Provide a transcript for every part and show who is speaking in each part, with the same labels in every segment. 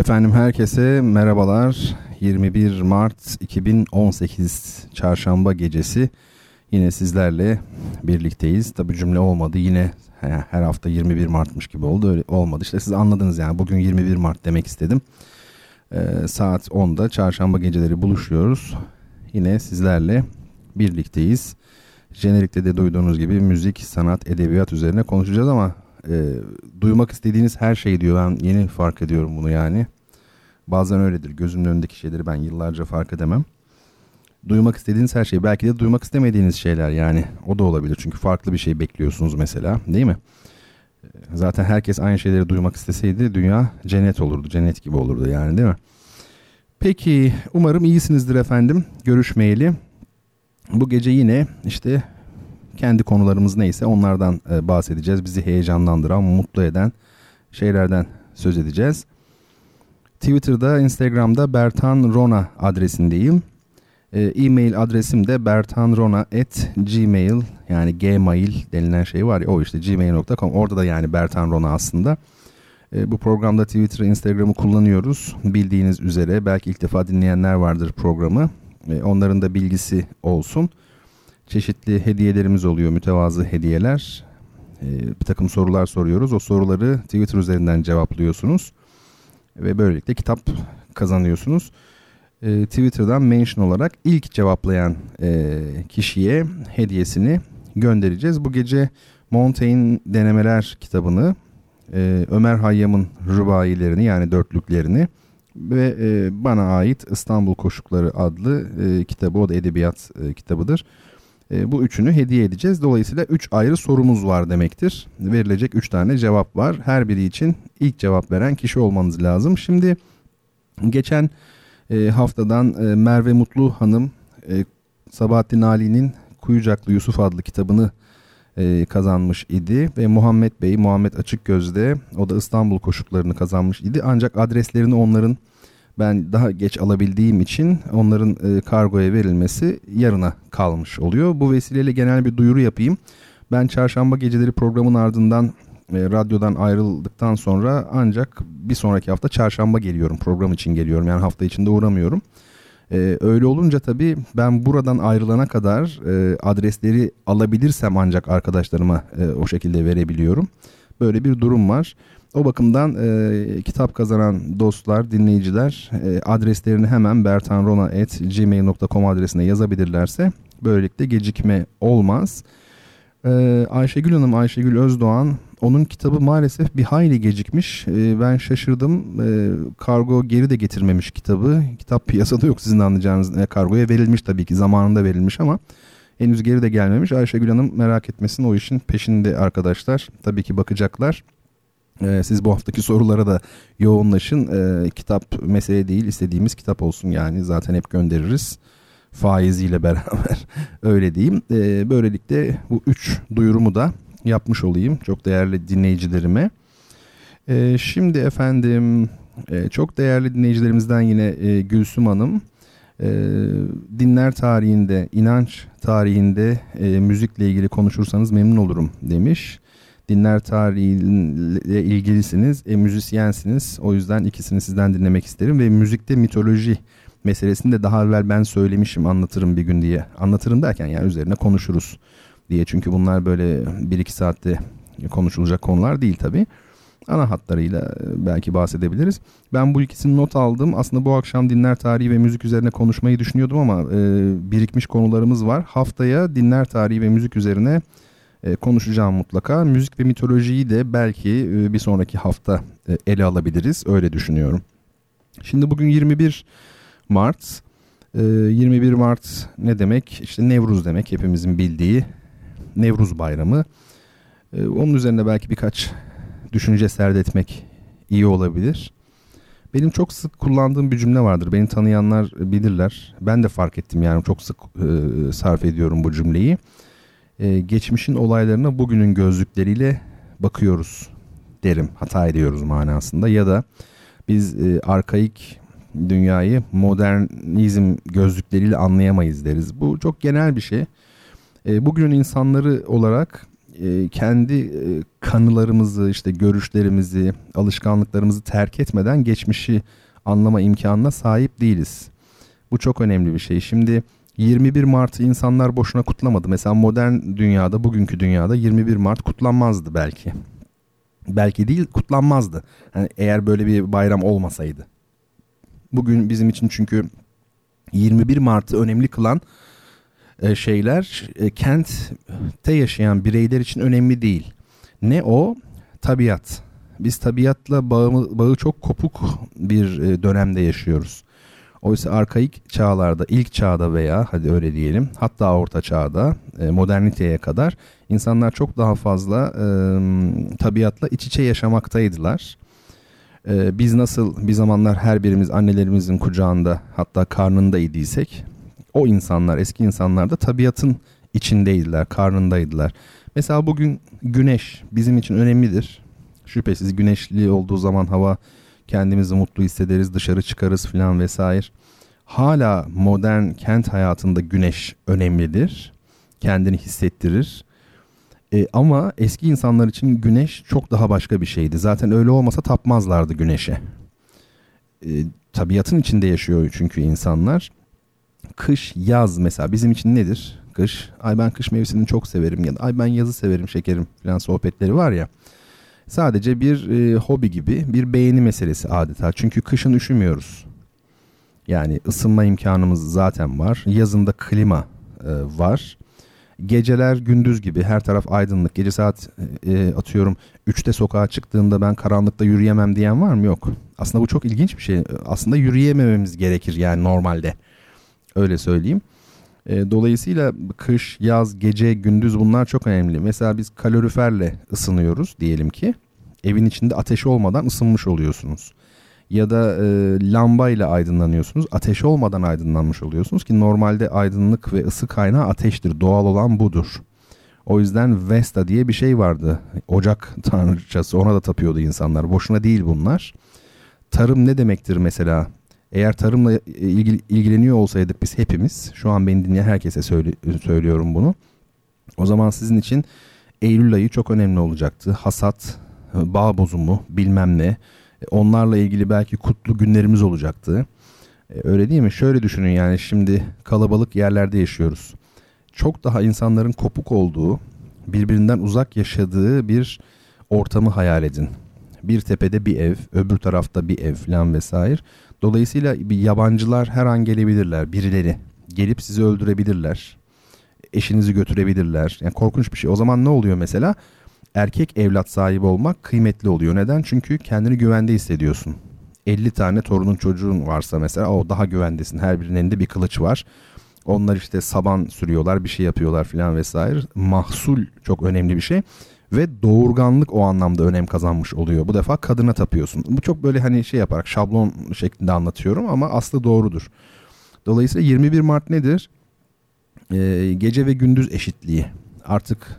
Speaker 1: Efendim herkese merhabalar. 21 Mart 2018 Çarşamba gecesi yine sizlerle birlikteyiz. Tabi cümle olmadı yine her hafta 21 Mart'mış gibi oldu öyle olmadı. İşte siz anladınız yani bugün 21 Mart demek istedim. Ee, saat 10'da çarşamba geceleri buluşuyoruz. Yine sizlerle birlikteyiz. Jenerikte de duyduğunuz gibi müzik, sanat, edebiyat üzerine konuşacağız ama e, duymak istediğiniz her şey diyor. Ben yeni fark ediyorum bunu yani. Bazen öyledir. Gözümün önündeki şeyleri ben yıllarca fark edemem. Duymak istediğiniz her şey. Belki de duymak istemediğiniz şeyler yani. O da olabilir. Çünkü farklı bir şey bekliyorsunuz mesela. Değil mi? Zaten herkes aynı şeyleri duymak isteseydi dünya cennet olurdu. Cennet gibi olurdu yani değil mi? Peki umarım iyisinizdir efendim. Görüşmeyeli. Bu gece yine işte kendi konularımız neyse onlardan e, bahsedeceğiz. Bizi heyecanlandıran, mutlu eden şeylerden söz edeceğiz. Twitter'da, Instagram'da Bertan Rona adresindeyim. E, e-mail adresim de bertanrona@gmail yani gmail denilen şey var ya o işte gmail.com. Orada da yani Bertan Rona aslında. E, bu programda Twitter, Instagram'ı kullanıyoruz. Bildiğiniz üzere belki ilk defa dinleyenler vardır programı. E, onların da bilgisi olsun. Çeşitli hediyelerimiz oluyor, mütevazı hediyeler. E, bir takım sorular soruyoruz. O soruları Twitter üzerinden cevaplıyorsunuz ve böylelikle kitap kazanıyorsunuz. E, Twitter'dan mention olarak ilk cevaplayan e, kişiye hediyesini göndereceğiz. Bu gece Montaigne Denemeler kitabını, e, Ömer Hayyam'ın rübailerini yani dörtlüklerini ve e, bana ait İstanbul Koşukları adlı kitabı o da edebiyat kitabıdır. E, bu üçünü hediye edeceğiz. Dolayısıyla üç ayrı sorumuz var demektir. Verilecek üç tane cevap var. Her biri için ilk cevap veren kişi olmanız lazım. Şimdi geçen e, haftadan e, Merve Mutlu Hanım Sabahattin Ali'nin Kuyucaklı Yusuf adlı kitabını kazanmış idi ve Muhammed Bey, Muhammed Açıkgöz'de o da İstanbul koşuklarını kazanmış idi. Ancak adreslerini onların ben daha geç alabildiğim için onların e, kargoya verilmesi yarına kalmış oluyor. Bu vesileyle genel bir duyuru yapayım. Ben çarşamba geceleri programın ardından e, radyodan ayrıldıktan sonra ancak bir sonraki hafta çarşamba geliyorum. Program için geliyorum yani hafta içinde uğramıyorum. Ee, öyle olunca tabii ben buradan ayrılana kadar e, adresleri alabilirsem ancak arkadaşlarıma e, o şekilde verebiliyorum. Böyle bir durum var. O bakımdan e, kitap kazanan dostlar, dinleyiciler e, adreslerini hemen bertanrona.gmail.com adresine yazabilirlerse böylelikle gecikme olmaz. E, Ayşegül Hanım, Ayşegül Özdoğan onun kitabı maalesef bir hayli gecikmiş. E, ben şaşırdım. E, kargo geri de getirmemiş kitabı. Kitap piyasada yok sizin anlayacağınız. E, kargoya verilmiş tabii ki zamanında verilmiş ama henüz geri de gelmemiş. Ayşegül Hanım merak etmesin o işin peşinde arkadaşlar. Tabii ki bakacaklar. Ee, siz bu haftaki sorulara da yoğunlaşın. Ee, kitap mesele değil istediğimiz kitap olsun yani zaten hep göndeririz faiziyle beraber öyle diyeyim. Ee, böylelikle bu üç duyurumu da yapmış olayım çok değerli dinleyicilerime. Ee, şimdi efendim e, çok değerli dinleyicilerimizden yine e, Gülsüm Hanım e, dinler tarihinde, inanç tarihinde e, müzikle ilgili konuşursanız memnun olurum demiş dinler tarihiyle ilgilisiniz, e, müzisyensiniz. O yüzden ikisini sizden dinlemek isterim ve müzikte mitoloji meselesini de daha evvel ben söylemişim anlatırım bir gün diye. Anlatırım derken yani üzerine konuşuruz diye. Çünkü bunlar böyle bir iki saatte konuşulacak konular değil tabii. Ana hatlarıyla e, belki bahsedebiliriz. Ben bu ikisini not aldım. Aslında bu akşam dinler tarihi ve müzik üzerine konuşmayı düşünüyordum ama e, birikmiş konularımız var. Haftaya dinler tarihi ve müzik üzerine e, konuşacağım mutlaka. Müzik ve mitolojiyi de belki e, bir sonraki hafta e, ele alabiliriz. Öyle düşünüyorum. Şimdi bugün 21 Mart. E, 21 Mart ne demek? İşte Nevruz demek hepimizin bildiği Nevruz Bayramı. Onun üzerine belki birkaç düşünce serdetmek iyi olabilir. Benim çok sık kullandığım bir cümle vardır. Beni tanıyanlar bilirler. Ben de fark ettim yani çok sık e, sarf ediyorum bu cümleyi. E, geçmişin olaylarına bugünün gözlükleriyle bakıyoruz derim. Hata ediyoruz manasında ya da biz e, arkaik dünyayı modernizm gözlükleriyle anlayamayız deriz. Bu çok genel bir şey. E, bugünün insanları olarak e, kendi kanılarımızı, işte görüşlerimizi, alışkanlıklarımızı terk etmeden geçmişi anlama imkanına sahip değiliz. Bu çok önemli bir şey. Şimdi 21 Mart'ı insanlar boşuna kutlamadı. Mesela modern dünyada, bugünkü dünyada 21 Mart kutlanmazdı belki. Belki değil, kutlanmazdı. Yani eğer böyle bir bayram olmasaydı. Bugün bizim için çünkü 21 Mart'ı önemli kılan e, şeyler e, kentte yaşayan bireyler için önemli değil. Ne o? Tabiat. Biz tabiatla bağı, bağı çok kopuk bir e, dönemde yaşıyoruz. Oysa arkaik çağlarda, ilk çağda veya hadi öyle diyelim hatta orta çağda moderniteye kadar insanlar çok daha fazla e, tabiatla iç içe yaşamaktaydılar. E, biz nasıl bir zamanlar her birimiz annelerimizin kucağında hatta karnında idiysek o insanlar, eski insanlar da tabiatın içindeydiler, karnındaydılar. Mesela bugün güneş bizim için önemlidir. Şüphesiz güneşli olduğu zaman hava kendimizi mutlu hissederiz, dışarı çıkarız filan vesaire. Hala modern kent hayatında güneş önemlidir. Kendini hissettirir. E, ama eski insanlar için güneş çok daha başka bir şeydi. Zaten öyle olmasa tapmazlardı güneşe. E, tabiatın içinde yaşıyor çünkü insanlar kış, yaz mesela bizim için nedir? Kış, ay ben kış mevsimini çok severim ya da ay ben yazı severim şekerim falan sohbetleri var ya. Sadece bir e, hobi gibi bir beğeni meselesi adeta. Çünkü kışın üşümüyoruz. Yani ısınma imkanımız zaten var. Yazında klima e, var. Geceler gündüz gibi her taraf aydınlık. Gece saat e, atıyorum 3'te sokağa çıktığında ben karanlıkta yürüyemem diyen var mı? Yok. Aslında bu çok ilginç bir şey. Aslında yürüyemememiz gerekir yani normalde. Öyle söyleyeyim. E, dolayısıyla kış, yaz, gece, gündüz bunlar çok önemli. Mesela biz kaloriferle ısınıyoruz diyelim ki. Evin içinde ateş olmadan ısınmış oluyorsunuz. Ya da e, lambayla aydınlanıyorsunuz. Ateş olmadan aydınlanmış oluyorsunuz ki normalde aydınlık ve ısı kaynağı ateştir. Doğal olan budur. O yüzden Vesta diye bir şey vardı. Ocak tanrıçası ona da tapıyordu insanlar. Boşuna değil bunlar. Tarım ne demektir mesela? Eğer tarımla ilgili, ilgileniyor olsaydık biz hepimiz, şu an beni dinleyen herkese söyle, söylüyorum bunu. O zaman sizin için Eylül ayı çok önemli olacaktı. Hasat, bağ bozumu, bilmem ne. Onlarla ilgili belki kutlu günlerimiz olacaktı. E, öyle değil mi? Şöyle düşünün yani şimdi kalabalık yerlerde yaşıyoruz. Çok daha insanların kopuk olduğu, birbirinden uzak yaşadığı bir ortamı hayal edin. Bir tepede bir ev, öbür tarafta bir ev falan vesaire. Dolayısıyla bir yabancılar her an gelebilirler, birileri. Gelip sizi öldürebilirler. Eşinizi götürebilirler. Yani korkunç bir şey. O zaman ne oluyor mesela? Erkek evlat sahibi olmak kıymetli oluyor. Neden? Çünkü kendini güvende hissediyorsun. 50 tane torunun çocuğun varsa mesela o daha güvendesin. Her birinin elinde bir kılıç var. Onlar işte saban sürüyorlar, bir şey yapıyorlar filan vesaire. Mahsul çok önemli bir şey ve doğurganlık o anlamda önem kazanmış oluyor. Bu defa kadına tapıyorsun. Bu çok böyle hani şey yaparak şablon şeklinde anlatıyorum ama aslı doğrudur. Dolayısıyla 21 Mart nedir? Ee, gece ve gündüz eşitliği. Artık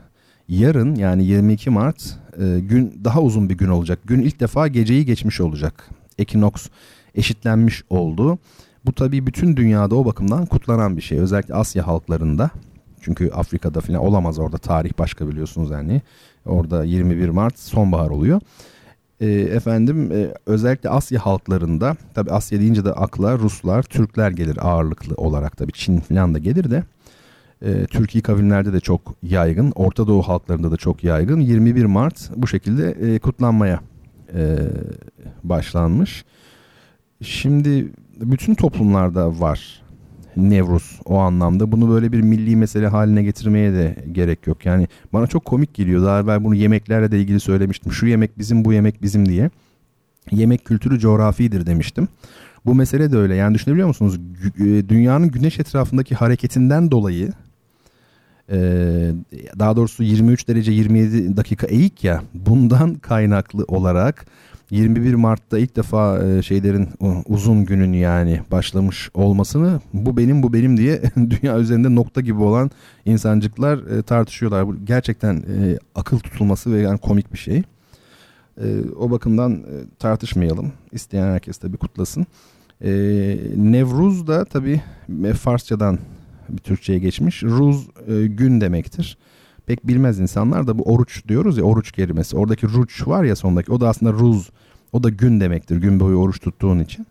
Speaker 1: yarın yani 22 Mart e, gün daha uzun bir gün olacak. Gün ilk defa geceyi geçmiş olacak. Ekinoks eşitlenmiş oldu. Bu tabii bütün dünyada o bakımdan kutlanan bir şey. Özellikle Asya halklarında. Çünkü Afrika'da falan olamaz orada tarih başka biliyorsunuz yani. Orada 21 Mart sonbahar oluyor. E, efendim e, özellikle Asya halklarında tabi Asya deyince de akla Ruslar, Türkler gelir ağırlıklı olarak tabi Çin falan da gelir de e, Türkiye kavimlerde de çok yaygın. Orta Doğu halklarında da çok yaygın. 21 Mart bu şekilde kutlanmaya başlanmış. Şimdi bütün toplumlarda var Nevruz o anlamda. Bunu böyle bir milli mesele haline getirmeye de gerek yok. Yani bana çok komik geliyor. Daha evvel bunu yemeklerle de ilgili söylemiştim. Şu yemek bizim, bu yemek bizim diye. Yemek kültürü coğrafidir demiştim. Bu mesele de öyle. Yani düşünebiliyor musunuz? E, dünyanın güneş etrafındaki hareketinden dolayı e, daha doğrusu 23 derece 27 dakika eğik ya bundan kaynaklı olarak 21 Mart'ta ilk defa e, şeylerin uzun günün yani başlamış olmasını bu benim bu benim diye dünya üzerinde nokta gibi olan insancıklar e, tartışıyorlar. Bu gerçekten e, akıl tutulması ve yani komik bir şey. O bakımdan tartışmayalım. İsteyen herkes tabii kutlasın. Nevruz da tabii Farsçadan bir Türkçe'ye geçmiş. Ruz gün demektir pek bilmez insanlar da bu oruç diyoruz ya oruç kelimesi. Oradaki ruç var ya sondaki o da aslında ruz o da gün demektir. Gün boyu oruç tuttuğun için.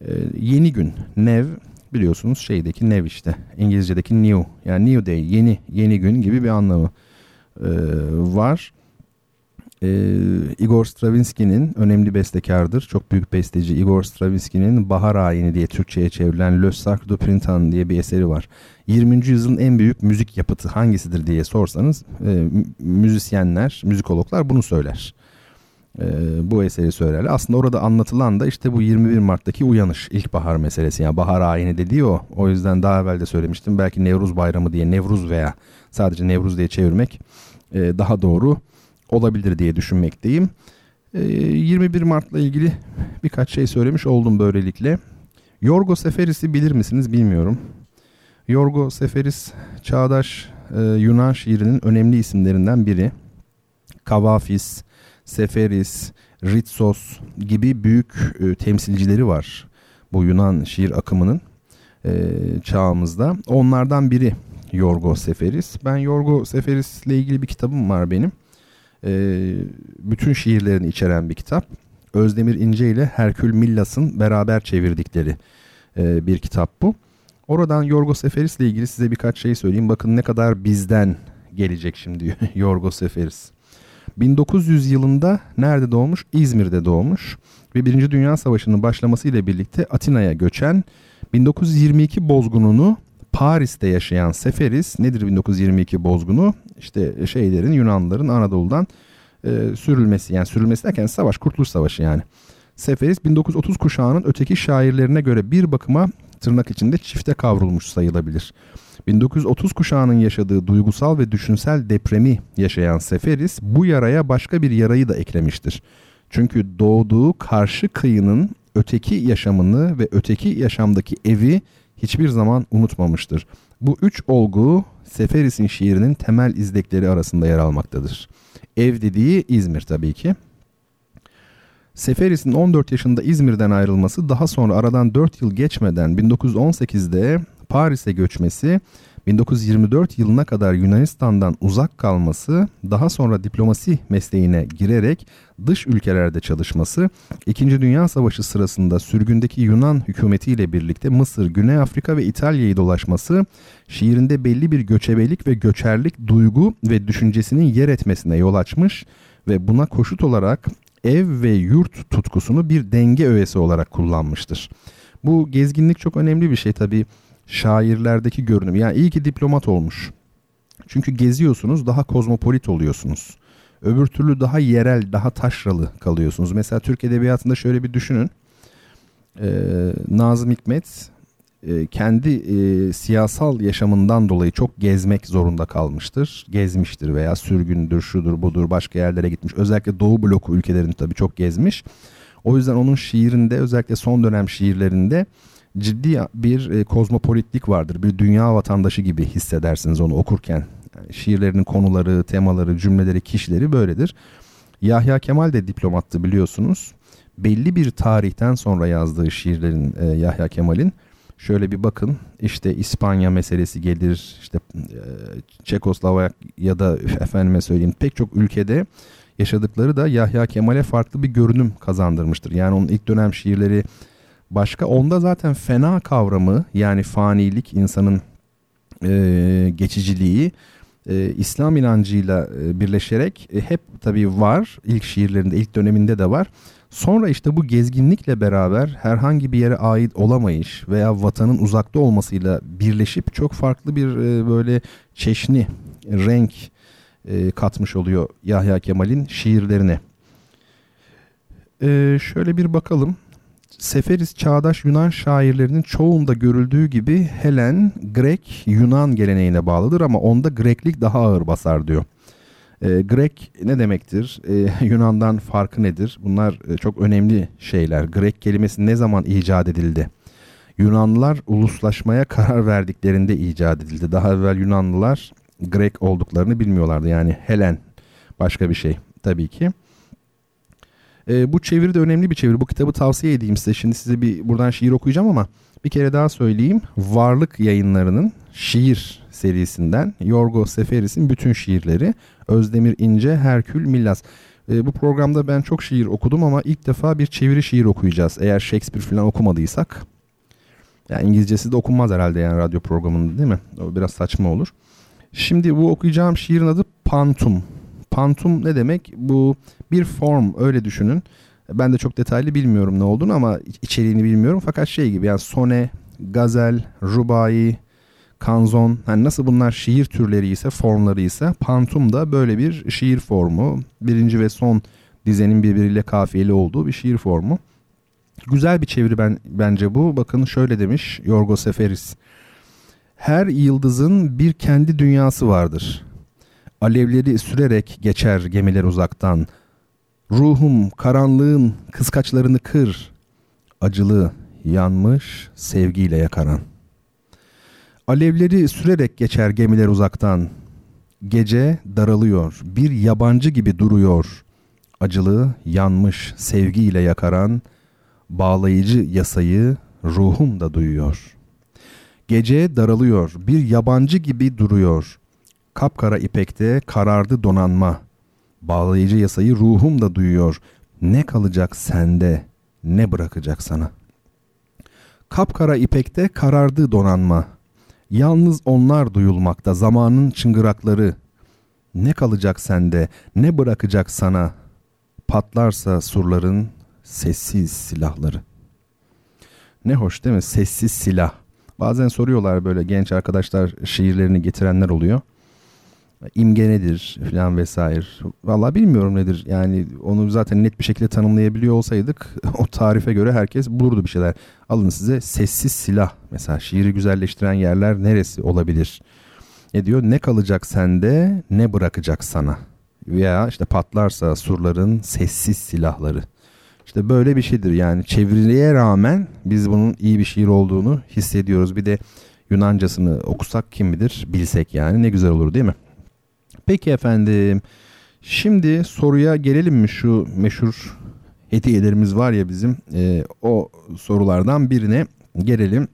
Speaker 1: Ee, yeni gün. Nev biliyorsunuz şeydeki nev işte. İngilizce'deki new. Yani new day. Yeni yeni gün gibi bir anlamı ee, var. Ee, Igor Stravinsky'nin önemli bestekardır. Çok büyük besteci Igor Stravinsky'nin Bahar Ayini diye Türkçe'ye çevrilen Le Sacre du Printemps diye bir eseri var. 20. yüzyılın en büyük müzik yapıtı hangisidir diye sorsanız e, müzisyenler, müzikologlar bunu söyler e, bu eseri söylerler. Aslında orada anlatılan da işte bu 21 Mart'taki uyanış, ilkbahar meselesi. Yani bahar ayini dediği o. O yüzden daha evvel de söylemiştim. Belki Nevruz Bayramı diye Nevruz veya sadece Nevruz diye çevirmek e, daha doğru olabilir diye düşünmekteyim. E, 21 Mart'la ilgili birkaç şey söylemiş oldum böylelikle. Yorgo Seferis'i bilir misiniz bilmiyorum. Yorgo Seferis çağdaş e, Yunan şiirinin önemli isimlerinden biri. Kavafis, Seferis, Ritsos gibi büyük e, temsilcileri var bu Yunan şiir akımının e, çağımızda. Onlardan biri Yorgo Seferis. Ben Yorgo Seferis ile ilgili bir kitabım var benim. E, bütün şiirlerini içeren bir kitap. Özdemir İnce ile Herkül Millas'ın beraber çevirdikleri e, bir kitap bu. Oradan Yorgo Seferis ile ilgili size birkaç şey söyleyeyim. Bakın ne kadar bizden gelecek şimdi Yorgo Seferis. 1900 yılında nerede doğmuş? İzmir'de doğmuş ve Birinci Dünya Savaşı'nın başlamasıyla birlikte Atina'ya göçen 1922 bozgununu Paris'te yaşayan Seferis nedir 1922 bozgunu? İşte şeylerin Yunanlıların Anadolu'dan e, sürülmesi yani sürülmesi derken savaş Kurtuluş Savaşı yani. Seferis 1930 kuşağının öteki şairlerine göre bir bakıma tırnak içinde çifte kavrulmuş sayılabilir. 1930 kuşağının yaşadığı duygusal ve düşünsel depremi yaşayan Seferis bu yaraya başka bir yarayı da eklemiştir. Çünkü doğduğu karşı kıyının öteki yaşamını ve öteki yaşamdaki evi hiçbir zaman unutmamıştır. Bu üç olgu Seferis'in şiirinin temel izlekleri arasında yer almaktadır. Ev dediği İzmir tabii ki. Seferis'in 14 yaşında İzmir'den ayrılması daha sonra aradan 4 yıl geçmeden 1918'de Paris'e göçmesi, 1924 yılına kadar Yunanistan'dan uzak kalması, daha sonra diplomasi mesleğine girerek dış ülkelerde çalışması, 2. Dünya Savaşı sırasında sürgündeki Yunan hükümetiyle birlikte Mısır, Güney Afrika ve İtalya'yı dolaşması, şiirinde belli bir göçebelik ve göçerlik duygu ve düşüncesinin yer etmesine yol açmış ve buna koşut olarak ev ve yurt tutkusunu bir denge öğesi olarak kullanmıştır. Bu gezginlik çok önemli bir şey tabii şairlerdeki görünüm. Yani iyi ki diplomat olmuş. Çünkü geziyorsunuz daha kozmopolit oluyorsunuz. Öbür türlü daha yerel, daha taşralı kalıyorsunuz. Mesela Türk Edebiyatı'nda şöyle bir düşünün. Ee, Nazım Hikmet e, kendi e, siyasal yaşamından dolayı çok gezmek zorunda kalmıştır. Gezmiştir veya sürgündür, şudur, budur, başka yerlere gitmiş. Özellikle Doğu bloku ülkelerini tabii çok gezmiş. O yüzden onun şiirinde özellikle son dönem şiirlerinde ciddi bir e, kozmopolitlik vardır. Bir dünya vatandaşı gibi hissedersiniz onu okurken. Yani şiirlerinin konuları, temaları, cümleleri, kişileri böyledir. Yahya Kemal de diplomattı biliyorsunuz. Belli bir tarihten sonra yazdığı şiirlerin e, Yahya Kemal'in şöyle bir bakın işte İspanya meselesi gelir işte e, Çekoslovak ya da efendime söyleyeyim pek çok ülkede yaşadıkları da Yahya Kemal'e farklı bir görünüm kazandırmıştır. Yani onun ilk dönem şiirleri Başka onda zaten fena kavramı yani fanilik insanın e, geçiciliği e, İslam inancıyla e, birleşerek e, hep tabii var. ilk şiirlerinde ilk döneminde de var. Sonra işte bu gezginlikle beraber herhangi bir yere ait olamayış veya vatanın uzakta olmasıyla birleşip çok farklı bir e, böyle çeşni renk e, katmış oluyor Yahya Kemal'in şiirlerine. E, şöyle bir bakalım. Seferis çağdaş Yunan şairlerinin çoğunda görüldüğü gibi Helen, Grek, Yunan geleneğine bağlıdır ama onda Greklik daha ağır basar diyor. E, Grek ne demektir? E, Yunan'dan farkı nedir? Bunlar e, çok önemli şeyler. Grek kelimesi ne zaman icat edildi? Yunanlılar uluslaşmaya karar verdiklerinde icat edildi. Daha evvel Yunanlılar Grek olduklarını bilmiyorlardı. Yani Helen başka bir şey tabii ki. E, bu çeviri de önemli bir çeviri. Bu kitabı tavsiye edeyim size. Şimdi size bir buradan şiir okuyacağım ama bir kere daha söyleyeyim. Varlık yayınlarının şiir serisinden Yorgo Seferis'in bütün şiirleri. Özdemir İnce, Herkül Millas. E, bu programda ben çok şiir okudum ama ilk defa bir çeviri şiir okuyacağız. Eğer Shakespeare falan okumadıysak. Yani İngilizcesi de okunmaz herhalde yani radyo programında değil mi? O biraz saçma olur. Şimdi bu okuyacağım şiirin adı Pantum. Pantum ne demek? Bu bir form öyle düşünün. Ben de çok detaylı bilmiyorum ne olduğunu ama içeriğini bilmiyorum. Fakat şey gibi yani sone, gazel, rubai, kanzon hani nasıl bunlar şiir türleri ise formları ise pantum da böyle bir şiir formu. Birinci ve son dizenin birbiriyle kafiyeli olduğu bir şiir formu. Güzel bir çeviri ben bence bu. Bakın şöyle demiş Yorgo Seferis. Her yıldızın bir kendi dünyası vardır. Alevleri sürerek geçer gemiler uzaktan. Ruhum karanlığın kıskaçlarını kır. Acılı, yanmış, sevgiyle yakaran. Alevleri sürerek geçer gemiler uzaktan. Gece daralıyor, bir yabancı gibi duruyor. Acılı, yanmış, sevgiyle yakaran, bağlayıcı yasayı ruhum da duyuyor. Gece daralıyor, bir yabancı gibi duruyor. Kapkara ipekte karardı donanma. Bağlayıcı yasayı ruhum da duyuyor. Ne kalacak sende, ne bırakacak sana. Kapkara ipekte karardı donanma. Yalnız onlar duyulmakta zamanın çıngırakları. Ne kalacak sende, ne bırakacak sana. Patlarsa surların sessiz silahları. Ne hoş değil mi? Sessiz silah. Bazen soruyorlar böyle genç arkadaşlar şiirlerini getirenler oluyor imge nedir falan vesaire. Vallahi bilmiyorum nedir. Yani onu zaten net bir şekilde tanımlayabiliyor olsaydık o tarife göre herkes bulurdu bir şeyler. Alın size sessiz silah. Mesela şiiri güzelleştiren yerler neresi olabilir? Ne diyor? Ne kalacak sende ne bırakacak sana. Veya işte patlarsa surların sessiz silahları. İşte böyle bir şeydir yani çeviriye rağmen biz bunun iyi bir şiir olduğunu hissediyoruz. Bir de Yunancasını okusak kim bilir bilsek yani ne güzel olur değil mi? Peki efendim. Şimdi soruya gelelim mi şu meşhur hediyelerimiz var ya bizim e, o sorulardan birine gelelim.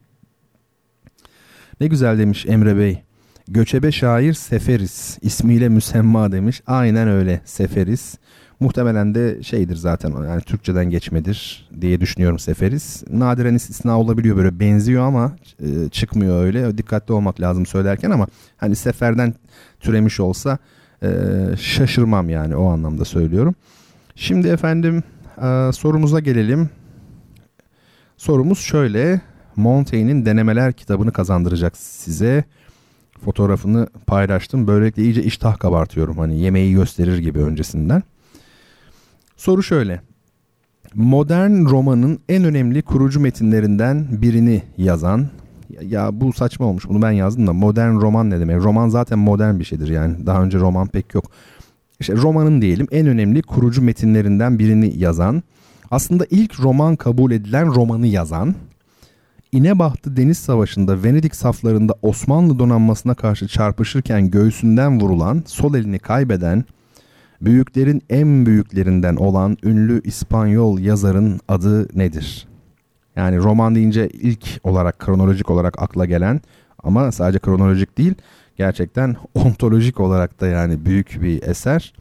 Speaker 1: Ne güzel demiş Emre Bey. Göçebe şair Seferis ismiyle müsemma demiş. Aynen öyle Seferis. Muhtemelen de şeydir zaten yani Türkçeden geçmedir diye düşünüyorum Seferis. Nadiren istisna olabiliyor böyle benziyor ama e, çıkmıyor öyle. Dikkatli olmak lazım söylerken ama hani seferden türemiş olsa e, şaşırmam yani o anlamda söylüyorum. Şimdi efendim e, sorumuza gelelim. Sorumuz şöyle. Montaigne'in Denemeler kitabını kazandıracak size. Fotoğrafını paylaştım. Böylelikle iyice iştah kabartıyorum. Hani yemeği gösterir gibi öncesinden. Soru şöyle. Modern romanın en önemli kurucu metinlerinden birini yazan ya bu saçma olmuş bunu ben yazdım da modern roman ne demek? Roman zaten modern bir şeydir yani daha önce roman pek yok. İşte romanın diyelim en önemli kurucu metinlerinden birini yazan aslında ilk roman kabul edilen romanı yazan İnebahtı Deniz Savaşı'nda Venedik saflarında Osmanlı donanmasına karşı çarpışırken göğsünden vurulan, sol elini kaybeden, büyüklerin en büyüklerinden olan ünlü İspanyol yazarın adı nedir? Yani roman deyince ilk olarak kronolojik olarak akla gelen ama sadece kronolojik değil gerçekten ontolojik olarak da yani büyük bir eser.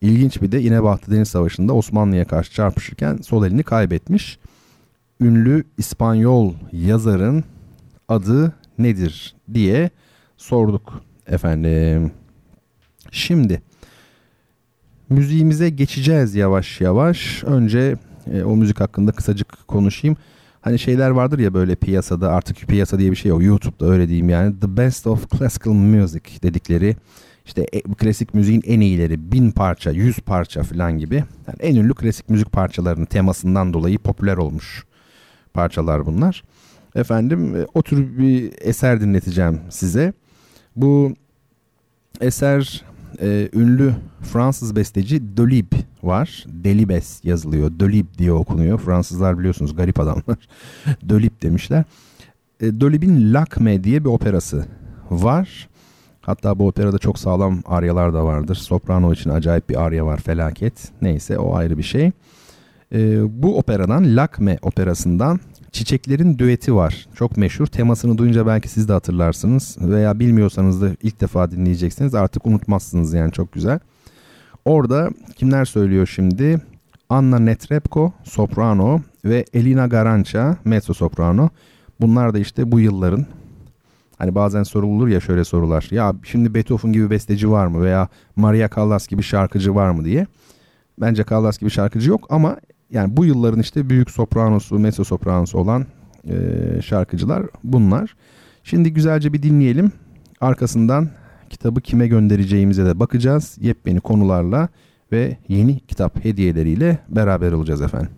Speaker 1: İlginç bir de İnebahtı Deniz Savaşı'nda Osmanlı'ya karşı çarpışırken sol elini kaybetmiş. Ünlü İspanyol yazarın adı nedir diye sorduk efendim. Şimdi müziğimize geçeceğiz yavaş yavaş. Önce e, o müzik hakkında kısacık konuşayım. Hani şeyler vardır ya böyle piyasada artık piyasa diye bir şey yok. YouTube'da öyle diyeyim yani. The Best of Classical Music dedikleri işte e, klasik müziğin en iyileri bin parça, yüz parça falan gibi. Yani en ünlü klasik müzik parçalarının temasından dolayı popüler olmuş parçalar bunlar. Efendim e, o tür bir eser dinleteceğim size. Bu eser e, ünlü Fransız besteci Dolib var. Delibes yazılıyor. Dolib diye okunuyor. Fransızlar biliyorsunuz garip adamlar. Dolib demişler. E, Dolib'in Lakme diye bir operası var. Hatta bu operada çok sağlam aryalar da vardır. Soprano için acayip bir arya var felaket. Neyse o ayrı bir şey. E, bu operadan Lakme operasından Çiçeklerin düeti var. Çok meşhur. Temasını duyunca belki siz de hatırlarsınız. Veya bilmiyorsanız da ilk defa dinleyeceksiniz. Artık unutmazsınız yani çok güzel. Orada kimler söylüyor şimdi? Anna Netrebko soprano ve Elina Garanca mezzo soprano. Bunlar da işte bu yılların hani bazen sorulur ya şöyle sorular. Ya şimdi Beethoven gibi besteci var mı veya Maria Callas gibi şarkıcı var mı diye. Bence Callas gibi şarkıcı yok ama yani bu yılların işte büyük sopranosu, mezzo sopranosu olan e, şarkıcılar bunlar. Şimdi güzelce bir dinleyelim. Arkasından kitabı kime göndereceğimize de bakacağız. Yepyeni konularla ve yeni kitap hediyeleriyle beraber olacağız efendim.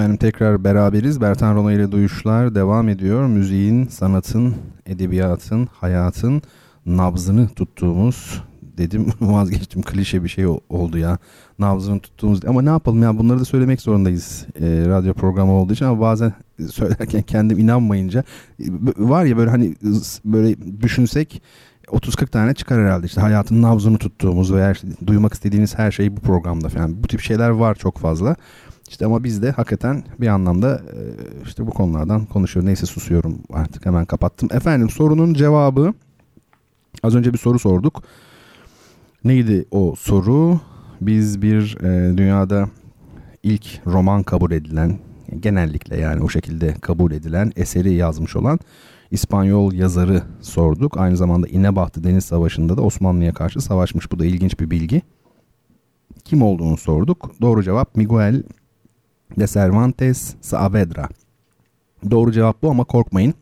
Speaker 1: Efendim tekrar beraberiz. Bertan Rona ile Duyuşlar devam ediyor. Müziğin, sanatın, edebiyatın, hayatın nabzını tuttuğumuz dedim. Vazgeçtim. Klişe bir şey oldu ya. Nabzını tuttuğumuz ama ne yapalım ya? Bunları da söylemek zorundayız. E, radyo programı olduğu için ama bazen söylerken kendim inanmayınca var ya böyle hani böyle düşünsek 30-40 tane çıkar herhalde. İşte hayatın nabzını tuttuğumuz veya işte duymak istediğiniz her şey bu programda falan. Bu tip şeyler var çok fazla. İşte ama biz de hakikaten bir anlamda e, işte bu konulardan konuşuyor. Neyse susuyorum artık hemen kapattım. Efendim sorunun cevabı az önce bir soru sorduk. Neydi o soru? Biz bir e, dünyada ilk roman kabul edilen genellikle yani o şekilde kabul edilen eseri yazmış olan İspanyol yazarı sorduk. Aynı zamanda İnebahtı Deniz Savaşı'nda da Osmanlı'ya karşı savaşmış. Bu da ilginç bir bilgi. Kim olduğunu sorduk. Doğru cevap Miguel de Cervantes Saavedra. Doğru cevap bu ama korkmayın.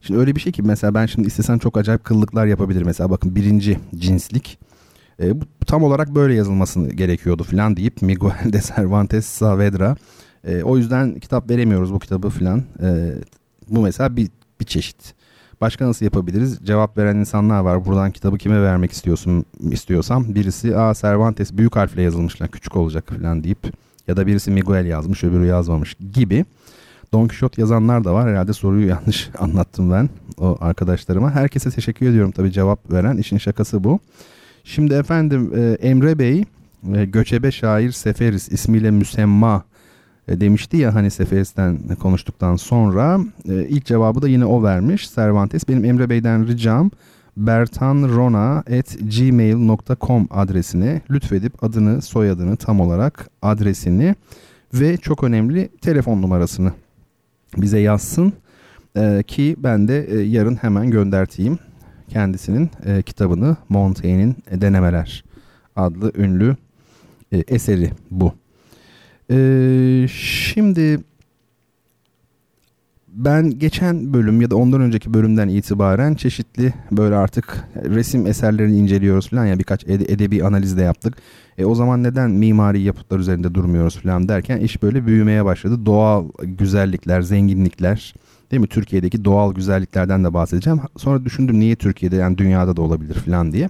Speaker 1: Şimdi öyle bir şey ki mesela ben şimdi istesem çok acayip kıllıklar yapabilirim. Mesela bakın birinci cinslik e, bu tam olarak böyle yazılmasını gerekiyordu falan deyip Miguel de Cervantes Saavedra. E, o yüzden kitap veremiyoruz bu kitabı falan. E, bu mesela bir, bir çeşit. Başka nasıl yapabiliriz? Cevap veren insanlar var. Buradan kitabı kime vermek istiyorsun istiyorsam birisi Aa Cervantes büyük harfle yazılmışlar küçük olacak falan deyip ya da birisi Miguel yazmış öbürü yazmamış gibi. Don Quixote yazanlar da var. Herhalde soruyu yanlış anlattım ben o arkadaşlarıma. Herkese teşekkür ediyorum tabii cevap veren. işin şakası bu. Şimdi efendim e, Emre Bey e, göçebe şair Seferis ismiyle müsemma e, demişti ya hani Seferis'ten konuştuktan sonra ilk cevabı da yine o vermiş Cervantes. Benim Emre Bey'den ricam bertanrona.gmail.com adresine lütfedip adını, soyadını tam olarak adresini ve çok önemli telefon numarasını bize yazsın ee, ki ben de e, yarın hemen gönderteyim kendisinin e, kitabını Montaigne'in Denemeler adlı ünlü e, eseri bu. E, şimdi ben geçen bölüm ya da ondan önceki bölümden itibaren çeşitli böyle artık resim eserlerini inceliyoruz falan ya birkaç ede, edebi analiz de yaptık. E, o zaman neden mimari yapıtlar üzerinde durmuyoruz falan derken iş böyle büyümeye başladı. Doğal güzellikler, zenginlikler değil mi? Türkiye'deki doğal güzelliklerden de bahsedeceğim. Sonra düşündüm niye Türkiye'de yani dünyada da olabilir falan diye.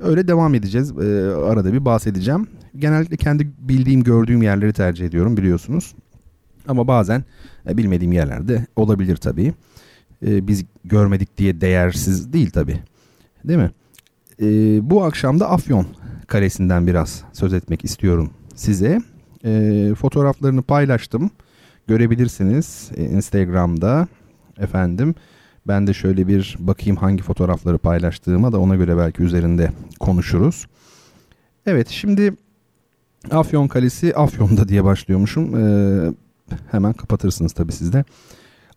Speaker 1: Öyle devam edeceğiz. E, arada bir bahsedeceğim. Genellikle kendi bildiğim, gördüğüm yerleri tercih ediyorum biliyorsunuz. Ama bazen e, bilmediğim yerlerde olabilir tabii. E, biz görmedik diye değersiz değil tabii. Değil mi? E, bu akşam da Afyon Kalesi'nden biraz söz etmek istiyorum size. E, fotoğraflarını paylaştım. Görebilirsiniz e, Instagram'da efendim. Ben de şöyle bir bakayım hangi fotoğrafları paylaştığıma da ona göre belki üzerinde konuşuruz. Evet şimdi Afyon Kalesi Afyon'da diye başlıyormuşum. Ee, hemen kapatırsınız tabii sizde.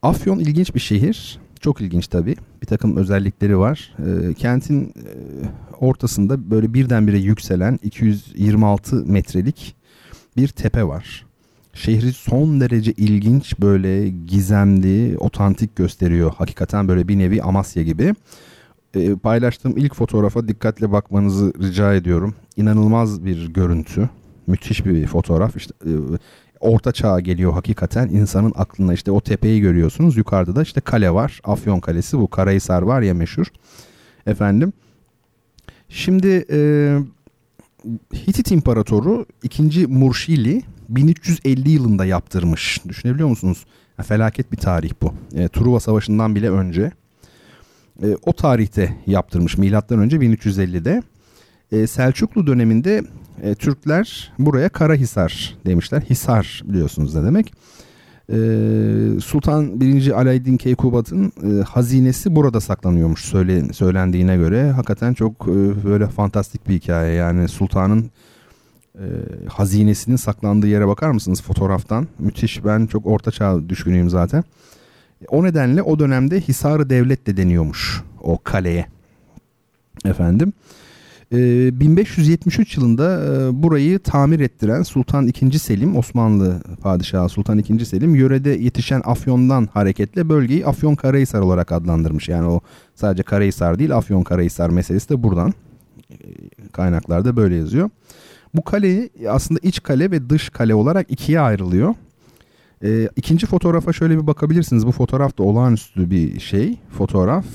Speaker 1: Afyon ilginç bir şehir. Çok ilginç tabii. Bir takım özellikleri var. E, kentin e, ortasında böyle birdenbire yükselen 226 metrelik bir tepe var. Şehri son derece ilginç böyle gizemli, otantik gösteriyor. Hakikaten böyle bir nevi Amasya gibi. E, paylaştığım ilk fotoğrafa dikkatle bakmanızı rica ediyorum. İnanılmaz bir görüntü. Müthiş bir fotoğraf. İşte e, orta çağa geliyor hakikaten. insanın aklına işte o tepeyi görüyorsunuz. Yukarıda da işte kale var. Afyon Kalesi bu. Karahisar var ya meşhur. Efendim. Şimdi e, Hitit İmparatoru 2. Murşili 1350 yılında yaptırmış. Düşünebiliyor musunuz? Ya, felaket bir tarih bu. E, Truva Savaşı'ndan bile önce. E, o tarihte yaptırmış milattan önce 1350'de. E, Selçuklu döneminde e, Türkler buraya Karahisar demişler. Hisar biliyorsunuz ne demek. E, Sultan 1. Alaeddin Keykubat'ın e, hazinesi burada saklanıyormuş söyle, söylendiğine göre. Hakikaten çok e, böyle fantastik bir hikaye. Yani sultanın e, hazinesinin saklandığı yere bakar mısınız fotoğraftan? Müthiş ben çok orta çağ düşkünüyüm zaten. O nedenle o dönemde Hisarı Devlet de deniyormuş o kaleye. Efendim. 1573 ee, yılında e, burayı tamir ettiren Sultan II. Selim, Osmanlı Padişahı Sultan II. Selim yörede yetişen Afyon'dan hareketle bölgeyi Afyon Karahisar olarak adlandırmış. Yani o sadece Karahisar değil Afyon Karahisar meselesi de buradan e, kaynaklarda böyle yazıyor. Bu kale aslında iç kale ve dış kale olarak ikiye ayrılıyor. E, ikinci fotoğrafa şöyle bir bakabilirsiniz. Bu fotoğraf da olağanüstü bir şey. Fotoğraf.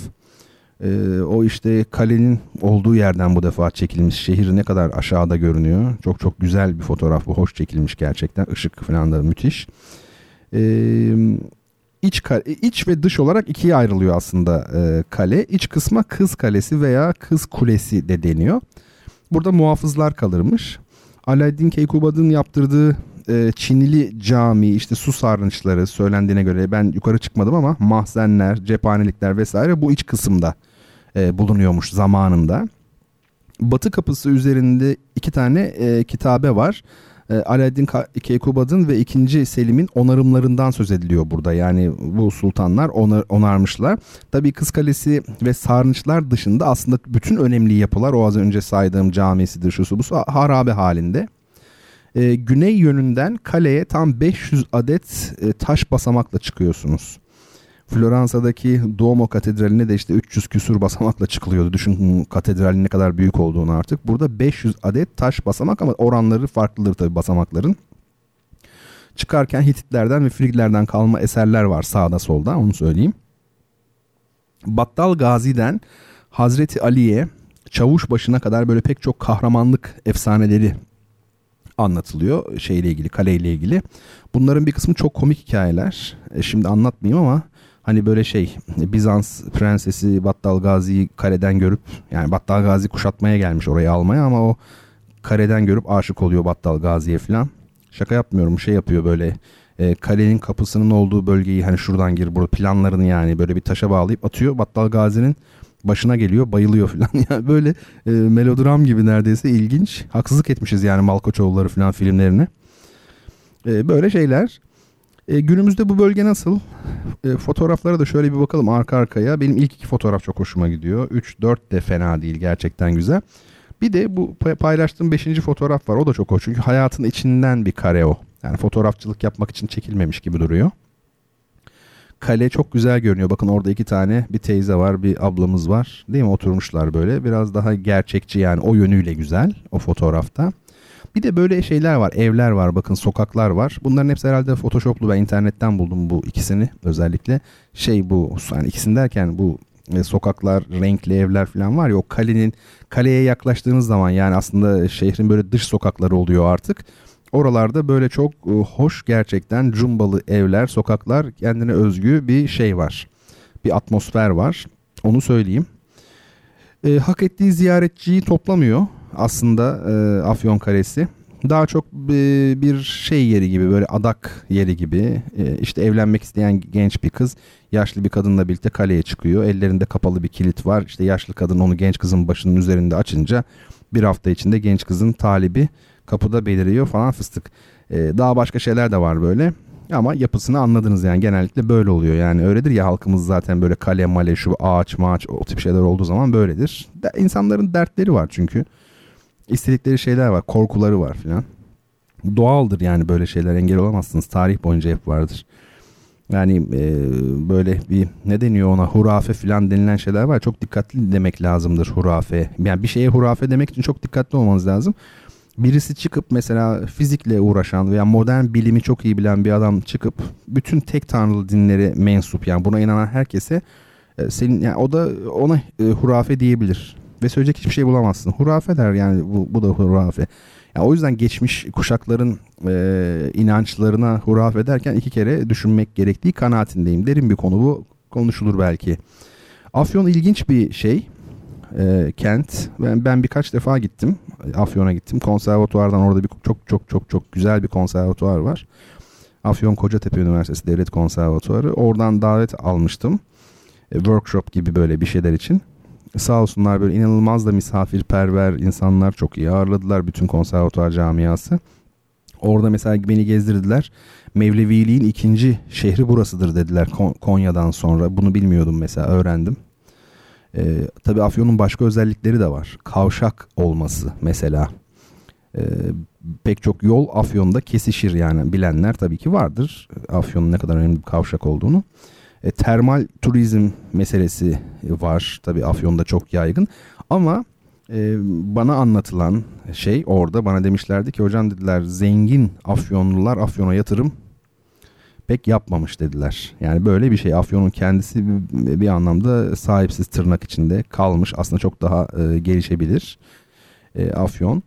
Speaker 1: E, o işte kalenin olduğu yerden bu defa çekilmiş. Şehir ne kadar aşağıda görünüyor. Çok çok güzel bir fotoğraf bu. Hoş çekilmiş gerçekten. Işık falan da müthiş. E, iç, iç ve dış olarak ikiye ayrılıyor aslında e, kale. İç kısma Kız Kalesi veya Kız Kulesi de deniyor. Burada muhafızlar kalırmış. Alaaddin Keykubad'ın yaptırdığı e, Çinili cami işte su sarnıçları söylendiğine göre ben yukarı çıkmadım ama mahzenler, cephanelikler vesaire bu iç kısımda e, bulunuyormuş zamanında. Batı kapısı üzerinde iki tane e, kitabe var. E, Alaaddin Keykubad'ın ve 2. Selim'in onarımlarından söz ediliyor burada. Yani bu sultanlar onar, onarmışlar. Tabii Kız Kalesi ve Sarnıçlar dışında aslında bütün önemli yapılar o az önce saydığım camisidir şusu bu harabe halinde. E, güney yönünden kaleye tam 500 adet e, taş basamakla çıkıyorsunuz. Floransa'daki Duomo Katedrali'ne de işte 300 küsur basamakla çıkılıyordu. Düşün katedralin ne kadar büyük olduğunu artık. Burada 500 adet taş basamak ama oranları farklıdır tabii basamakların. Çıkarken Hititlerden ve Friglerden kalma eserler var sağda solda onu söyleyeyim. Battal Gazi'den Hazreti Ali'ye çavuş başına kadar böyle pek çok kahramanlık efsaneleri anlatılıyor şeyle ilgili kaleyle ilgili. Bunların bir kısmı çok komik hikayeler. E, şimdi anlatmayayım ama hani böyle şey Bizans prensesi Battal Gazi'yi kareden görüp yani Battal Gazi kuşatmaya gelmiş orayı almaya ama o kareden görüp aşık oluyor Battal Gazi'ye falan. Şaka yapmıyorum şey yapıyor böyle e, kalenin kapısının olduğu bölgeyi hani şuradan gir burada planlarını yani böyle bir taşa bağlayıp atıyor. Battal Gazi'nin başına geliyor bayılıyor falan. Yani böyle e, melodram gibi neredeyse ilginç. Haksızlık etmişiz yani Malkoçoğulları falan filmlerini. E, böyle şeyler. E, günümüzde bu bölge nasıl? E, fotoğraflara da şöyle bir bakalım arka arkaya. Benim ilk iki fotoğraf çok hoşuma gidiyor. 3-4 de fena değil gerçekten güzel. Bir de bu paylaştığım 5. fotoğraf var. O da çok hoş. Çünkü hayatın içinden bir kare o. Yani fotoğrafçılık yapmak için çekilmemiş gibi duruyor. Kale çok güzel görünüyor. Bakın orada iki tane bir teyze var, bir ablamız var. Değil mi? Oturmuşlar böyle. Biraz daha gerçekçi yani o yönüyle güzel o fotoğrafta. Bir de böyle şeyler var, evler var, bakın sokaklar var. Bunların hepsi herhalde photoshoplu ben internetten buldum bu ikisini özellikle. Şey bu yani ikisini derken bu e, sokaklar, renkli evler falan var ya o kalenin kaleye yaklaştığınız zaman yani aslında şehrin böyle dış sokakları oluyor artık. Oralarda böyle çok e, hoş gerçekten cumbalı evler, sokaklar kendine özgü bir şey var. Bir atmosfer var. Onu söyleyeyim. E, hak ettiği ziyaretçiyi toplamıyor aslında e, Afyon Kalesi. Daha çok bir şey yeri gibi böyle adak yeri gibi e, işte evlenmek isteyen genç bir kız yaşlı bir kadınla birlikte kaleye çıkıyor. Ellerinde kapalı bir kilit var. İşte yaşlı kadın onu genç kızın başının üzerinde açınca bir hafta içinde genç kızın talibi kapıda beliriyor falan fıstık. E, daha başka şeyler de var böyle. Ama yapısını anladınız yani genellikle böyle oluyor yani öyledir ya halkımız zaten böyle kale male şu ağaç maaç o tip şeyler olduğu zaman böyledir. İnsanların dertleri var çünkü istedikleri şeyler var korkuları var filan. Doğaldır yani böyle şeyler engel olamazsınız tarih boyunca hep vardır. Yani e, böyle bir ne deniyor ona hurafe filan denilen şeyler var çok dikkatli demek lazımdır hurafe. Yani bir şeye hurafe demek için çok dikkatli olmanız lazım birisi çıkıp mesela fizikle uğraşan veya modern bilimi çok iyi bilen bir adam çıkıp bütün tek tanrılı dinleri mensup yani buna inanan herkese e, senin yani o da ona e, hurafe diyebilir ve söyleyecek hiçbir şey bulamazsın. Hurafe der yani bu, bu da hurafe. Yani o yüzden geçmiş kuşakların e, inançlarına hurafe derken iki kere düşünmek gerektiği kanaatindeyim. Derin bir konu bu konuşulur belki. Afyon ilginç bir şey e, kent. Ben, ben birkaç defa gittim. Afyon'a gittim. Konservatuvardan orada bir çok çok çok çok güzel bir konservatuvar var. Afyon Kocatepe Üniversitesi Devlet Konservatuvarı. Oradan davet almıştım. E, workshop gibi böyle bir şeyler için. Sağ olsunlar böyle inanılmaz da misafirperver insanlar çok iyi ağırladılar bütün konservatuvar camiası. Orada mesela beni gezdirdiler. Mevleviliğin ikinci şehri burasıdır dediler Konya'dan sonra. Bunu bilmiyordum mesela öğrendim. E, tabii Afyon'un başka özellikleri de var. Kavşak olması mesela. E, pek çok yol Afyon'da kesişir yani bilenler tabii ki vardır. Afyon'un ne kadar önemli bir kavşak olduğunu. E, termal turizm meselesi var tabii Afyon'da çok yaygın. Ama e, bana anlatılan şey orada bana demişlerdi ki hocam dediler zengin Afyonlular Afyon'a yatırım pek yapmamış dediler. Yani böyle bir şey Afyon'un kendisi bir, bir anlamda sahipsiz tırnak içinde kalmış. Aslında çok daha e, gelişebilir e, Afyon.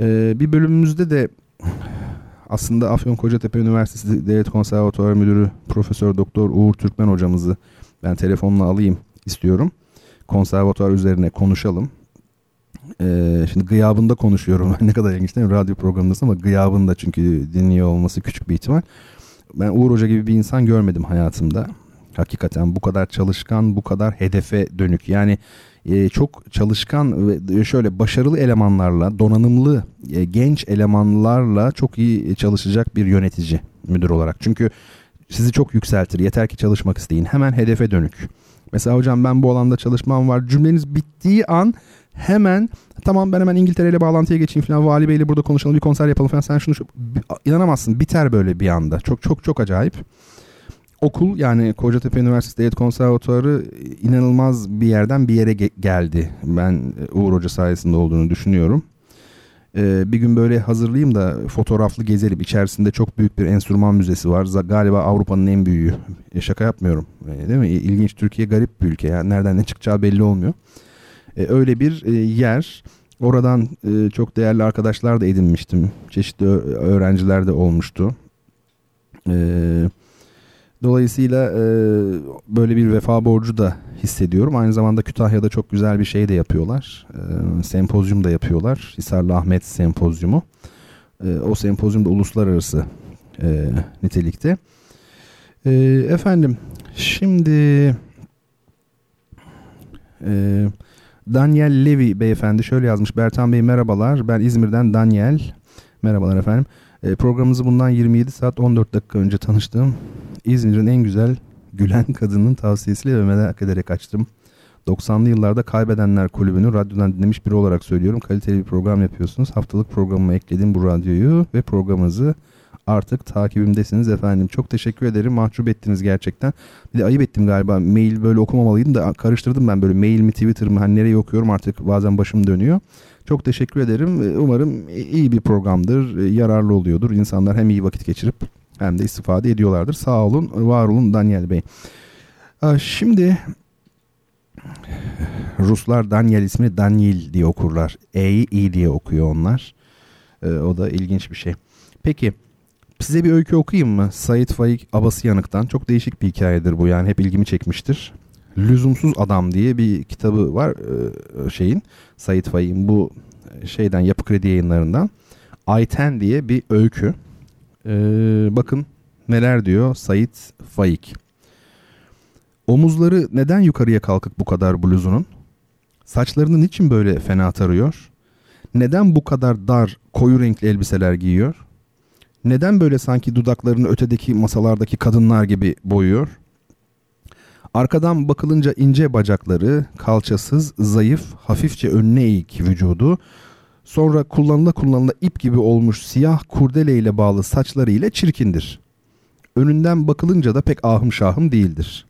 Speaker 1: E, bir bölümümüzde de aslında Afyon Kocatepe Üniversitesi Devlet Konservatuarı Müdürü Profesör Doktor Uğur Türkmen hocamızı ben telefonla alayım istiyorum. Konservatuar üzerine konuşalım. Ee, şimdi gıyabında konuşuyorum. ne kadar ilginç değil mi? Radyo programındasın ama gıyabında çünkü dinliyor olması küçük bir ihtimal. Ben Uğur Hoca gibi bir insan görmedim hayatımda. Hakikaten bu kadar çalışkan, bu kadar hedefe dönük. Yani e, çok çalışkan ve şöyle başarılı elemanlarla, donanımlı e, genç elemanlarla çok iyi çalışacak bir yönetici müdür olarak. Çünkü sizi çok yükseltir. Yeter ki çalışmak isteyin. Hemen hedefe dönük. Mesela hocam ben bu alanda çalışmam var. Cümleniz bittiği an hemen tamam ben hemen İngiltere ile bağlantıya geçeyim falan. Vali Bey ile burada konuşalım bir konser yapalım falan. Sen şunu şu, inanamazsın biter böyle bir anda. Çok çok çok acayip. Okul yani Kocatepe Üniversitesi Devlet Konservatuarı inanılmaz bir yerden bir yere ge- geldi. Ben Uğur Hoca sayesinde olduğunu düşünüyorum. Ee, bir gün böyle hazırlayayım da fotoğraflı gezelim. İçerisinde çok büyük bir enstrüman müzesi var. Galiba Avrupa'nın en büyüğü. E, şaka yapmıyorum. E, değil mi? İlginç Türkiye garip bir ülke. Yani nereden ne çıkacağı belli olmuyor. E, öyle bir e, yer. Oradan e, çok değerli arkadaşlar da edinmiştim. Çeşitli öğrenciler de olmuştu. Eee Dolayısıyla e, böyle bir vefa borcu da hissediyorum. Aynı zamanda Kütahya'da çok güzel bir şey de yapıyorlar. E, sempozyum da yapıyorlar. Hisarlı Ahmet Sempozyumu. E, o sempozyum da uluslararası e, nitelikte. E, efendim şimdi e, Daniel Levy beyefendi şöyle yazmış. Bertan Bey merhabalar. Ben İzmir'den Daniel. Merhabalar efendim. E, programımızı bundan 27 saat 14 dakika önce tanıştım. İzmir'in en güzel gülen kadının tavsiyesiyle ve merak ederek açtım. 90'lı yıllarda Kaybedenler Kulübü'nü radyodan dinlemiş biri olarak söylüyorum. Kaliteli bir program yapıyorsunuz. Haftalık programıma ekledim bu radyoyu ve programınızı artık takibimdesiniz efendim. Çok teşekkür ederim. Mahcup ettiniz gerçekten. Bir de ayıp ettim galiba. Mail böyle okumamalıydım da karıştırdım ben böyle mail mi Twitter mı hani nereye okuyorum artık bazen başım dönüyor. Çok teşekkür ederim. Umarım iyi bir programdır. Yararlı oluyordur. İnsanlar hem iyi vakit geçirip hem de istifade ediyorlardır. Sağ olun, var olun Daniel Bey. Şimdi Ruslar Daniel ismini Daniel diye okurlar. E'yi i diye okuyor onlar. O da ilginç bir şey. Peki size bir öykü okuyayım mı? Said Faik Abasıyanık'tan. Çok değişik bir hikayedir bu yani hep ilgimi çekmiştir. Lüzumsuz Adam diye bir kitabı var şeyin. Said Faik'in bu şeyden Yapı Kredi yayınlarından. Ayten diye bir öykü. Ee, bakın neler diyor Said Faik. Omuzları neden yukarıya kalkık bu kadar bluzunun? Saçlarını niçin böyle fena tarıyor? Neden bu kadar dar koyu renkli elbiseler giyiyor? Neden böyle sanki dudaklarını ötedeki masalardaki kadınlar gibi boyuyor? Arkadan bakılınca ince bacakları, kalçasız, zayıf, hafifçe önüne eğik vücudu, Sonra kullanıla kullanıla ip gibi olmuş siyah kurdele ile bağlı saçları ile çirkindir. Önünden bakılınca da pek ahım şahım değildir.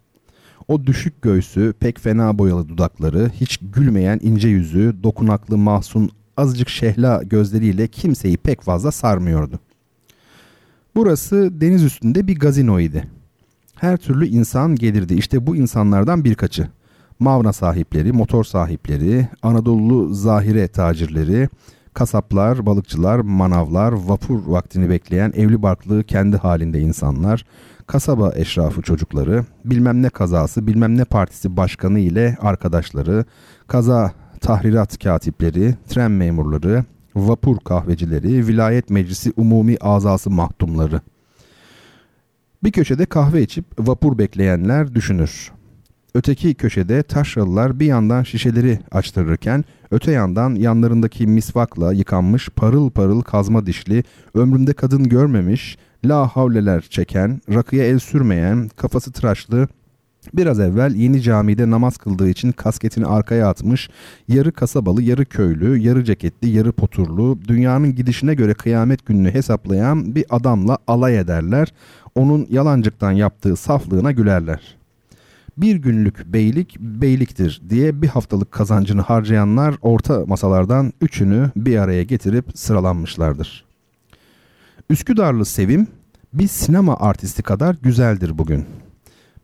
Speaker 1: O düşük göğsü, pek fena boyalı dudakları, hiç gülmeyen ince yüzü, dokunaklı mahzun azıcık şehla gözleriyle kimseyi pek fazla sarmıyordu. Burası deniz üstünde bir gazino idi. Her türlü insan gelirdi. İşte bu insanlardan birkaçı. Mavna sahipleri, motor sahipleri, Anadolu zahire tacirleri, kasaplar, balıkçılar, manavlar, vapur vaktini bekleyen evli barklı kendi halinde insanlar, kasaba eşrafı çocukları, bilmem ne kazası, bilmem ne partisi başkanı ile arkadaşları, kaza tahrirat katipleri, tren memurları, vapur kahvecileri, vilayet meclisi umumi azası mahtumları. Bir köşede kahve içip vapur bekleyenler düşünür. Öteki köşede taşralılar bir yandan şişeleri açtırırken öte yandan yanlarındaki misvakla yıkanmış parıl parıl kazma dişli, ömründe kadın görmemiş, la havleler çeken, rakıya el sürmeyen, kafası tıraşlı, Biraz evvel yeni camide namaz kıldığı için kasketini arkaya atmış, yarı kasabalı, yarı köylü, yarı ceketli, yarı poturlu, dünyanın gidişine göre kıyamet gününü hesaplayan bir adamla alay ederler. Onun yalancıktan yaptığı saflığına gülerler bir günlük beylik beyliktir diye bir haftalık kazancını harcayanlar orta masalardan üçünü bir araya getirip sıralanmışlardır. Üsküdarlı Sevim bir sinema artisti kadar güzeldir bugün.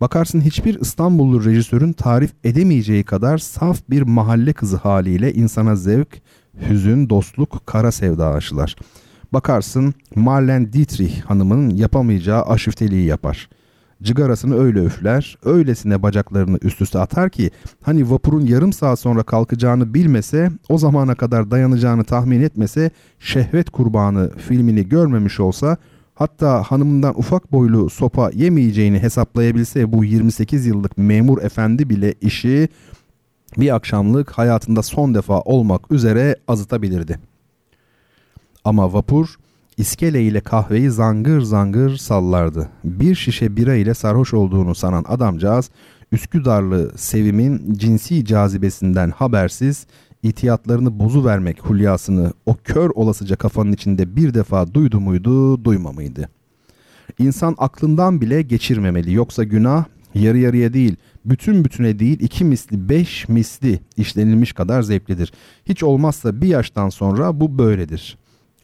Speaker 1: Bakarsın hiçbir İstanbullu rejisörün tarif edemeyeceği kadar saf bir mahalle kızı haliyle insana zevk, hüzün, dostluk, kara sevda aşılar. Bakarsın Marlene Dietrich hanımın yapamayacağı aşifteliği yapar. Cigarasını öyle üfler, öylesine bacaklarını üst üste atar ki hani vapurun yarım saat sonra kalkacağını bilmese, o zamana kadar dayanacağını tahmin etmese, Şehvet Kurbanı filmini görmemiş olsa hatta hanımından ufak boylu sopa yemeyeceğini hesaplayabilse bu 28 yıllık memur efendi bile işi bir akşamlık hayatında son defa olmak üzere azıtabilirdi. Ama vapur iskele ile kahveyi zangır zangır sallardı. Bir şişe bira ile sarhoş olduğunu sanan adamcağız Üsküdarlı Sevim'in cinsi cazibesinden habersiz itiyatlarını bozu vermek hulyasını o kör olasıca kafanın içinde bir defa duydu muydu duyma mıydı? İnsan aklından bile geçirmemeli yoksa günah yarı yarıya değil bütün bütüne değil iki misli beş misli işlenilmiş kadar zevklidir. Hiç olmazsa bir yaştan sonra bu böyledir.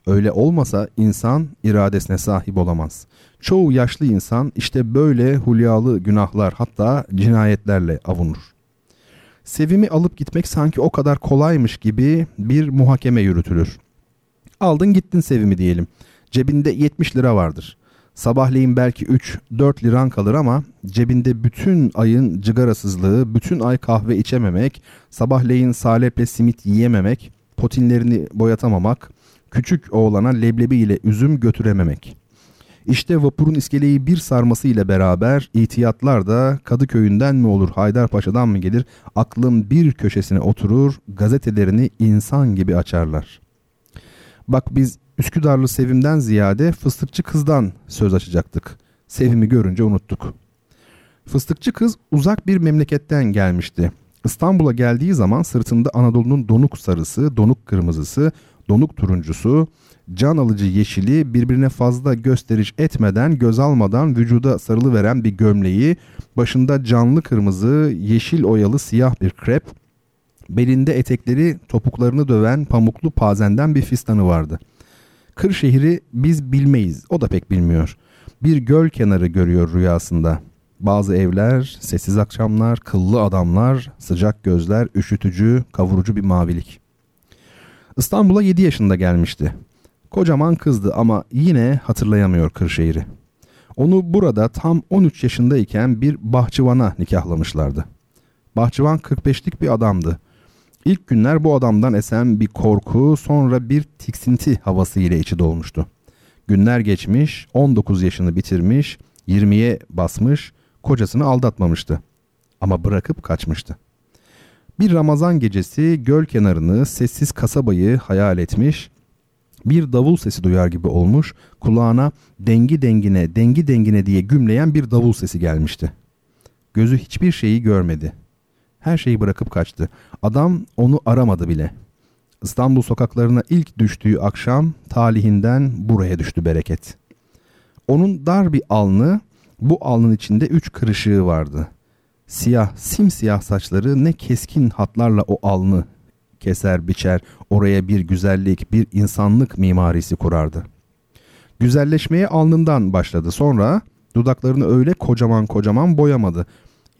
Speaker 1: Öyle olmasa insan iradesine sahip olamaz. Çoğu yaşlı insan işte böyle hulyalı günahlar hatta cinayetlerle avunur. Sevimi alıp gitmek sanki o kadar kolaymış gibi bir muhakeme yürütülür. Aldın gittin Sevimi diyelim. Cebinde 70 lira vardır. Sabahleyin belki 3-4 liran kalır ama cebinde bütün ayın cıgarasızlığı, bütün ay kahve içememek, sabahleyin saleple simit yiyememek, potinlerini boyatamamak, küçük oğlana leblebi ile üzüm götürememek. İşte vapurun iskeleyi bir sarması ile beraber ihtiyatlar da Kadıköy'ünden mi olur Haydarpaşa'dan mı gelir aklın bir köşesine oturur gazetelerini insan gibi açarlar. Bak biz Üsküdarlı Sevim'den ziyade fıstıkçı kızdan söz açacaktık. Sevim'i görünce unuttuk. Fıstıkçı kız uzak bir memleketten gelmişti. İstanbul'a geldiği zaman sırtında Anadolu'nun donuk sarısı, donuk kırmızısı, donuk turuncusu, can alıcı yeşili birbirine fazla gösteriş etmeden göz almadan vücuda sarılı veren bir gömleği, başında canlı kırmızı, yeşil oyalı siyah bir krep, belinde etekleri topuklarını döven pamuklu pazenden bir fistanı vardı. Kırşehir'i biz bilmeyiz, o da pek bilmiyor. Bir göl kenarı görüyor rüyasında. Bazı evler, sessiz akşamlar, kıllı adamlar, sıcak gözler, üşütücü, kavurucu bir mavilik. İstanbul'a 7 yaşında gelmişti. Kocaman kızdı ama yine hatırlayamıyor Kırşehir'i. Onu burada tam 13 yaşındayken bir bahçıvana nikahlamışlardı. Bahçıvan 45'lik bir adamdı. İlk günler bu adamdan esen bir korku sonra bir tiksinti havası ile içi dolmuştu. Günler geçmiş, 19 yaşını bitirmiş, 20'ye basmış, kocasını aldatmamıştı. Ama bırakıp kaçmıştı. Bir Ramazan gecesi göl kenarını, sessiz kasabayı hayal etmiş, bir davul sesi duyar gibi olmuş, kulağına dengi dengine, dengi dengine diye gümleyen bir davul sesi gelmişti. Gözü hiçbir şeyi görmedi. Her şeyi bırakıp kaçtı. Adam onu aramadı bile. İstanbul sokaklarına ilk düştüğü akşam talihinden buraya düştü bereket. Onun dar bir alnı, bu alnın içinde üç kırışığı vardı. Siyah, simsiyah saçları ne keskin hatlarla o alnı keser biçer, oraya bir güzellik, bir insanlık mimarisi kurardı. Güzelleşmeye alnından başladı. Sonra dudaklarını öyle kocaman kocaman boyamadı.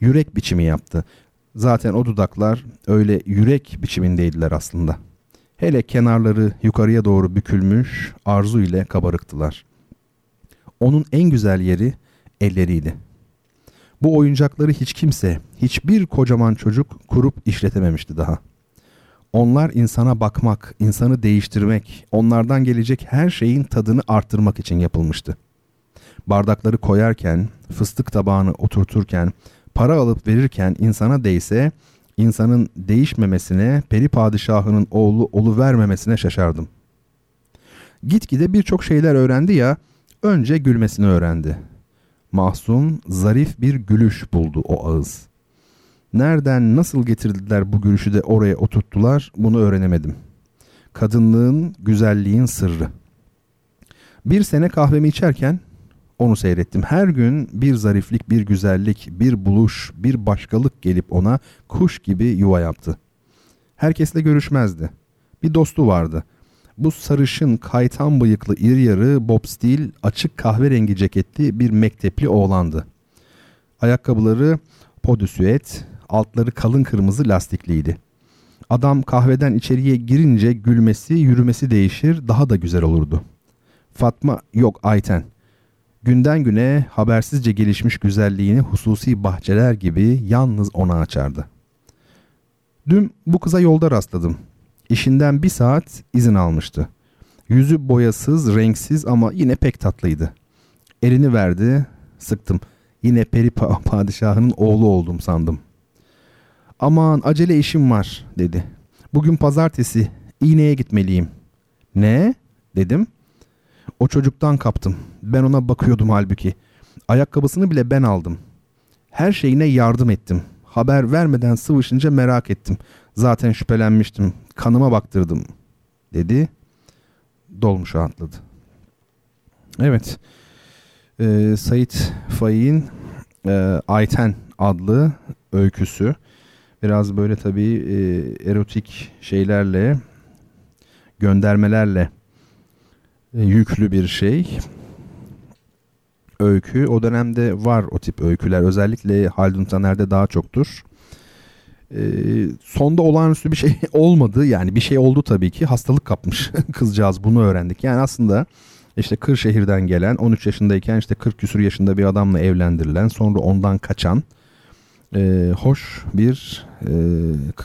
Speaker 1: Yürek biçimi yaptı. Zaten o dudaklar öyle yürek biçimindeydiler aslında. Hele kenarları yukarıya doğru bükülmüş, arzu ile kabarıktılar. Onun en güzel yeri elleriydi. Bu oyuncakları hiç kimse, hiçbir kocaman çocuk kurup işletememişti daha. Onlar insana bakmak, insanı değiştirmek, onlardan gelecek her şeyin tadını arttırmak için yapılmıştı. Bardakları koyarken, fıstık tabağını oturturken, para alıp verirken insana değse, insanın değişmemesine, peri padişahının oğlu olu vermemesine şaşardım. Gitgide birçok şeyler öğrendi ya, önce gülmesini öğrendi. Mahzun, zarif bir gülüş buldu o ağız. Nereden nasıl getirdiler bu gülüşü de oraya oturttular bunu öğrenemedim. Kadınlığın, güzelliğin sırrı. Bir sene kahvemi içerken onu seyrettim. Her gün bir zariflik, bir güzellik, bir buluş, bir başkalık gelip ona kuş gibi yuva yaptı. Herkesle görüşmezdi. Bir dostu vardı. Bu sarışın, kaytan bıyıklı, iri yarı, bob stil, açık kahverengi ceketli bir mektepli oğlandı. Ayakkabıları podüsüet, altları kalın kırmızı lastikliydi. Adam kahveden içeriye girince gülmesi, yürümesi değişir, daha da güzel olurdu. Fatma yok Ayten. Günden güne habersizce gelişmiş güzelliğini hususi bahçeler gibi yalnız ona açardı. Dün bu kıza yolda rastladım. İşinden bir saat izin almıştı. Yüzü boyasız, renksiz ama yine pek tatlıydı. Elini verdi, sıktım. Yine peri padişahının oğlu oldum sandım. Aman acele işim var dedi. Bugün pazartesi iğneye gitmeliyim. Ne? dedim. O çocuktan kaptım. Ben ona bakıyordum halbuki. Ayakkabısını bile ben aldım. Her şeyine yardım ettim. Haber vermeden sıvışınca merak ettim. Zaten şüphelenmiştim. Kanıma baktırdım dedi. Dolmuşa atladı. Evet. Ee, Sait Faik'in e, Ayten adlı öyküsü. Biraz böyle tabii e, erotik şeylerle, göndermelerle e, yüklü bir şey. Öykü. O dönemde var o tip öyküler. Özellikle Haldun Taner'de daha çoktur. E, sonda olağanüstü bir şey olmadı. Yani bir şey oldu tabii ki. Hastalık kapmış kızcağız bunu öğrendik. Yani aslında işte Kırşehir'den gelen 13 yaşındayken işte 40 küsur yaşında bir adamla evlendirilen sonra ondan kaçan e, hoş bir e,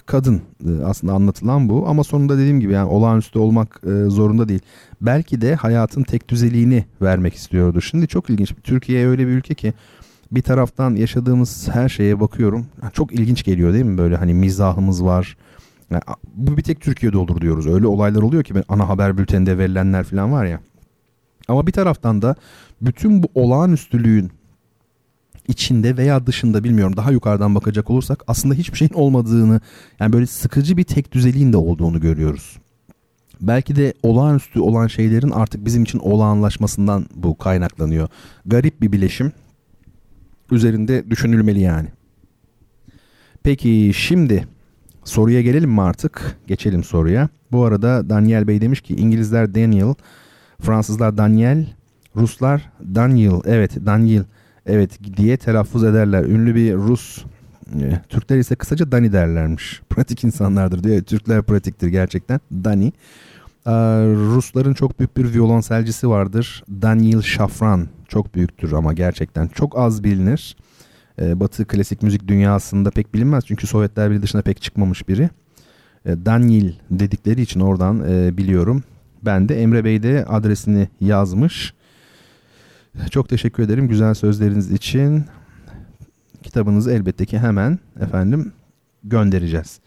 Speaker 1: kadın e, aslında anlatılan bu ama sonunda dediğim gibi yani olağanüstü olmak e, zorunda değil. Belki de hayatın tek düzeliğini vermek istiyordu. Şimdi çok ilginç. Türkiye öyle bir ülke ki bir taraftan yaşadığımız her şeye bakıyorum. Çok ilginç geliyor değil mi böyle hani mizahımız var. Yani bu bir tek Türkiye'de olur diyoruz. Öyle olaylar oluyor ki ana haber bülteninde verilenler falan var ya. Ama bir taraftan da bütün bu olağanüstülüğün içinde veya dışında bilmiyorum daha yukarıdan bakacak olursak aslında hiçbir şeyin olmadığını yani böyle sıkıcı bir tek düzeliğin de olduğunu görüyoruz. Belki de olağanüstü olan şeylerin artık bizim için olağanlaşmasından bu kaynaklanıyor. Garip bir bileşim üzerinde düşünülmeli yani. Peki şimdi soruya gelelim mi artık? Geçelim soruya. Bu arada Daniel Bey demiş ki İngilizler Daniel, Fransızlar Daniel, Ruslar Daniel. Evet Daniel evet diye telaffuz ederler. Ünlü bir Rus e, Türkler ise kısaca Dani derlermiş. Pratik insanlardır diyor. Türkler pratiktir gerçekten. Dani. Ee, Rusların çok büyük bir violonselcisi vardır. Daniel Şafran. Çok büyüktür ama gerçekten. Çok az bilinir. Ee, Batı klasik müzik dünyasında pek bilinmez. Çünkü Sovyetler Birliği dışında pek çıkmamış biri. Ee, Daniel dedikleri için oradan e, biliyorum. Ben de Emre Bey de adresini yazmış. Çok teşekkür ederim güzel sözleriniz için. Kitabınızı elbette ki hemen efendim göndereceğiz.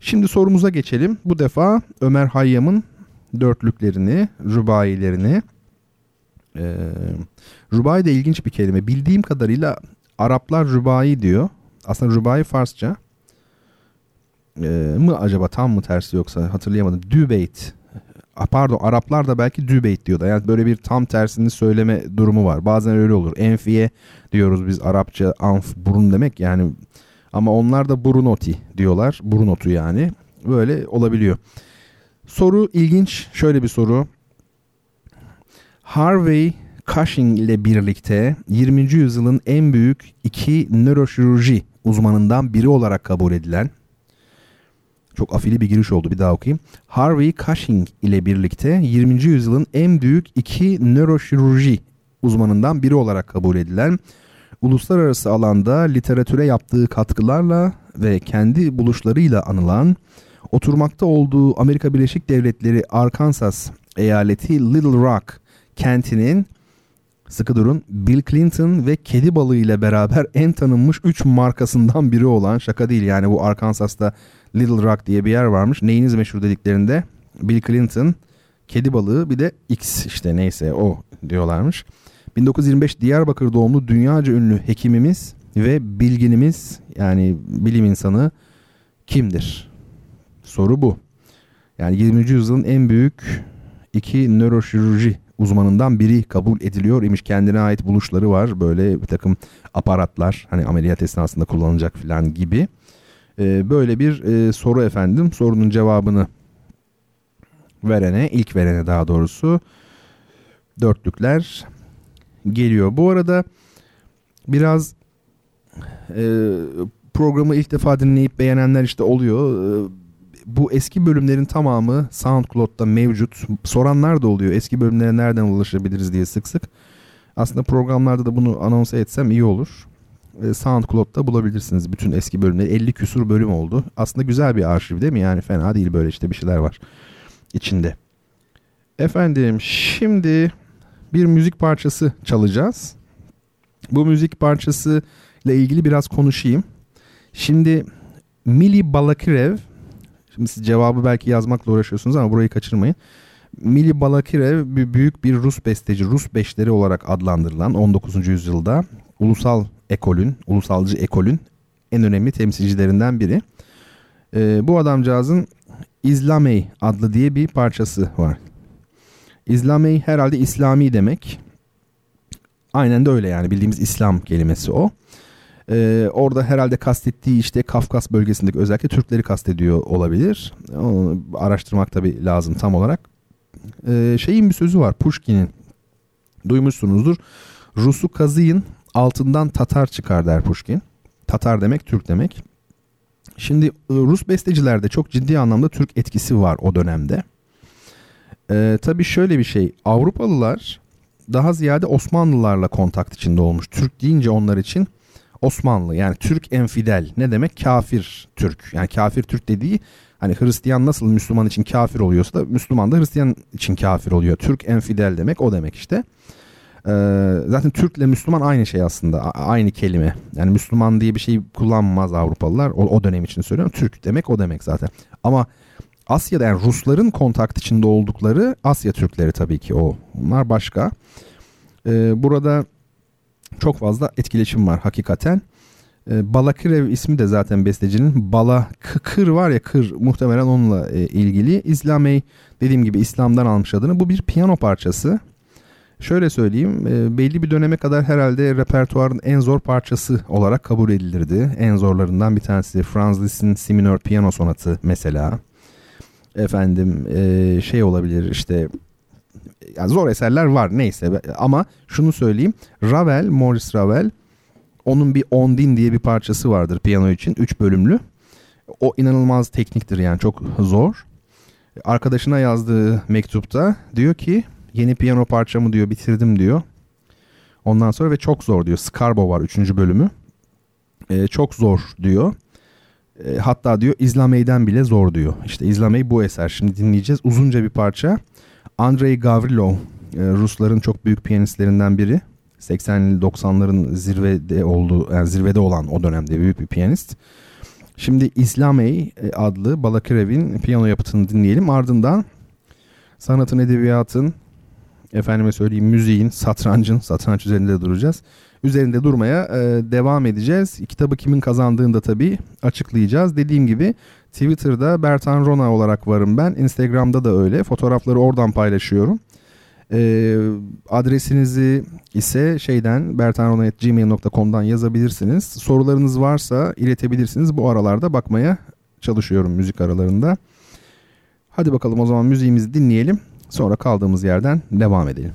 Speaker 1: Şimdi sorumuza geçelim. Bu defa Ömer Hayyam'ın dörtlüklerini, rubailerini. Ee, rubai de ilginç bir kelime. Bildiğim kadarıyla Araplar rubai diyor. Aslında rubai Farsça. Ee, mı acaba tam mı tersi yoksa hatırlayamadım. Dübeyt pardon Araplar da belki dübeyt diyordu. Yani böyle bir tam tersini söyleme durumu var. Bazen öyle olur. Enfiye diyoruz biz Arapça anf burun demek yani ama onlar da burunoti diyorlar. Burunotu yani. Böyle olabiliyor. Soru ilginç. Şöyle bir soru. Harvey Cushing ile birlikte 20. yüzyılın en büyük iki nöroşirurji uzmanından biri olarak kabul edilen çok afili bir giriş oldu bir daha okuyayım. Harvey Cushing ile birlikte 20. yüzyılın en büyük iki nöroşirurji uzmanından biri olarak kabul edilen uluslararası alanda literatüre yaptığı katkılarla ve kendi buluşlarıyla anılan oturmakta olduğu Amerika Birleşik Devletleri Arkansas eyaleti Little Rock kentinin sıkı durun Bill Clinton ve kedi balığı ile beraber en tanınmış 3 markasından biri olan şaka değil yani bu Arkansas'ta Little Rock diye bir yer varmış. Neyiniz meşhur dediklerinde Bill Clinton, kedi balığı bir de X işte neyse o diyorlarmış. 1925 Diyarbakır doğumlu dünyaca ünlü hekimimiz ve bilginimiz yani bilim insanı kimdir? Soru bu. Yani 20. yüzyılın en büyük iki nöroşirurji uzmanından biri kabul ediliyor imiş. Kendine ait buluşları var. Böyle bir takım aparatlar hani ameliyat esnasında kullanılacak falan gibi. Ee, böyle bir e, soru efendim. Sorunun cevabını verene, ilk verene daha doğrusu dörtlükler geliyor. Bu arada biraz e, programı ilk defa dinleyip beğenenler işte oluyor. E, bu eski bölümlerin tamamı SoundCloud'da mevcut. Soranlar da oluyor. Eski bölümlere nereden ulaşabiliriz diye sık sık. Aslında programlarda da bunu anons etsem iyi olur. SoundCloud'da bulabilirsiniz bütün eski bölümleri. 50 küsur bölüm oldu. Aslında güzel bir arşiv değil mi? Yani fena değil böyle işte bir şeyler var içinde. Efendim şimdi bir müzik parçası çalacağız. Bu müzik parçası ile ilgili biraz konuşayım. Şimdi Mili Balakirev Şimdi siz cevabı belki yazmakla uğraşıyorsunuz ama burayı kaçırmayın. Mili Balakirev bir büyük bir Rus besteci, Rus beşleri olarak adlandırılan 19. yüzyılda ulusal ekolün, ulusalcı ekolün en önemli temsilcilerinden biri. Ee, bu adamcağızın İslamey adlı diye bir parçası var. İslamey herhalde İslami demek. Aynen de öyle yani bildiğimiz İslam kelimesi o. Ee, orada herhalde kastettiği işte Kafkas bölgesindeki özellikle Türkleri kastediyor olabilir. Onu araştırmak tabi lazım tam olarak. Ee, şeyin bir sözü var Pushkin'in. Duymuşsunuzdur. Rus'u kazıyın altından Tatar çıkar der Pushkin. Tatar demek Türk demek. Şimdi Rus bestecilerde çok ciddi anlamda Türk etkisi var o dönemde. Ee, tabii şöyle bir şey Avrupalılar daha ziyade Osmanlılarla kontakt içinde olmuş. Türk deyince onlar için Osmanlı yani Türk enfidel ne demek? Kafir Türk. Yani kafir Türk dediği hani Hristiyan nasıl Müslüman için kafir oluyorsa da Müslüman da Hristiyan için kafir oluyor. Türk enfidel demek o demek işte. Ee, zaten Türk ile Müslüman aynı şey aslında. aynı kelime. Yani Müslüman diye bir şey kullanmaz Avrupalılar. O, o dönem için söylüyorum. Türk demek o demek zaten. Ama Asya'da yani Rusların kontakt içinde oldukları Asya Türkleri tabii ki o. Bunlar başka. Ee, burada çok fazla etkileşim var hakikaten. E, Balakirev ismi de zaten bestecinin Bala Kır var ya Kır muhtemelen onunla e, ilgili. İslamey dediğim gibi İslam'dan almış adını. Bu bir piyano parçası. Şöyle söyleyeyim e, belli bir döneme kadar herhalde repertuarın en zor parçası olarak kabul edilirdi. En zorlarından bir tanesi Franz Liszt'in Si minör piyano sonatı mesela. Efendim e, şey olabilir işte yani zor eserler var neyse ama şunu söyleyeyim. Ravel, Maurice Ravel onun bir Ondine diye bir parçası vardır piyano için. Üç bölümlü. O inanılmaz tekniktir yani çok zor. Arkadaşına yazdığı mektupta diyor ki yeni piyano parçamı diyor bitirdim diyor. Ondan sonra ve çok zor diyor. Scarbo var üçüncü bölümü. Ee, çok zor diyor. E, hatta diyor İzlamey'den bile zor diyor. İşte İzlamey bu eser. Şimdi dinleyeceğiz. Uzunca bir parça. Andrei Gavrilov e, Rusların çok büyük piyanistlerinden biri. 80'li 90'ların zirvede olduğu yani zirvede olan o dönemde büyük bir piyanist. Şimdi İslamey e, adlı Balakirev'in piyano yapıtını dinleyelim. Ardından sanatın, edebiyatın, efendime söyleyeyim müziğin, satrancın, satranç üzerinde duracağız. Üzerinde durmaya e, devam edeceğiz. Kitabı kimin kazandığını da tabii açıklayacağız. Dediğim gibi Twitter'da Bertan Rona olarak varım ben. Instagram'da da öyle. Fotoğrafları oradan paylaşıyorum. E, adresinizi ise şeyden bertanrona.gmail.com'dan yazabilirsiniz. Sorularınız varsa iletebilirsiniz. Bu aralarda bakmaya çalışıyorum müzik aralarında. Hadi bakalım o zaman müziğimizi dinleyelim. Sonra kaldığımız yerden devam edelim.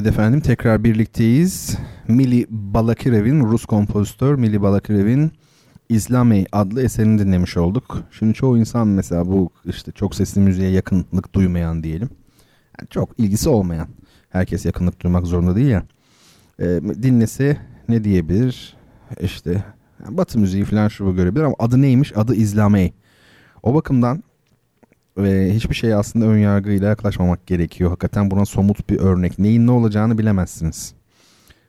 Speaker 1: Evet efendim tekrar birlikteyiz. Mili Balakirev'in Rus kompozitör Mili Balakirev'in İslami adlı eserini dinlemiş olduk. Şimdi çoğu insan mesela bu işte çok sesli müziğe yakınlık duymayan diyelim. Yani çok ilgisi olmayan. Herkes yakınlık duymak zorunda değil ya. E, dinlese ne diyebilir? İşte batı müziği falan şu görebilir ama adı neymiş? Adı İslami. O bakımdan ve hiçbir şeye aslında ön yargıyla yaklaşmamak gerekiyor. Hakikaten buna somut bir örnek. Neyin ne olacağını bilemezsiniz.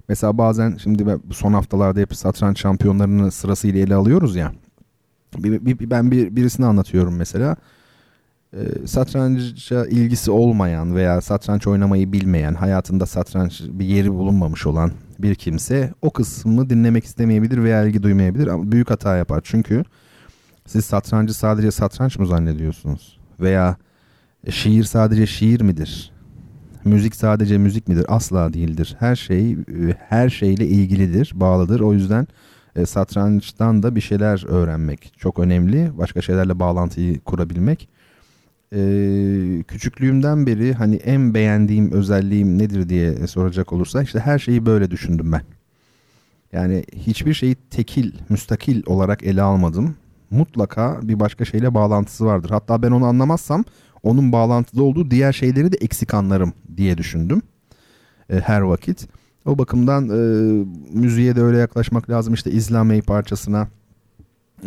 Speaker 1: Mesela bazen şimdi son haftalarda hep satranç şampiyonlarını sırasıyla ele alıyoruz ya. Bir, bir, ben bir, birisini anlatıyorum mesela. E, satranca ilgisi olmayan veya satranç oynamayı bilmeyen, hayatında satranç bir yeri bulunmamış olan bir kimse o kısmı dinlemek istemeyebilir veya ilgi duymayabilir ama büyük hata yapar. Çünkü siz satrancı sadece satranç mı zannediyorsunuz? Veya şiir sadece şiir midir? Müzik sadece müzik midir? Asla değildir. Her şey her şeyle ilgilidir, bağlıdır. O yüzden e, satrançtan da bir şeyler öğrenmek çok önemli. Başka şeylerle bağlantıyı kurabilmek. E, küçüklüğümden beri hani en beğendiğim özelliğim nedir diye soracak olursa işte her şeyi böyle düşündüm ben. Yani hiçbir şeyi tekil, müstakil olarak ele almadım. Mutlaka bir başka şeyle bağlantısı vardır. Hatta ben onu anlamazsam onun bağlantıda olduğu diğer şeyleri de eksik anlarım diye düşündüm e, her vakit. O bakımdan e, müziğe de öyle yaklaşmak lazım. İşte İslami parçasına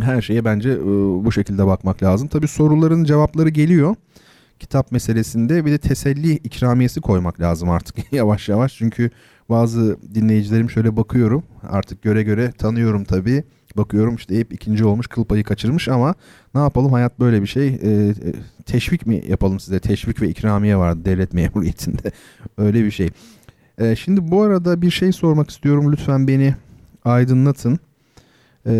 Speaker 1: her şeye bence e, bu şekilde bakmak lazım. Tabii soruların cevapları geliyor. Kitap meselesinde bir de teselli ikramiyesi koymak lazım artık yavaş yavaş. Çünkü bazı dinleyicilerim şöyle bakıyorum. Artık göre göre tanıyorum tabii. Bakıyorum işte hep ikinci olmuş kıl payı kaçırmış ama ne yapalım hayat böyle bir şey. E, teşvik mi yapalım size? Teşvik ve ikramiye vardı devlet memuriyetinde. Öyle bir şey. E, şimdi bu arada bir şey sormak istiyorum. Lütfen beni aydınlatın. E,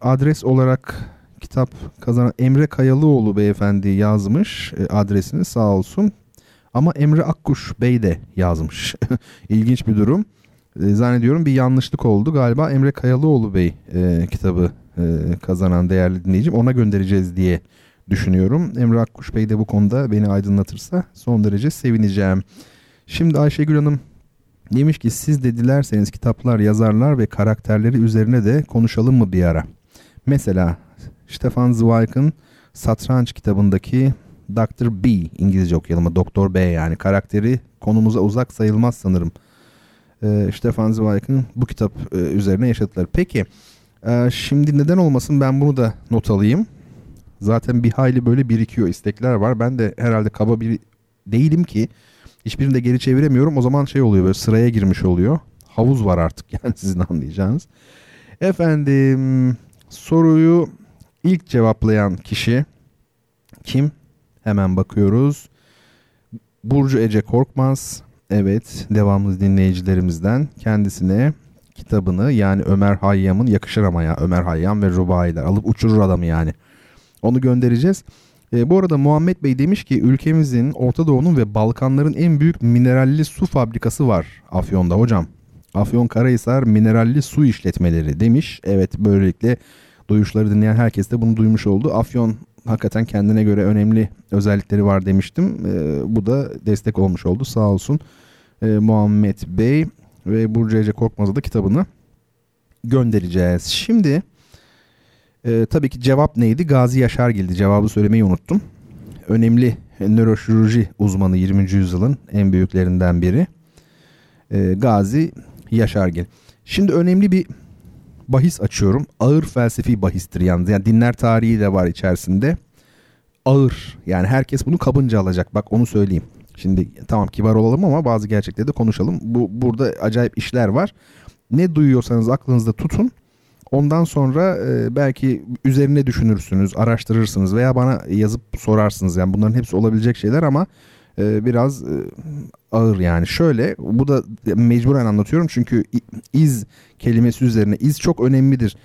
Speaker 1: adres olarak kitap kazanan Emre Kayalıoğlu beyefendi yazmış e, adresini sağ olsun. Ama Emre Akkuş Bey de yazmış. İlginç bir durum. E, zannediyorum bir yanlışlık oldu. Galiba Emre Kayalıoğlu Bey e, kitabı e, kazanan değerli dinleyicim. Ona göndereceğiz diye düşünüyorum. Emre Akkuş Bey de bu konuda beni aydınlatırsa son derece sevineceğim. Şimdi Ayşegül Hanım demiş ki siz de dilerseniz kitaplar, yazarlar ve karakterleri üzerine de konuşalım mı bir ara? Mesela Stefan Zweig'ın Satranç kitabındaki Dr. B İngilizce okuyalım ama Doktor B yani karakteri konumuza uzak sayılmaz sanırım e, Stefan Zweig'ın bu kitap e, üzerine yaşadıkları. Peki e, şimdi neden olmasın ben bunu da not alayım. Zaten bir hayli böyle birikiyor istekler var. Ben de herhalde kaba bir değilim ki hiçbirini de geri çeviremiyorum. O zaman şey oluyor böyle sıraya girmiş oluyor. Havuz var artık yani sizin anlayacağınız. Efendim soruyu ilk cevaplayan kişi kim? Hemen bakıyoruz. Burcu Ece Korkmaz. Evet, devamlı dinleyicilerimizden kendisine kitabını yani Ömer Hayyam'ın yakışır ama ya Ömer Hayyam ve Rubailer alıp uçurur adamı yani. Onu göndereceğiz. E, bu arada Muhammed Bey demiş ki ülkemizin Orta Doğu'nun ve Balkanların en büyük mineralli su fabrikası var Afyon'da hocam. Afyon Karahisar mineralli su işletmeleri demiş. Evet böylelikle duyuşları dinleyen herkes de bunu duymuş oldu. Afyon hakikaten kendine göre önemli özellikleri var demiştim. E, bu da destek olmuş oldu sağ olsun e, Muhammed Bey ve Burcu Ece Korkmaz'a da kitabını göndereceğiz. Şimdi e, tabii ki cevap neydi? Gazi Yaşargil'di. Cevabı söylemeyi unuttum. Önemli nöroşirurji uzmanı 20. yüzyılın en büyüklerinden biri. E, Gazi Yaşargil. Şimdi önemli bir bahis açıyorum. Ağır felsefi bahistir yalnız. Yani dinler tarihi de var içerisinde. Ağır. Yani herkes bunu kabınca alacak. Bak onu söyleyeyim. Şimdi tamam kibar olalım ama bazı gerçekleri de konuşalım. Bu burada acayip işler var. Ne duyuyorsanız aklınızda tutun. Ondan sonra e, belki üzerine düşünürsünüz, araştırırsınız veya bana yazıp sorarsınız. Yani bunların hepsi olabilecek şeyler ama biraz e, ağır yani. Şöyle bu da mecburen anlatıyorum çünkü iz kelimesi üzerine iz çok önemlidir.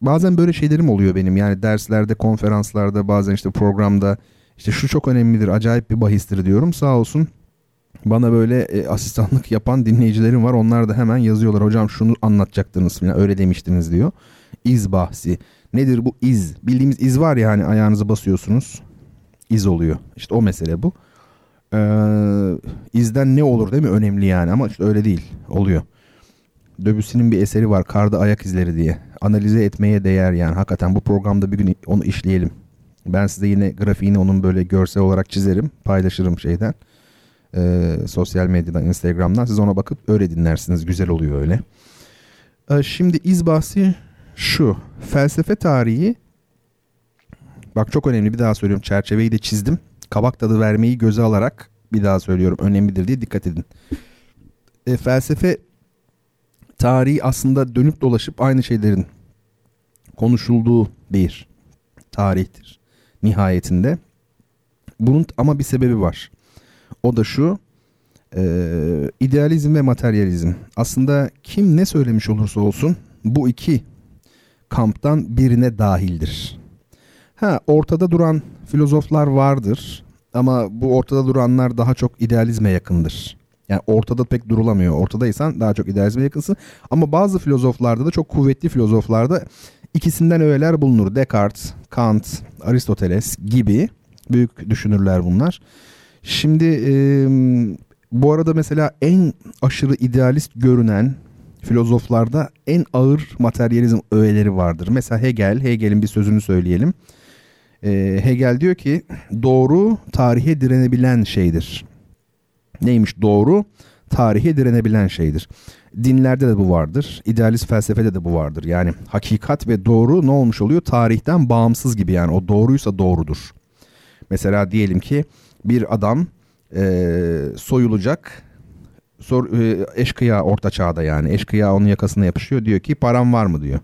Speaker 1: Bazen böyle şeylerim oluyor benim yani derslerde, konferanslarda, bazen işte programda işte şu çok önemlidir, acayip bir bahistir diyorum. Sağ olsun bana böyle e, asistanlık yapan dinleyicilerim var. Onlar da hemen yazıyorlar. Hocam şunu anlatacaktınız falan öyle demiştiniz diyor. İz bahsi. Nedir bu iz? Bildiğimiz iz var ya hani ayağınızı basıyorsunuz. iz oluyor. İşte o mesele bu. Ee, izden ne olur değil mi? Önemli yani ama işte öyle değil. Oluyor. Döbüsü'nün bir eseri var Karda Ayak İzleri diye. Analize etmeye değer yani. Hakikaten bu programda bir gün onu işleyelim. Ben size yine grafiğini onun böyle görsel olarak çizerim. Paylaşırım şeyden. Ee, sosyal medyadan, Instagram'dan. Siz ona bakıp öyle dinlersiniz. Güzel oluyor öyle. Ee, şimdi iz bahsi şu. Felsefe tarihi Bak çok önemli bir daha söylüyorum. Çerçeveyi de çizdim. Kabak tadı vermeyi göze alarak bir daha söylüyorum. Önemlidir diye dikkat edin. E, felsefe tarihi aslında dönüp dolaşıp aynı şeylerin konuşulduğu bir tarihtir. Nihayetinde. Bunun ama bir sebebi var. O da şu. E, idealizm ve materyalizm. Aslında kim ne söylemiş olursa olsun bu iki kamptan birine dahildir. Ha ortada duran filozoflar vardır ama bu ortada duranlar daha çok idealizme yakındır. Yani ortada pek durulamıyor. Ortadaysan daha çok idealizme yakınsın. Ama bazı filozoflarda da çok kuvvetli filozoflarda ikisinden öğeler bulunur. Descartes, Kant, Aristoteles gibi büyük düşünürler bunlar. Şimdi e, bu arada mesela en aşırı idealist görünen filozoflarda en ağır materyalizm öğeleri vardır. Mesela Hegel, Hegel'in bir sözünü söyleyelim. E, Hegel diyor ki doğru tarihe direnebilen şeydir. Neymiş doğru? Tarihe direnebilen şeydir. Dinlerde de bu vardır. İdealist felsefede de bu vardır. Yani hakikat ve doğru ne olmuş oluyor? Tarihten bağımsız gibi yani o doğruysa doğrudur. Mesela diyelim ki bir adam e, soyulacak sor, e, eşkıya orta çağda yani eşkıya onun yakasına yapışıyor diyor ki param var mı diyor.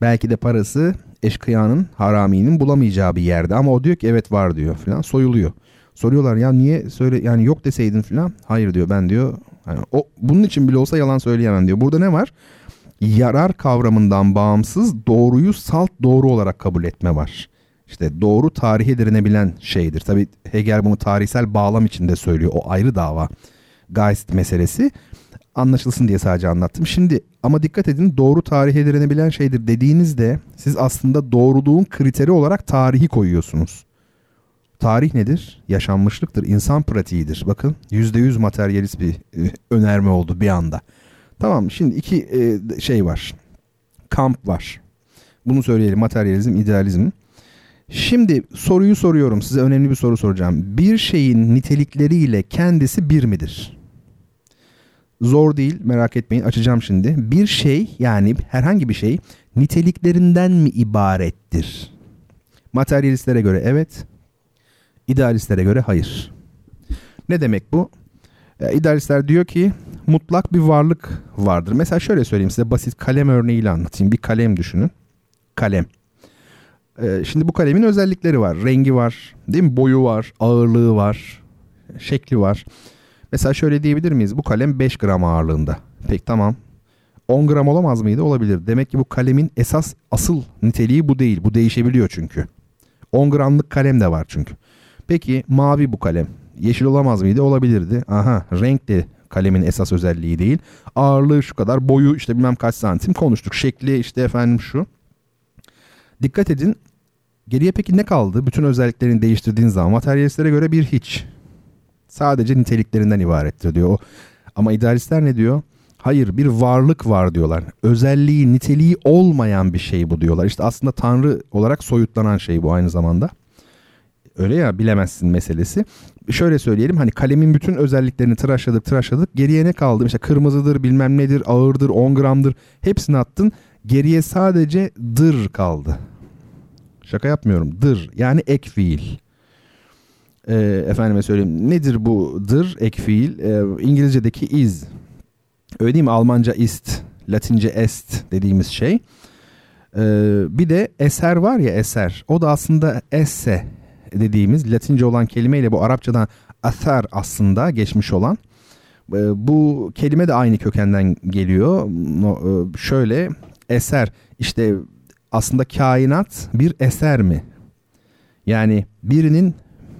Speaker 1: Belki de parası eşkıyanın haraminin bulamayacağı bir yerde ama o diyor ki evet var diyor falan soyuluyor. Soruyorlar ya niye söyle yani yok deseydin falan. Hayır diyor ben diyor yani o bunun için bile olsa yalan söyleyemem diyor. Burada ne var? Yarar kavramından bağımsız doğruyu salt doğru olarak kabul etme var. İşte doğru tarihe dirinebilen şeydir. Tabi Hegel bunu tarihsel bağlam içinde söylüyor. O ayrı dava. Geist meselesi anlaşılsın diye sadece anlattım. Şimdi ama dikkat edin doğru tarihe direnebilen şeydir dediğinizde siz aslında doğruluğun kriteri olarak tarihi koyuyorsunuz. Tarih nedir? Yaşanmışlıktır, insan pratiğidir. Bakın %100 materyalist bir e, önerme oldu bir anda. Tamam şimdi iki e, şey var. Kamp var. Bunu söyleyelim materyalizm, idealizm. Şimdi soruyu soruyorum size önemli bir soru soracağım. Bir şeyin nitelikleriyle kendisi bir midir? Zor değil merak etmeyin açacağım şimdi. Bir şey yani herhangi bir şey niteliklerinden mi ibarettir? Materyalistlere göre evet. İdealistlere göre hayır. Ne demek bu? E, idealistler diyor ki mutlak bir varlık vardır. Mesela şöyle söyleyeyim size basit kalem örneğiyle anlatayım. Bir kalem düşünün. Kalem. E, şimdi bu kalemin özellikleri var. Rengi var, değil mi? Boyu var, ağırlığı var, şekli var. Mesela şöyle diyebilir miyiz? Bu kalem 5 gram ağırlığında. Peki tamam. 10 gram olamaz mıydı? Olabilir. Demek ki bu kalemin esas asıl niteliği bu değil. Bu değişebiliyor çünkü. 10 gramlık kalem de var çünkü. Peki mavi bu kalem. Yeşil olamaz mıydı? Olabilirdi. Aha renk de kalemin esas özelliği değil. Ağırlığı şu kadar, boyu işte bilmem kaç santim konuştuk. Şekli işte efendim şu. Dikkat edin. Geriye peki ne kaldı? Bütün özelliklerini değiştirdiğin zaman materyalistlere göre bir hiç. Sadece niteliklerinden ibarettir diyor. Ama idealistler ne diyor? Hayır bir varlık var diyorlar. Özelliği, niteliği olmayan bir şey bu diyorlar. İşte aslında Tanrı olarak soyutlanan şey bu aynı zamanda. Öyle ya bilemezsin meselesi. Şöyle söyleyelim hani kalemin bütün özelliklerini tıraşladık tıraşladık. Geriye ne kaldı? İşte kırmızıdır bilmem nedir ağırdır 10 gramdır hepsini attın. Geriye sadece dır kaldı. Şaka yapmıyorum dır yani ek fiil e, efendime söyleyeyim nedir bu dır ek fiil? E, İngilizce'deki is. Öyle değil mi? Almanca ist Latince est dediğimiz şey. E, bir de eser var ya eser. O da aslında esse dediğimiz Latince olan kelimeyle bu Arapçadan athar aslında geçmiş olan. E, bu kelime de aynı kökenden geliyor. E, şöyle eser işte aslında kainat bir eser mi? Yani birinin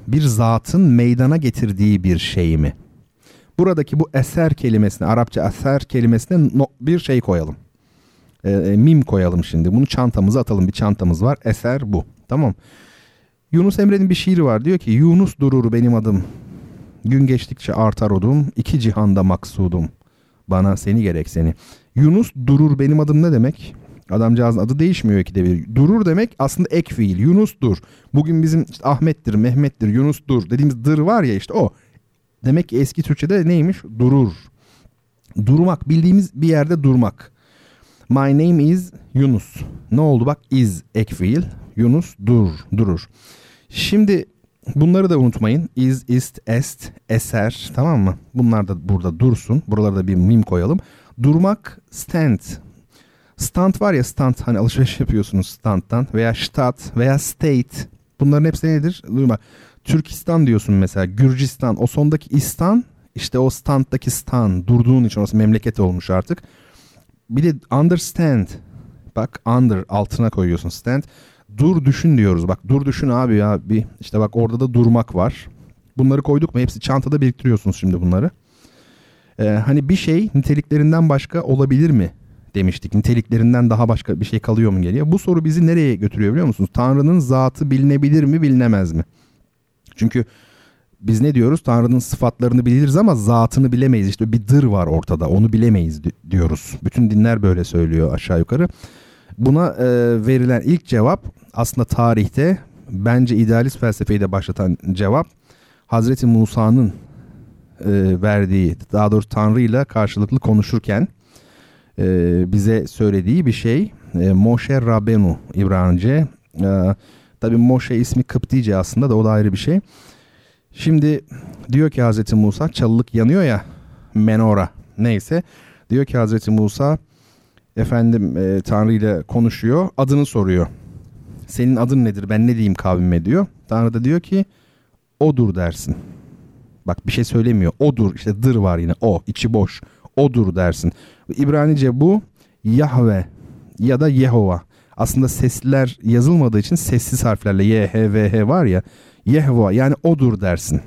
Speaker 1: bir zatın meydana getirdiği bir şey mi? Buradaki bu eser kelimesine, Arapça eser kelimesine bir şey koyalım. E, mim koyalım şimdi. Bunu çantamıza atalım. Bir çantamız var. Eser bu. Tamam. Yunus Emre'nin bir şiiri var. Diyor ki Yunus durur benim adım. Gün geçtikçe artar odum. iki cihanda maksudum. Bana seni gerek seni. Yunus durur benim adım ne demek? Adamcağızın adı değişmiyor ikide bir. Durur demek aslında ek fiil. Yunus dur. Bugün bizim işte Ahmet'tir, Mehmet'tir, Yunus dur dediğimiz dır var ya işte o. Demek ki eski Türkçe'de neymiş? Durur. Durmak bildiğimiz bir yerde durmak. My name is Yunus. Ne oldu bak is ek fiil. Yunus dur, durur. Şimdi bunları da unutmayın. Is, ist, est, eser tamam mı? Bunlar da burada dursun. Buralarda da bir mim koyalım. Durmak stand. Stand var ya stand hani alışveriş yapıyorsunuz standtan veya stat veya state. Bunların hepsi nedir? Duyma. Türkistan diyorsun mesela Gürcistan o sondaki istan işte o standdaki stan durduğun için orası memleket olmuş artık. Bir de understand bak under altına koyuyorsun stand. Dur düşün diyoruz bak dur düşün abi ya bir işte bak orada da durmak var. Bunları koyduk mu hepsi çantada biriktiriyorsunuz şimdi bunları. Ee, hani bir şey niteliklerinden başka olabilir mi demiştik. Niteliklerinden daha başka bir şey kalıyor mu geliyor. Bu soru bizi nereye götürüyor biliyor musunuz? Tanrı'nın zatı bilinebilir mi bilinemez mi? Çünkü biz ne diyoruz? Tanrı'nın sıfatlarını biliriz ama zatını bilemeyiz. İşte bir dır var ortada onu bilemeyiz diyoruz. Bütün dinler böyle söylüyor aşağı yukarı. Buna e, verilen ilk cevap aslında tarihte bence idealist felsefeyi de başlatan cevap Hazreti Musa'nın e, verdiği daha doğrusu Tanrı ile karşılıklı konuşurken e, bize söylediği bir şey. E, Moshe Rabenu İbranice. E, Tabi Moshe ismi Kıptice aslında da o da ayrı bir şey. Şimdi diyor ki Hazreti Musa çalılık yanıyor ya menora neyse. Diyor ki Hazreti Musa efendim e, Tanrı ile konuşuyor adını soruyor. Senin adın nedir ben ne diyeyim kavmime diyor. Tanrı da diyor ki odur dersin. Bak bir şey söylemiyor. Odur işte dır var yine o içi boş. Odur dersin. İbranice bu Yahve ya da Yehova. Aslında sesler yazılmadığı için sessiz harflerle Y, H, V, H var ya. Yehova yani odur dersin.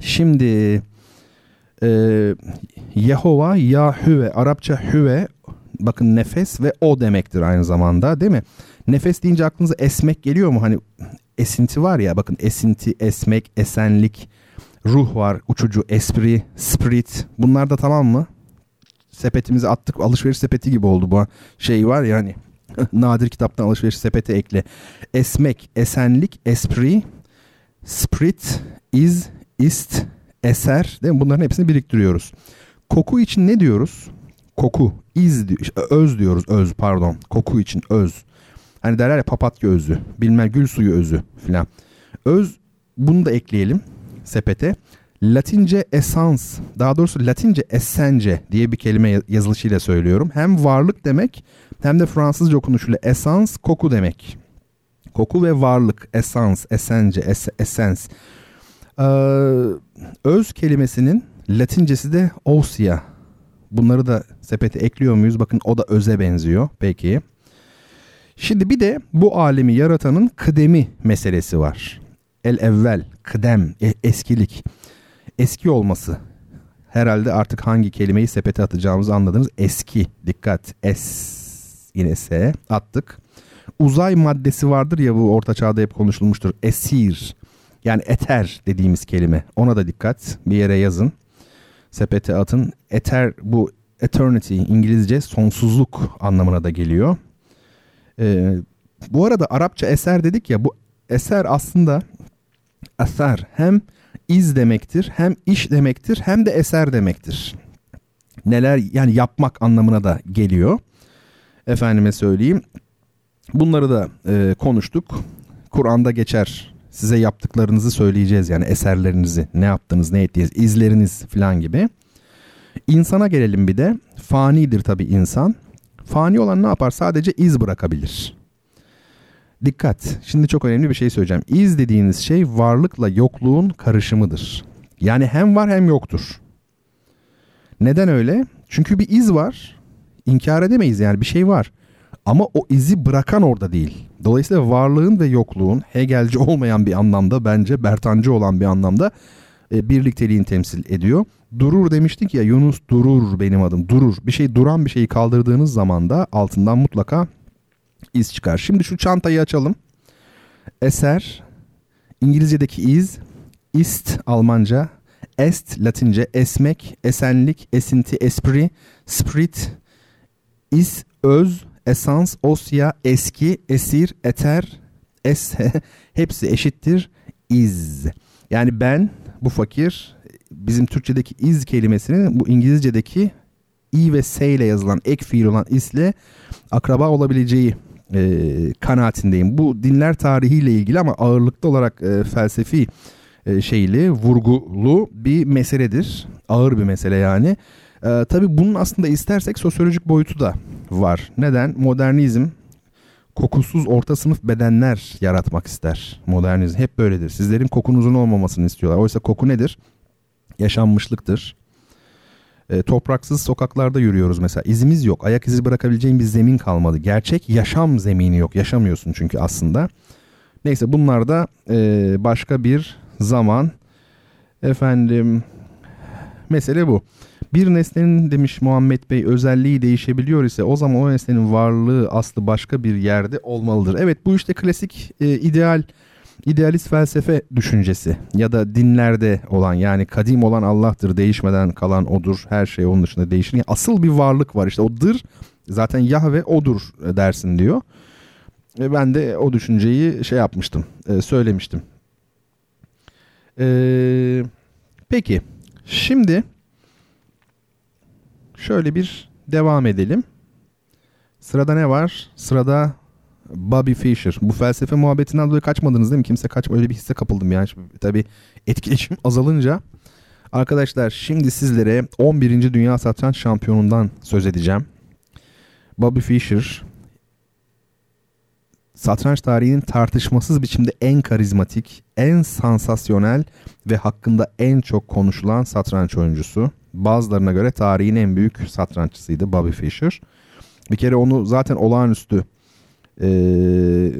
Speaker 1: Şimdi e, Yehova, Yahüve, Arapça hüve bakın nefes ve o demektir aynı zamanda değil mi? Nefes deyince aklınıza esmek geliyor mu? Hani esinti var ya bakın esinti, esmek, esenlik, ruh var, uçucu, espri, spirit bunlar da tamam mı? Sepetimizi attık alışveriş sepeti gibi oldu bu şey var ya hani nadir kitaptan alışveriş sepeti ekle. Esmek, esenlik, espri, spirit, is, ist, eser değil mi? Bunların hepsini biriktiriyoruz. Koku için ne diyoruz? Koku, iz, öz diyoruz, öz pardon. Koku için öz. Hani derler ya papatya özü, bilmem gül suyu özü filan. Öz bunu da ekleyelim sepete. Latince esans, daha doğrusu Latince essence diye bir kelime yazılışıyla söylüyorum. Hem varlık demek hem de Fransızca okunuşuyla esans koku demek. Koku ve varlık, esans, esence, es, essence. Ee, öz kelimesinin Latincesi de ousia. Bunları da sepete ekliyor muyuz? Bakın o da öze benziyor. Peki. Şimdi bir de bu alemi yaratanın kıdemi meselesi var. El evvel, kıdem, e, eskilik. Eski olması. Herhalde artık hangi kelimeyi sepete atacağımızı anladınız. Eski. Dikkat. Es yine S attık. Uzay maddesi vardır ya bu orta çağda hep konuşulmuştur. Esir. Yani eter dediğimiz kelime. Ona da dikkat. Bir yere yazın. Sepete atın. Eter bu eternity İngilizce sonsuzluk anlamına da geliyor. Ee, bu arada Arapça eser dedik ya bu eser aslında eser hem iz demektir hem iş demektir hem de eser demektir. Neler yani yapmak anlamına da geliyor. Efendime söyleyeyim. Bunları da e, konuştuk. Kur'an'da geçer. Size yaptıklarınızı söyleyeceğiz yani eserlerinizi, ne yaptınız, ne ettiniz, izleriniz falan gibi. İnsana gelelim bir de. Fanidir tabii insan. Fani olan ne yapar? Sadece iz bırakabilir. Dikkat. Şimdi çok önemli bir şey söyleyeceğim. İz dediğiniz şey varlıkla yokluğun karışımıdır. Yani hem var hem yoktur. Neden öyle? Çünkü bir iz var. İnkar edemeyiz yani bir şey var. Ama o izi bırakan orada değil. Dolayısıyla varlığın ve yokluğun Hegelci olmayan bir anlamda bence Bertancı olan bir anlamda e, birlikteliğini temsil ediyor. Durur demiştik ya Yunus durur benim adım durur. Bir şey duran bir şeyi kaldırdığınız zaman da altından mutlaka iz çıkar. Şimdi şu çantayı açalım. Eser İngilizce'deki iz ist Almanca est Latince esmek, esenlik, esinti, esprit, spirit, is, öz, esans, osya, eski, esir, eter, es hepsi eşittir iz. Yani ben bu fakir bizim Türkçedeki iz kelimesinin bu İngilizce'deki i ve s ile yazılan ek fiil olan isle akraba olabileceği e, kanaatindeyim. Bu dinler tarihiyle ilgili ama ağırlıklı olarak e, felsefi e, şeyli, vurgulu bir meseledir. Ağır bir mesele yani. E, tabii bunun aslında istersek sosyolojik boyutu da var. Neden? Modernizm kokusuz orta sınıf bedenler yaratmak ister. Modernizm hep böyledir. Sizlerin kokunuzun olmamasını istiyorlar. Oysa koku nedir? Yaşanmışlıktır. E, topraksız sokaklarda yürüyoruz mesela. İzimiz yok. Ayak izi bırakabileceğin bir zemin kalmadı. Gerçek yaşam zemini yok. Yaşamıyorsun çünkü aslında. Neyse bunlar da e, başka bir zaman. Efendim mesele bu. Bir nesnenin demiş Muhammed Bey özelliği değişebiliyor ise o zaman o nesnenin varlığı aslı başka bir yerde olmalıdır. Evet bu işte klasik e, ideal idealist felsefe düşüncesi ya da dinlerde olan yani kadim olan Allah'tır değişmeden kalan odur her şey onun dışında değişir. Yani asıl bir varlık var işte odur zaten Yahve odur dersin diyor. Ve ben de o düşünceyi şey yapmıştım e, söylemiştim. Ee, peki şimdi şöyle bir devam edelim. Sırada ne var? Sırada Bobby Fischer. Bu felsefe muhabbetinden dolayı kaçmadınız değil mi? Kimse kaçma öyle bir hisse kapıldım yani. Tabii etkileşim azalınca. Arkadaşlar şimdi sizlere 11. Dünya Satranç Şampiyonu'ndan söz edeceğim. Bobby Fischer satranç tarihinin tartışmasız biçimde en karizmatik, en sansasyonel ve hakkında en çok konuşulan satranç oyuncusu. Bazılarına göre tarihin en büyük satranççısıydı Bobby Fischer. Bir kere onu zaten olağanüstü ee,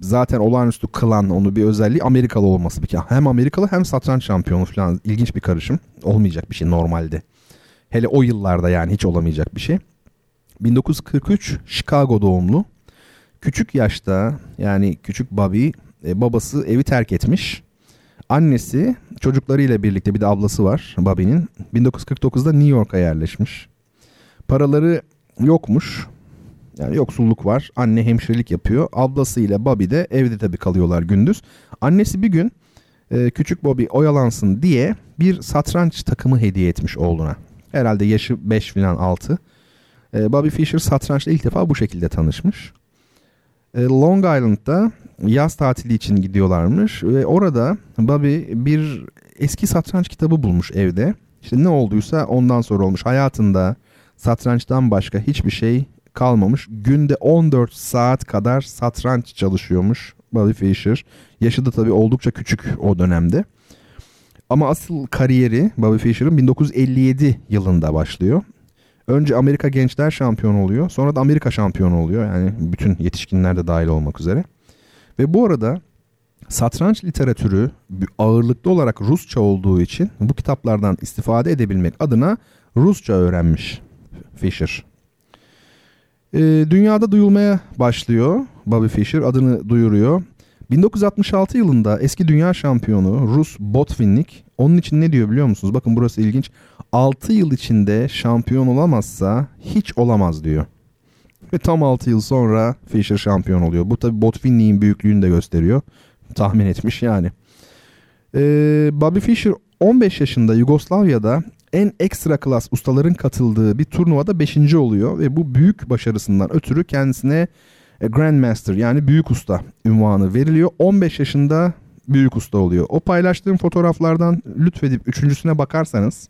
Speaker 1: zaten olağanüstü kılan onu bir özelliği Amerikalı olması bir kere. Hem Amerikalı hem satranç şampiyonu falan ilginç bir karışım. Olmayacak bir şey normalde. Hele o yıllarda yani hiç olamayacak bir şey. 1943 Chicago doğumlu. Küçük yaşta yani küçük Bobby e, babası evi terk etmiş. Annesi çocuklarıyla birlikte bir de ablası var Bobby'nin. 1949'da New York'a yerleşmiş. Paraları yokmuş. Yani yoksulluk var. Anne hemşirelik yapıyor. Ablası ile Bobby de evde tabii kalıyorlar gündüz. Annesi bir gün e, küçük Bobby oyalansın diye bir satranç takımı hediye etmiş oğluna. Herhalde yaşı 5 falan 6. E, Bobby Fischer satrançla ilk defa bu şekilde tanışmış. E, Long Island'da yaz tatili için gidiyorlarmış ve orada Bobby bir eski satranç kitabı bulmuş evde. İşte ne olduysa ondan sonra olmuş. Hayatında satrançtan başka hiçbir şey kalmamış. Günde 14 saat kadar satranç çalışıyormuş Bobby Fischer. Yaşı da tabii oldukça küçük o dönemde. Ama asıl kariyeri Bobby Fischer'ın 1957 yılında başlıyor. Önce Amerika Gençler Şampiyonu oluyor. Sonra da Amerika şampiyonu oluyor. Yani bütün yetişkinler de dahil olmak üzere. Ve bu arada satranç literatürü ağırlıklı olarak Rusça olduğu için bu kitaplardan istifade edebilmek adına Rusça öğrenmiş Fischer. E, dünyada duyulmaya başlıyor. Bobby Fischer adını duyuruyor. 1966 yılında eski dünya şampiyonu Rus Botvinnik onun için ne diyor biliyor musunuz? Bakın burası ilginç. 6 yıl içinde şampiyon olamazsa hiç olamaz diyor. Ve tam 6 yıl sonra Fischer şampiyon oluyor. Bu tabi Botvinnik'in büyüklüğünü de gösteriyor. Tahmin etmiş yani. Ee, Bobby Fischer 15 yaşında Yugoslavya'da en ekstra klas ustaların katıldığı bir turnuvada 5. oluyor ve bu büyük başarısından ötürü kendisine e, Grandmaster yani büyük usta ünvanı veriliyor. 15 yaşında büyük usta oluyor. O paylaştığım fotoğraflardan lütfedip üçüncüsüne bakarsanız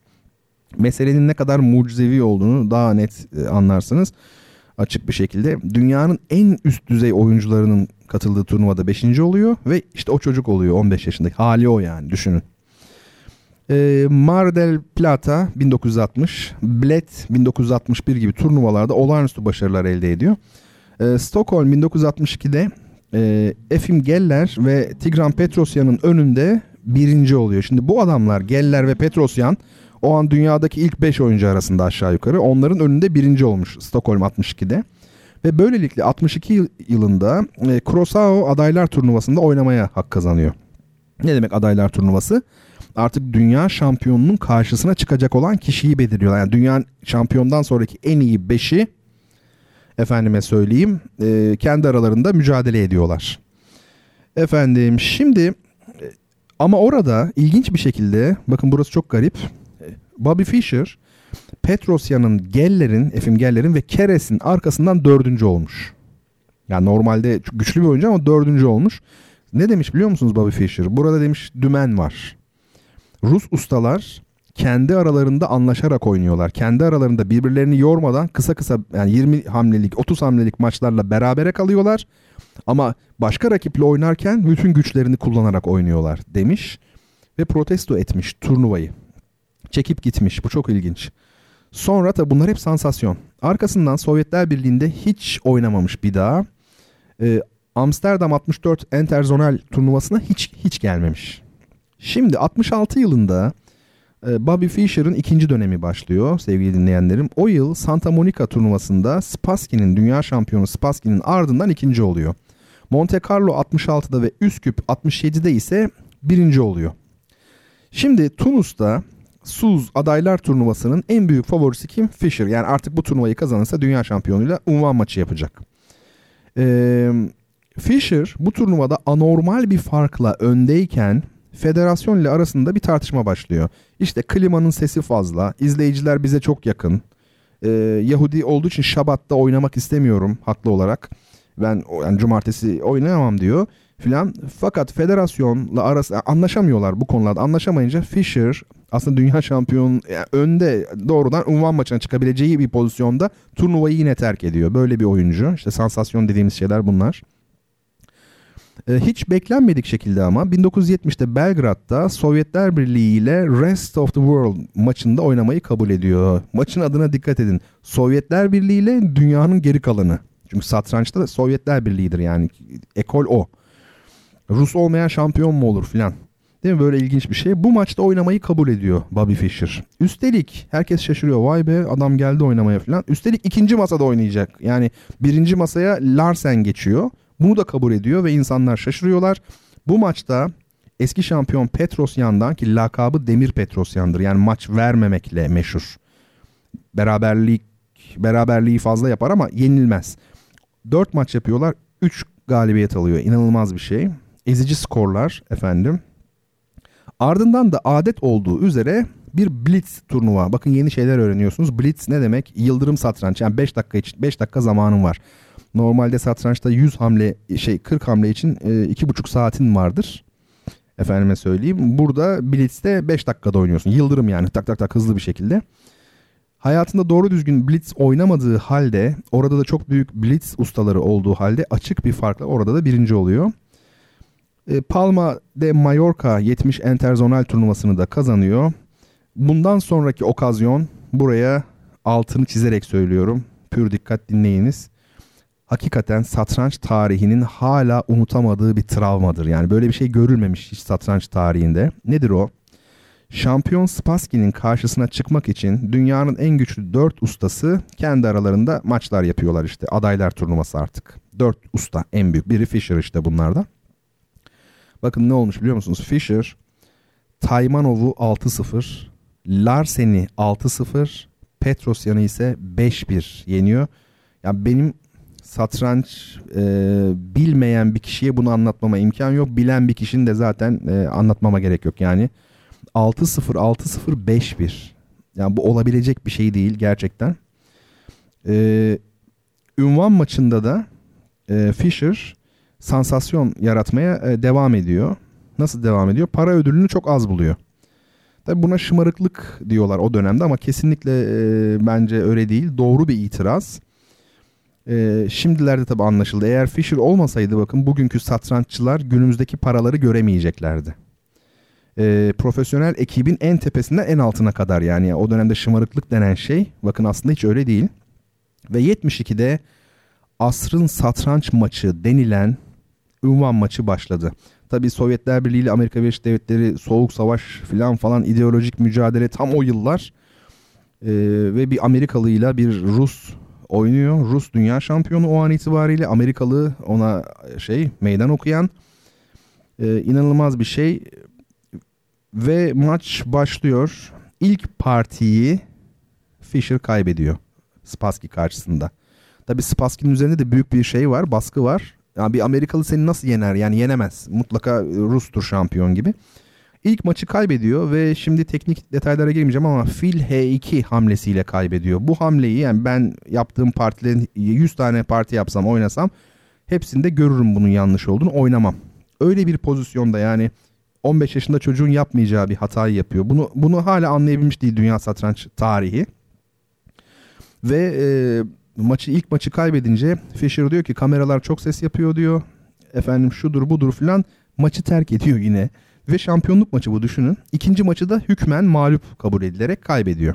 Speaker 1: meselenin ne kadar mucizevi olduğunu daha net e, anlarsınız açık bir şekilde. Dünyanın en üst düzey oyuncularının katıldığı turnuvada 5. oluyor ve işte o çocuk oluyor 15 yaşındaki hali o yani düşünün. E, Mar del Plata 1960, Bled 1961 gibi turnuvalarda olağanüstü başarılar elde ediyor. E, Stockholm 1962'de e, Efim Geller ve Tigran Petrosyan'ın önünde birinci oluyor. Şimdi bu adamlar Geller ve Petrosyan o an dünyadaki ilk 5 oyuncu arasında aşağı yukarı. Onların önünde birinci olmuş Stockholm 62'de. Ve böylelikle 62 yılında e, Curaçao adaylar turnuvasında oynamaya hak kazanıyor. Ne demek adaylar turnuvası? Artık dünya şampiyonunun karşısına çıkacak olan kişiyi belirliyorlar. Yani dünya şampiyondan sonraki en iyi 5'i efendime söyleyeyim e, kendi aralarında mücadele ediyorlar. Efendim şimdi e, ama orada ilginç bir şekilde bakın burası çok garip. E, Bobby Fischer Petrosyan'ın Geller'in, Efim Geller'in ve Keres'in arkasından dördüncü olmuş. Yani normalde güçlü bir oyuncu ama dördüncü olmuş. Ne demiş biliyor musunuz Bobby Fischer? Burada demiş dümen var. Rus ustalar kendi aralarında anlaşarak oynuyorlar. Kendi aralarında birbirlerini yormadan kısa kısa yani 20 hamlelik 30 hamlelik maçlarla berabere kalıyorlar. Ama başka rakiple oynarken bütün güçlerini kullanarak oynuyorlar demiş ve protesto etmiş turnuvayı. Çekip gitmiş. Bu çok ilginç. Sonra tabi bunlar hep sansasyon. Arkasından Sovyetler Birliği'nde hiç oynamamış bir daha. Ee, Amsterdam 64 Interzonal turnuvasına hiç hiç gelmemiş. Şimdi 66 yılında e, Bobby Fischer'ın ikinci dönemi başlıyor sevgili dinleyenlerim. O yıl Santa Monica turnuvasında Spassky'nin dünya şampiyonu Spassky'nin ardından ikinci oluyor. Monte Carlo 66'da ve Üsküp 67'de ise birinci oluyor. Şimdi Tunus'ta Suz adaylar turnuvasının en büyük favorisi kim? Fischer. Yani artık bu turnuvayı kazanırsa dünya şampiyonuyla unvan maçı yapacak. Ee, Fischer bu turnuvada anormal bir farkla öndeyken federasyon ile arasında bir tartışma başlıyor. İşte klimanın sesi fazla, izleyiciler bize çok yakın. Ee, Yahudi olduğu için Şabat'ta oynamak istemiyorum haklı olarak. Ben yani cumartesi oynayamam diyor filan. Fakat federasyonla arası anlaşamıyorlar bu konularda. Anlaşamayınca Fischer aslında dünya şampiyonu yani önde doğrudan unvan maçına çıkabileceği bir pozisyonda turnuvayı yine terk ediyor. Böyle bir oyuncu. İşte sansasyon dediğimiz şeyler bunlar. Ee, hiç beklenmedik şekilde ama 1970'te Belgrad'da Sovyetler Birliği ile Rest of the World maçında oynamayı kabul ediyor. Maçın adına dikkat edin. Sovyetler Birliği ile dünyanın geri kalanı. Çünkü satrançta da Sovyetler Birliği'dir yani. Ekol o. Rus olmayan şampiyon mu olur filan. Değil mi? Böyle ilginç bir şey. Bu maçta oynamayı kabul ediyor Bobby Fischer. Üstelik herkes şaşırıyor. Vay be adam geldi oynamaya falan. Üstelik ikinci masada oynayacak. Yani birinci masaya Larsen geçiyor. Bunu da kabul ediyor ve insanlar şaşırıyorlar. Bu maçta eski şampiyon Petrosyan'dan ki lakabı Demir Petrosyan'dır. Yani maç vermemekle meşhur. Beraberlik beraberliği fazla yapar ama yenilmez. Dört maç yapıyorlar. Üç galibiyet alıyor. İnanılmaz bir şey. Ezici skorlar efendim. Ardından da adet olduğu üzere bir blitz turnuva. Bakın yeni şeyler öğreniyorsunuz. Blitz ne demek? Yıldırım satranç. Yani 5 dakika için 5 dakika zamanın var. Normalde satrançta 100 hamle şey 40 hamle için 2,5 e, saatin vardır. Efendime söyleyeyim. Burada Blitz'te 5 dakikada oynuyorsun. Yıldırım yani tak tak tak hızlı bir şekilde. Hayatında doğru düzgün Blitz oynamadığı halde orada da çok büyük Blitz ustaları olduğu halde açık bir farkla orada da birinci oluyor. E, Palma de Mallorca 70 Interzonal turnuvasını da kazanıyor. Bundan sonraki okazyon buraya altını çizerek söylüyorum. Pür dikkat dinleyiniz. Hakikaten satranç tarihinin hala unutamadığı bir travmadır. Yani böyle bir şey görülmemiş hiç satranç tarihinde. Nedir o? Şampiyon Spassky'nin karşısına çıkmak için dünyanın en güçlü 4 ustası kendi aralarında maçlar yapıyorlar işte. Adaylar turnuvası artık. 4 usta en büyük. Biri Fischer işte bunlardan. Bakın ne olmuş biliyor musunuz? Fischer Taymanov'u 6-0, Larsen'i 6-0, Petrosyan'ı ise 5-1 yeniyor. Yani benim satranç e, bilmeyen bir kişiye bunu anlatmama imkan yok. Bilen bir kişinin de zaten e, anlatmama gerek yok. Yani 6-0, 6-0, 5-1. Yani bu olabilecek bir şey değil gerçekten. E, ünvan maçında da e, Fischer sansasyon yaratmaya e, devam ediyor. Nasıl devam ediyor? Para ödülünü çok az buluyor. Tabi buna şımarıklık diyorlar o dönemde ama kesinlikle e, bence öyle değil. Doğru bir itiraz. E, şimdilerde tabi anlaşıldı. Eğer Fisher olmasaydı bakın bugünkü satranççılar günümüzdeki paraları göremeyeceklerdi. E, profesyonel ekibin en tepesinden en altına kadar yani o dönemde şımarıklık denen şey bakın aslında hiç öyle değil. Ve 72'de asrın satranç maçı denilen ünvan maçı başladı. Tabi Sovyetler Birliği ile Amerika Birleşik Devletleri soğuk savaş filan falan ideolojik mücadele tam o yıllar. Ee, ve bir Amerikalı ile bir Rus oynuyor. Rus dünya şampiyonu o an itibariyle Amerikalı ona şey meydan okuyan. Ee, inanılmaz bir şey. Ve maç başlıyor. İlk partiyi Fischer kaybediyor. Spassky karşısında. Tabi Spassky'nin üzerinde de büyük bir şey var, baskı var. Yani bir Amerikalı seni nasıl yener? Yani yenemez. Mutlaka Rus'tur şampiyon gibi. İlk maçı kaybediyor ve şimdi teknik detaylara girmeyeceğim ama Phil H2 hamlesiyle kaybediyor. Bu hamleyi yani ben yaptığım partilerin 100 tane parti yapsam oynasam hepsinde görürüm bunun yanlış olduğunu oynamam. Öyle bir pozisyonda yani 15 yaşında çocuğun yapmayacağı bir hatayı yapıyor. Bunu bunu hala anlayabilmiş değil dünya satranç tarihi. Ve e, maçı ilk maçı kaybedince Fischer diyor ki kameralar çok ses yapıyor diyor. Efendim şudur budur filan maçı terk ediyor yine. Ve şampiyonluk maçı bu düşünün. İkinci maçı da hükmen mağlup kabul edilerek kaybediyor.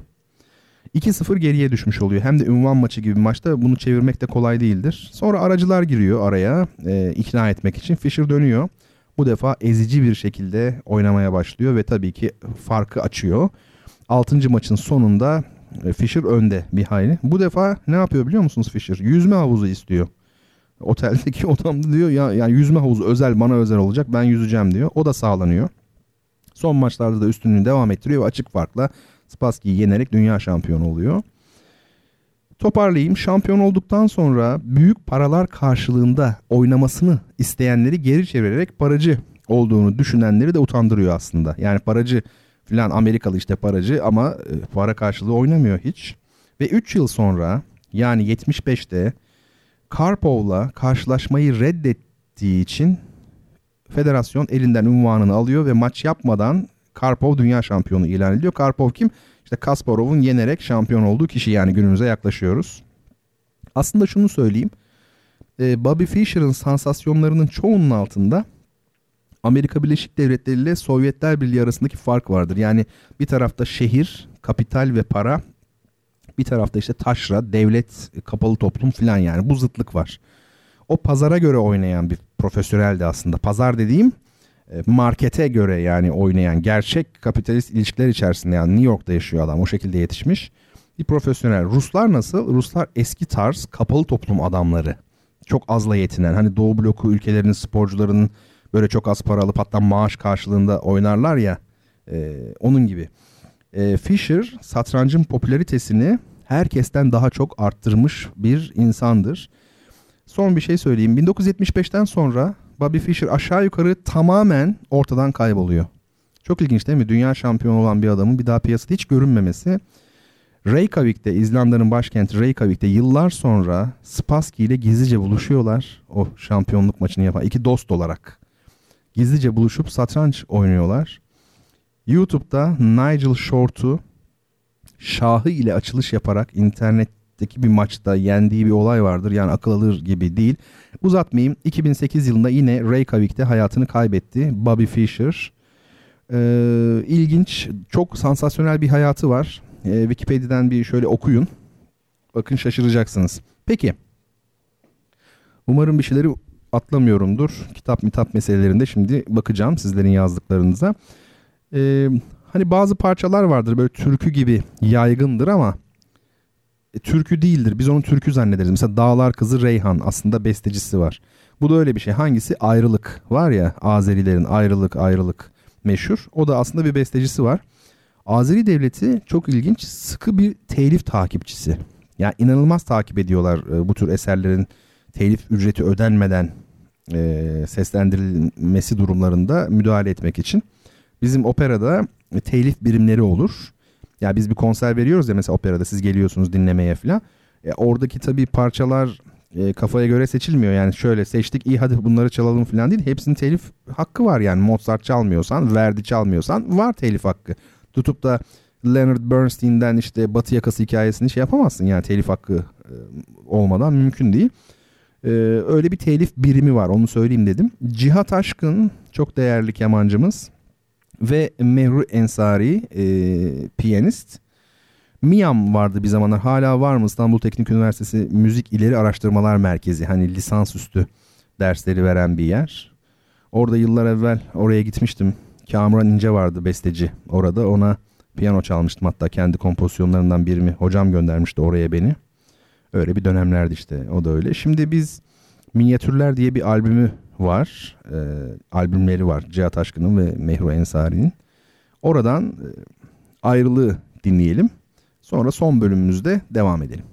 Speaker 1: 2-0 geriye düşmüş oluyor. Hem de ünvan maçı gibi bir maçta bunu çevirmek de kolay değildir. Sonra aracılar giriyor araya e, ikna etmek için. Fischer dönüyor. Bu defa ezici bir şekilde oynamaya başlıyor ve tabii ki farkı açıyor. 6. maçın sonunda e, Fischer önde bir hayli. Bu defa ne yapıyor biliyor musunuz Fischer? Yüzme havuzu istiyor. Oteldeki odamda diyor ya yani yüzme havuzu özel bana özel olacak ben yüzeceğim diyor. O da sağlanıyor. Son maçlarda da üstünlüğünü devam ettiriyor ve açık farkla Spassky'yi yenerek dünya şampiyonu oluyor. Toparlayayım. Şampiyon olduktan sonra büyük paralar karşılığında oynamasını isteyenleri geri çevirerek paracı olduğunu düşünenleri de utandırıyor aslında. Yani paracı filan Amerikalı işte paracı ama e, para karşılığı oynamıyor hiç. Ve 3 yıl sonra yani 75'te Karpov'la karşılaşmayı reddettiği için federasyon elinden unvanını alıyor ve maç yapmadan Karpov dünya şampiyonu ilan ediliyor. Karpov kim? İşte Kasparov'un yenerek şampiyon olduğu kişi yani günümüze yaklaşıyoruz. Aslında şunu söyleyeyim. E, Bobby Fischer'ın sansasyonlarının çoğunun altında Amerika Birleşik Devletleri ile Sovyetler Birliği arasındaki fark vardır. Yani bir tarafta şehir, kapital ve para, bir tarafta işte taşra, devlet, kapalı toplum filan yani bu zıtlık var. O pazara göre oynayan bir profesyoneldi aslında. Pazar dediğim e, markete göre yani oynayan gerçek kapitalist ilişkiler içerisinde yani New York'ta yaşıyor adam o şekilde yetişmiş bir profesyonel. Ruslar nasıl? Ruslar eski tarz kapalı toplum adamları. Çok azla yetinen hani Doğu bloku ülkelerinin sporcularının böyle çok az para alıp hatta maaş karşılığında oynarlar ya e, onun gibi. E, Fischer satrancın popülaritesini herkesten daha çok arttırmış bir insandır. Son bir şey söyleyeyim. 1975'ten sonra Bobby Fischer aşağı yukarı tamamen ortadan kayboluyor. Çok ilginç değil mi? Dünya şampiyonu olan bir adamın bir daha piyasada hiç görünmemesi. Reykjavik'te, İzlanda'nın başkenti Reykjavik'te yıllar sonra Spassky ile gizlice buluşuyorlar. O şampiyonluk maçını yapan iki dost olarak. Gizlice buluşup satranç oynuyorlar. YouTube'da Nigel Short'u şahı ile açılış yaparak internetteki bir maçta yendiği bir olay vardır. Yani akıl alır gibi değil. Uzatmayayım. 2008 yılında yine Reykjavik'te hayatını kaybetti Bobby Fischer. Ee, ilginç, çok sansasyonel bir hayatı var. Ee, Wikipedia'dan bir şöyle okuyun. Bakın şaşıracaksınız. Peki. Umarım bir şeyleri atlamıyorumdur. Kitap mitap meselelerinde şimdi bakacağım sizlerin yazdıklarınıza. Ee, hani bazı parçalar vardır böyle türkü gibi yaygındır ama e, türkü değildir. Biz onu türkü zannederiz. Mesela Dağlar Kızı Reyhan aslında bestecisi var. Bu da öyle bir şey. Hangisi? Ayrılık var ya Azerilerin ayrılık ayrılık meşhur. O da aslında bir bestecisi var. Azeri devleti çok ilginç sıkı bir telif takipçisi. Yani inanılmaz takip ediyorlar e, bu tür eserlerin telif ücreti ödenmeden e, seslendirilmesi durumlarında müdahale etmek için. Bizim operada telif birimleri olur. Ya biz bir konser veriyoruz ya mesela operada siz geliyorsunuz dinlemeye falan. E, oradaki tabii parçalar e, kafaya göre seçilmiyor. Yani şöyle seçtik iyi hadi bunları çalalım falan değil. Hepsinin telif hakkı var yani. Mozart çalmıyorsan, Verdi çalmıyorsan var telif hakkı. Tutup da Leonard Bernstein'den işte Batı Yakası hikayesini şey yapamazsın yani telif hakkı e, olmadan mümkün değil. E, öyle bir telif birimi var onu söyleyeyim dedim. Cihat Aşkın çok değerli kemancımız ve Mehru Ensari e, piyanist. MİAM vardı bir zamanlar hala var mı İstanbul Teknik Üniversitesi Müzik İleri Araştırmalar Merkezi hani lisansüstü dersleri veren bir yer. Orada yıllar evvel oraya gitmiştim. Kamuran İnce vardı besteci orada ona piyano çalmıştım hatta kendi kompozisyonlarından birimi hocam göndermişti oraya beni. Öyle bir dönemlerdi işte o da öyle. Şimdi biz Minyatürler diye bir albümü var. E, albümleri var Cihat Aşkın'ın ve Mehru Ensari'nin. Oradan e, ayrılığı dinleyelim. Sonra son bölümümüzde devam edelim.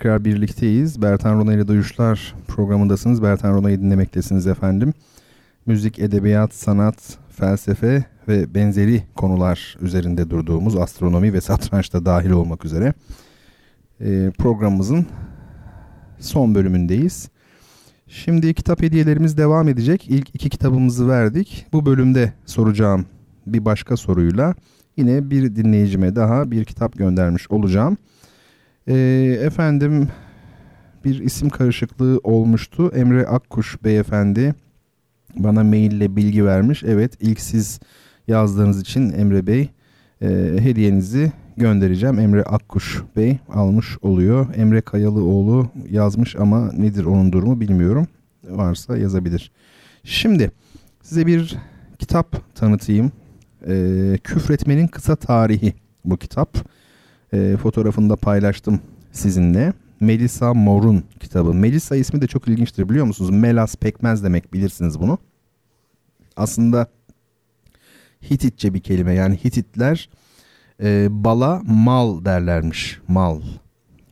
Speaker 1: Tekrar birlikteyiz. Bertan Rona ile Duyuşlar programındasınız. Bertan Rona'yı dinlemektesiniz efendim. Müzik, edebiyat, sanat, felsefe ve benzeri konular üzerinde durduğumuz astronomi ve satrançta dahil olmak üzere e, programımızın son bölümündeyiz. Şimdi kitap hediyelerimiz devam edecek. İlk iki kitabımızı verdik. Bu bölümde soracağım bir başka soruyla yine bir dinleyicime daha bir kitap göndermiş olacağım. E, efendim bir isim karışıklığı olmuştu. Emre Akkuş beyefendi bana maille bilgi vermiş. Evet ilk siz yazdığınız için Emre Bey e, hediyenizi göndereceğim. Emre Akkuş Bey almış oluyor. Emre Kayalıoğlu yazmış ama nedir onun durumu bilmiyorum. Varsa yazabilir. Şimdi size bir kitap tanıtayım. E, Küfretmenin Kısa Tarihi bu kitap. E, fotoğrafını da paylaştım sizinle. Melisa Mor'un kitabı. Melisa ismi de çok ilginçtir biliyor musunuz? Melas pekmez demek bilirsiniz bunu. Aslında Hititçe bir kelime yani Hititler e, bala mal derlermiş. Mal.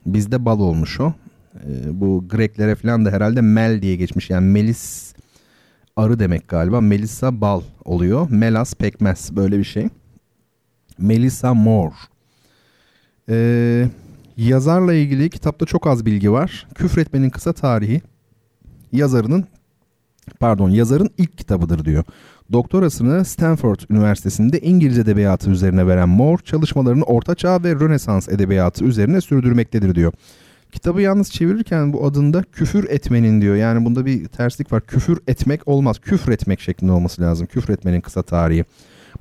Speaker 1: Bizde bal olmuş o. E, bu Greklere falan da herhalde mel diye geçmiş. Yani melis arı demek galiba. Melissa bal oluyor. Melas pekmez böyle bir şey. Melissa Moore. Ee, yazarla ilgili kitapta çok az bilgi var. Küfretmenin kısa tarihi yazarının pardon yazarın ilk kitabıdır diyor. Doktorasını Stanford Üniversitesi'nde İngiliz edebiyatı üzerine veren Moore çalışmalarını Orta Çağ ve Rönesans edebiyatı üzerine sürdürmektedir diyor. Kitabı yalnız çevirirken bu adında küfür etmenin diyor. Yani bunda bir terslik var. Küfür etmek olmaz. Küfür etmek şeklinde olması lazım. Küfür etmenin kısa tarihi.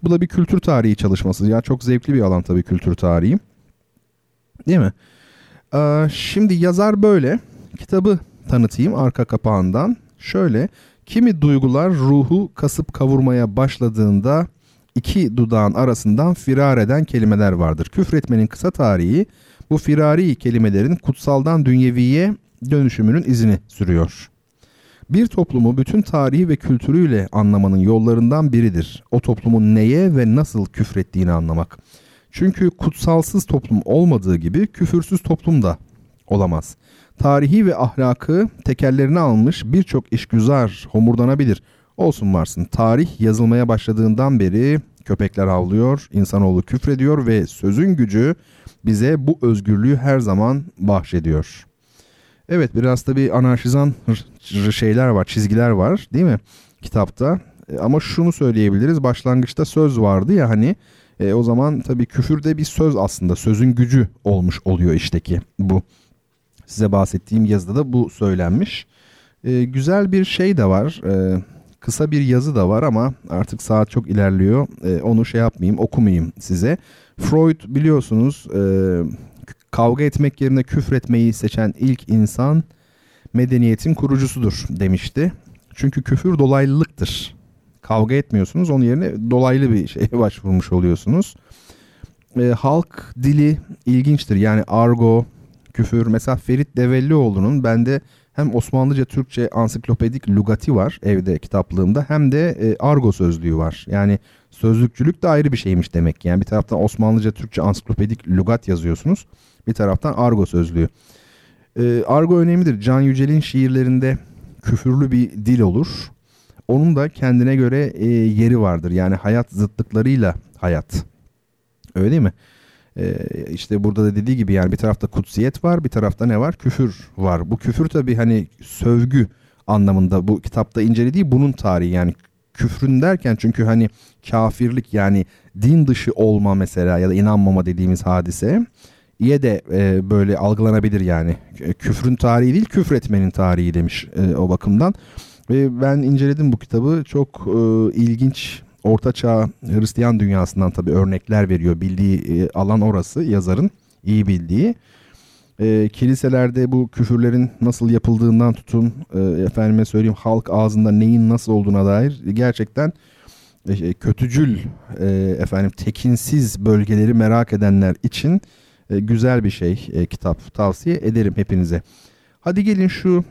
Speaker 1: Bu da bir kültür tarihi çalışması. Ya çok zevkli bir alan tabii kültür tarihi. Değil mi? Ee, şimdi yazar böyle. Kitabı tanıtayım arka kapağından. Şöyle kimi duygular ruhu kasıp kavurmaya başladığında iki dudağın arasından firar eden kelimeler vardır. Küfretmenin kısa tarihi bu firari kelimelerin kutsaldan dünyeviye dönüşümünün izini sürüyor. Bir toplumu bütün tarihi ve kültürüyle anlamanın yollarından biridir. O toplumun neye ve nasıl küfrettiğini anlamak. Çünkü kutsalsız toplum olmadığı gibi küfürsüz toplum da olamaz. Tarihi ve ahlakı tekerlerine almış birçok işgüzar homurdanabilir. Olsun varsın tarih yazılmaya başladığından beri köpekler havlıyor, insanoğlu küfrediyor ve sözün gücü bize bu özgürlüğü her zaman bahşediyor. Evet biraz da bir anarşizan şeyler var, çizgiler var değil mi kitapta? E, ama şunu söyleyebiliriz başlangıçta söz vardı ya hani e, o zaman tabii küfür de bir söz aslında sözün gücü olmuş oluyor işteki bu. Size bahsettiğim yazıda da bu söylenmiş. E, güzel bir şey de var. E, kısa bir yazı da var ama artık saat çok ilerliyor. E, onu şey yapmayayım, okumayayım size. Freud biliyorsunuz e, kavga etmek yerine küfretmeyi seçen ilk insan medeniyetin kurucusudur demişti. Çünkü küfür dolaylılıktır. Kavga etmiyorsunuz onun yerine dolaylı bir şeye başvurmuş oluyorsunuz. E, halk dili ilginçtir. Yani argo, küfür. Mesela Ferit Devellioğlu'nun bende hem Osmanlıca Türkçe ansiklopedik lugati var evde kitaplığımda hem de e, argo sözlüğü var. Yani sözlükçülük de ayrı bir şeymiş demek. Yani bir taraftan Osmanlıca Türkçe ansiklopedik lugat yazıyorsunuz. Bir taraftan argo sözlüğü. E, argo önemlidir. Can Yücel'in şiirlerinde küfürlü bir dil olur. Onun da kendine göre e, yeri vardır. Yani hayat zıtlıklarıyla hayat. Öyle değil mi? Ee, işte burada da dediği gibi yani bir tarafta kutsiyet var bir tarafta ne var küfür var. Bu küfür tabi hani sövgü anlamında bu kitapta incelediği bunun tarihi yani küfrün derken çünkü hani kafirlik yani din dışı olma mesela ya da inanmama dediğimiz hadise iye de e, böyle algılanabilir yani. Küfrün tarihi değil küfretmenin tarihi demiş e, o bakımdan. Ve ben inceledim bu kitabı çok e, ilginç Orta Çağ Hristiyan dünyasından tabii örnekler veriyor. Bildiği e, alan orası yazarın iyi bildiği. E, kiliselerde bu küfürlerin nasıl yapıldığından tutun e, efendime söyleyeyim halk ağzında neyin nasıl olduğuna dair gerçekten e, e, kötücül e, efendim tekinsiz bölgeleri merak edenler için e, güzel bir şey e, kitap tavsiye ederim hepinize. Hadi gelin şu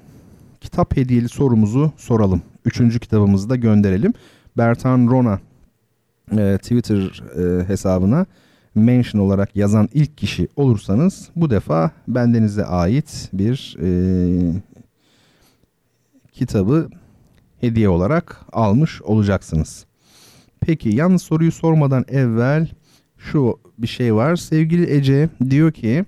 Speaker 1: kitap hediyeli sorumuzu soralım. Üçüncü kitabımızı da gönderelim. Bertan Rona e, Twitter e, hesabına mention olarak yazan ilk kişi olursanız bu defa bendenize ait bir e, kitabı hediye olarak almış olacaksınız. Peki yalnız soruyu sormadan evvel şu bir şey var. Sevgili Ece diyor ki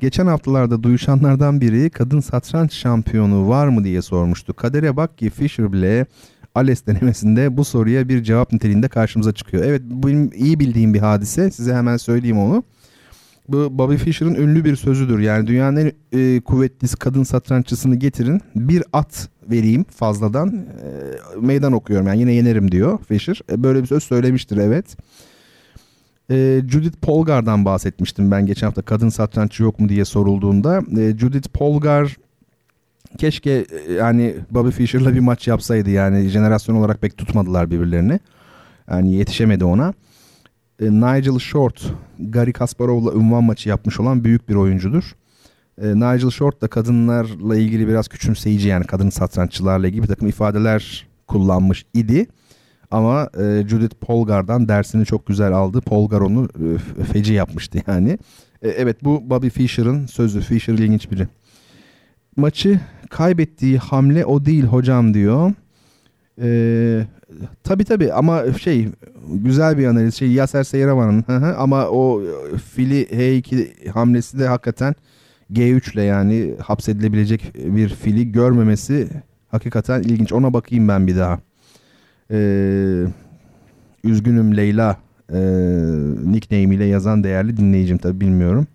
Speaker 1: geçen haftalarda duyuşanlardan biri kadın satranç şampiyonu var mı diye sormuştu. Kadere bak ki Fischer bile ALES denemesinde bu soruya bir cevap niteliğinde karşımıza çıkıyor. Evet bu benim iyi bildiğim bir hadise. Size hemen söyleyeyim onu. Bu Bobby Fischer'ın ünlü bir sözüdür. Yani dünyanın en e, kuvvetli kadın satranççısını getirin. Bir at vereyim fazladan. E, meydan okuyorum yani yine yenerim diyor Fischer. E, böyle bir söz söylemiştir evet. E, Judith Polgar'dan bahsetmiştim ben geçen hafta kadın satranççı yok mu diye sorulduğunda. E, Judith Polgar keşke e, yani Bobby Fischer'la bir maç yapsaydı yani jenerasyon olarak pek tutmadılar birbirlerini. Yani yetişemedi ona. E, Nigel Short, Gary Kasparov'la ünvan maçı yapmış olan büyük bir oyuncudur. E, Nigel Short da kadınlarla ilgili biraz küçümseyici yani kadın satranççılarla ilgili bir takım ifadeler kullanmış idi. Ama e, Judith Polgar'dan dersini çok güzel aldı. Polgar onu e, feci yapmıştı yani. E, evet bu Bobby Fischer'ın sözü. Fischer ilginç biri. Maçı kaybettiği hamle o değil hocam diyor. Ee, tabi tabi ama şey güzel bir analiz şey Yaser Seyraman'ın ama o fili H2 hamlesi de hakikaten G3 ile yani hapsedilebilecek bir fili görmemesi hakikaten ilginç. Ona bakayım ben bir daha. Ee, üzgünüm Leyla e, nickname ile yazan değerli dinleyicim tabi bilmiyorum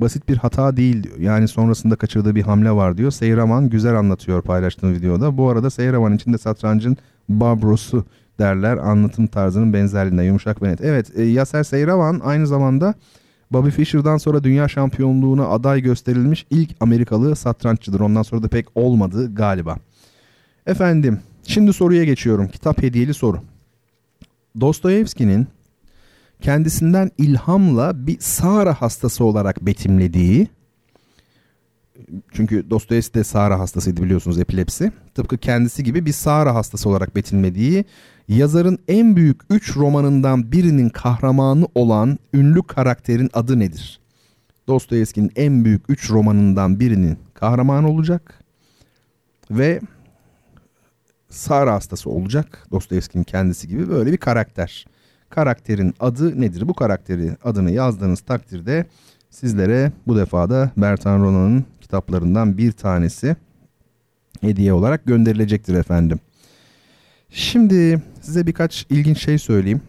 Speaker 1: basit bir hata değil diyor. Yani sonrasında kaçırdığı bir hamle var diyor. Seyraman güzel anlatıyor paylaştığım videoda. Bu arada Seyraman içinde satrancın Barbrosu derler. Anlatım tarzının benzerliğinde yumuşak ve net. Evet e, Yaser Seyraman aynı zamanda Bobby Fischer'dan sonra dünya şampiyonluğuna aday gösterilmiş ilk Amerikalı satranççıdır. Ondan sonra da pek olmadı galiba. Efendim şimdi soruya geçiyorum. Kitap hediyeli soru. Dostoyevski'nin kendisinden ilhamla bir Sara hastası olarak betimlediği çünkü Dostoyevski de Sara hastasıydı biliyorsunuz epilepsi. Tıpkı kendisi gibi bir Sara hastası olarak betimlediği yazarın en büyük 3 romanından birinin kahramanı olan ünlü karakterin adı nedir? Dostoyevski'nin en büyük 3 romanından birinin kahramanı olacak ve Sara hastası olacak. Dostoyevski'nin kendisi gibi böyle bir karakter karakterin adı nedir? Bu karakteri adını yazdığınız takdirde sizlere bu defa da Bertan Rona'nın kitaplarından bir tanesi hediye olarak gönderilecektir efendim. Şimdi size birkaç ilginç şey söyleyeyim.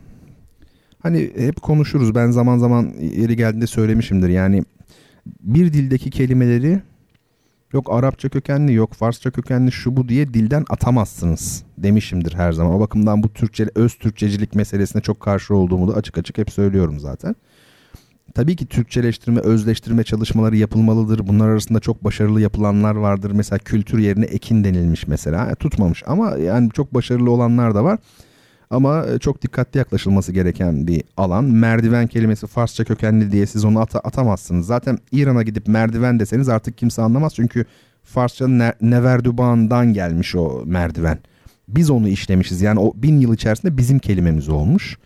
Speaker 1: Hani hep konuşuruz ben zaman zaman yeri geldiğinde söylemişimdir. Yani bir dildeki kelimeleri Yok Arapça kökenli, yok Farsça kökenli şu bu diye dilden atamazsınız demişimdir her zaman. O bakımdan bu Türkçe, öz Türkçecilik meselesine çok karşı olduğumu da açık açık hep söylüyorum zaten. Tabii ki Türkçeleştirme, özleştirme çalışmaları yapılmalıdır. Bunlar arasında çok başarılı yapılanlar vardır. Mesela kültür yerine ekin denilmiş mesela. tutmamış ama yani çok başarılı olanlar da var. Ama e, çok dikkatli yaklaşılması gereken bir alan. Merdiven kelimesi Farsça kökenli diye siz onu at atamazsınız. Zaten İran'a gidip merdiven deseniz artık kimse anlamaz. Çünkü Farsça ne Neverduban'dan gelmiş o merdiven. Biz onu işlemişiz. Yani o bin yıl içerisinde bizim kelimemiz olmuş.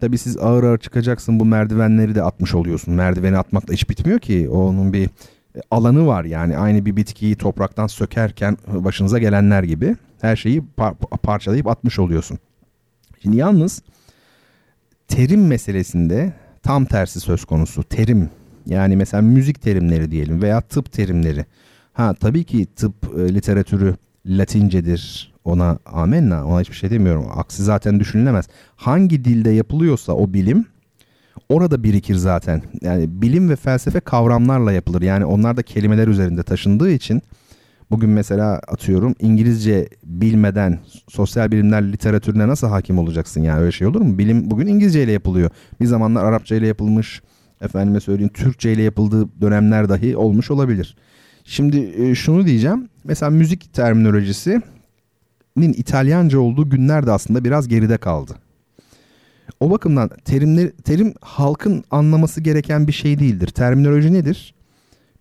Speaker 1: Tabii siz ağır ağır çıkacaksın bu merdivenleri de atmış oluyorsun. Merdiveni atmakla hiç bitmiyor ki. Onun bir e, alanı var yani aynı bir bitkiyi topraktan sökerken başınıza gelenler gibi her şeyi par parçalayıp atmış oluyorsun. Şimdi yalnız terim meselesinde tam tersi söz konusu. Terim yani mesela müzik terimleri diyelim veya tıp terimleri. Ha tabii ki tıp e, literatürü Latincedir. Ona amenna ona hiçbir şey demiyorum. Aksi zaten düşünülemez. Hangi dilde yapılıyorsa o bilim orada birikir zaten. Yani bilim ve felsefe kavramlarla yapılır. Yani onlar da kelimeler üzerinde taşındığı için Bugün mesela atıyorum İngilizce bilmeden sosyal bilimler literatürüne nasıl hakim olacaksın yani öyle şey olur mu? Bilim bugün İngilizce ile yapılıyor. Bir zamanlar Arapça ile yapılmış, efendime söyleyeyim Türkçe ile yapıldığı dönemler dahi olmuş olabilir. Şimdi e, şunu diyeceğim. Mesela müzik terminolojisinin İtalyanca olduğu günler de aslında biraz geride kaldı. O bakımdan terimler, terim halkın anlaması gereken bir şey değildir. Terminoloji nedir?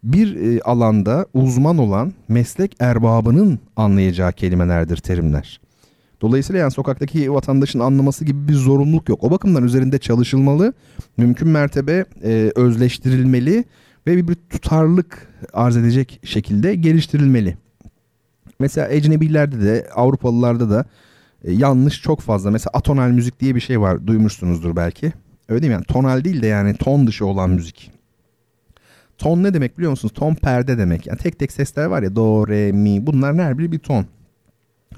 Speaker 1: Bir e, alanda uzman olan meslek erbabının anlayacağı kelimelerdir terimler. Dolayısıyla yani sokaktaki vatandaşın anlaması gibi bir zorunluluk yok. O bakımdan üzerinde çalışılmalı, mümkün mertebe e, özleştirilmeli ve bir, bir tutarlılık arz edecek şekilde geliştirilmeli. Mesela ecnebilerde de Avrupalılarda da e, yanlış çok fazla. Mesela atonal müzik diye bir şey var duymuşsunuzdur belki. Öyle değil mi? Yani tonal değil de yani ton dışı olan müzik. Ton ne demek biliyor musunuz? Ton perde demek. Yani tek tek sesler var ya do, re, mi bunlar her biri bir ton.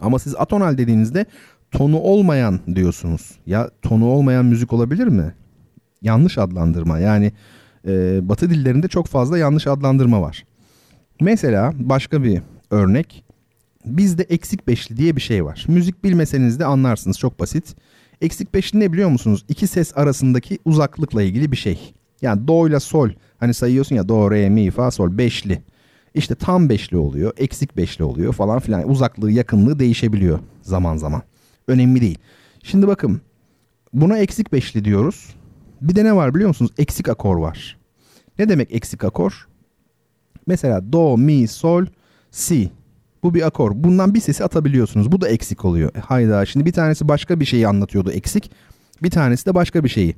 Speaker 1: Ama siz atonal dediğinizde tonu olmayan diyorsunuz. Ya tonu olmayan müzik olabilir mi? Yanlış adlandırma. Yani e, batı dillerinde çok fazla yanlış adlandırma var. Mesela başka bir örnek. Bizde eksik beşli diye bir şey var. Müzik bilmeseniz de anlarsınız çok basit. Eksik beşli ne biliyor musunuz? İki ses arasındaki uzaklıkla ilgili bir şey. Yani do ile sol hani sayıyorsun ya do, re, mi, fa, sol beşli. İşte tam beşli oluyor, eksik beşli oluyor falan filan. Uzaklığı, yakınlığı değişebiliyor zaman zaman. Önemli değil. Şimdi bakın buna eksik beşli diyoruz. Bir de ne var biliyor musunuz? Eksik akor var. Ne demek eksik akor? Mesela do, mi, sol, si. Bu bir akor. Bundan bir sesi atabiliyorsunuz. Bu da eksik oluyor. Hayda şimdi bir tanesi başka bir şeyi anlatıyordu eksik. Bir tanesi de başka bir şeyi.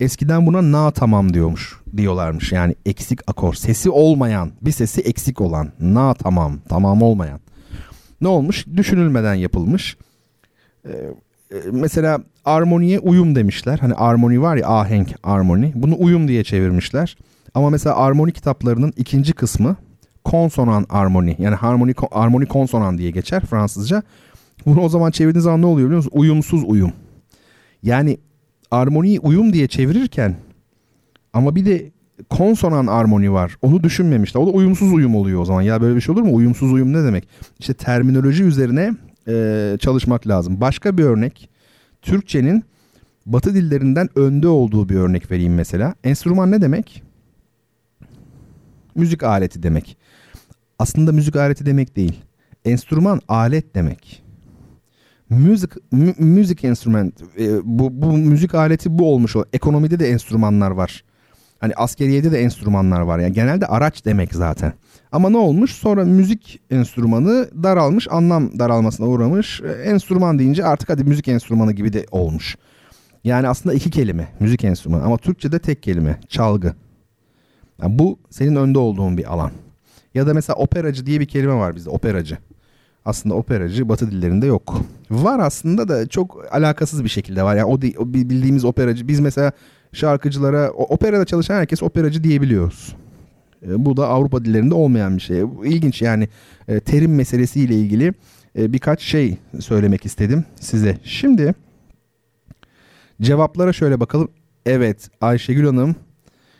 Speaker 1: Eskiden buna na tamam diyormuş diyorlarmış. Yani eksik akor. Sesi olmayan bir sesi eksik olan. Na tamam. Tamam olmayan. Ne olmuş? Düşünülmeden yapılmış. Ee, e, mesela armoniye uyum demişler. Hani armoni var ya ahenk armoni. Bunu uyum diye çevirmişler. Ama mesela armoni kitaplarının ikinci kısmı konsonan armoni. Yani harmoni armoni konsonan diye geçer Fransızca. Bunu o zaman çevirdiğiniz zaman ne oluyor biliyor musunuz? Uyumsuz uyum. Yani armoniyi uyum diye çevirirken ama bir de konsonan armoni var. Onu düşünmemişler. O da uyumsuz uyum oluyor o zaman. Ya böyle bir şey olur mu? Uyumsuz uyum ne demek? İşte terminoloji üzerine e, çalışmak lazım. Başka bir örnek. Türkçenin batı dillerinden önde olduğu bir örnek vereyim mesela. Enstrüman ne demek? Müzik aleti demek. Aslında müzik aleti demek değil. Enstrüman alet demek. Müzik müzik instrument e, bu bu müzik aleti bu olmuş o. Ekonomide de enstrümanlar var. Hani askeriyede de enstrümanlar var. Yani genelde araç demek zaten. Ama ne olmuş? Sonra müzik enstrümanı daralmış, anlam daralmasına uğramış. E, enstrüman deyince artık hadi müzik enstrümanı gibi de olmuş. Yani aslında iki kelime müzik enstrümanı ama Türkçe'de tek kelime çalgı. Yani bu senin önde olduğun bir alan. Ya da mesela operacı diye bir kelime var bizde operacı. Aslında operacı batı dillerinde yok. Var aslında da çok alakasız bir şekilde var. Yani o, o bildiğimiz operacı biz mesela şarkıcılara operada çalışan herkes operacı diyebiliyoruz. E, bu da Avrupa dillerinde olmayan bir şey. İlginç yani e, terim meselesiyle ilgili e, birkaç şey söylemek istedim size. Şimdi cevaplara şöyle bakalım. Evet Ayşegül Hanım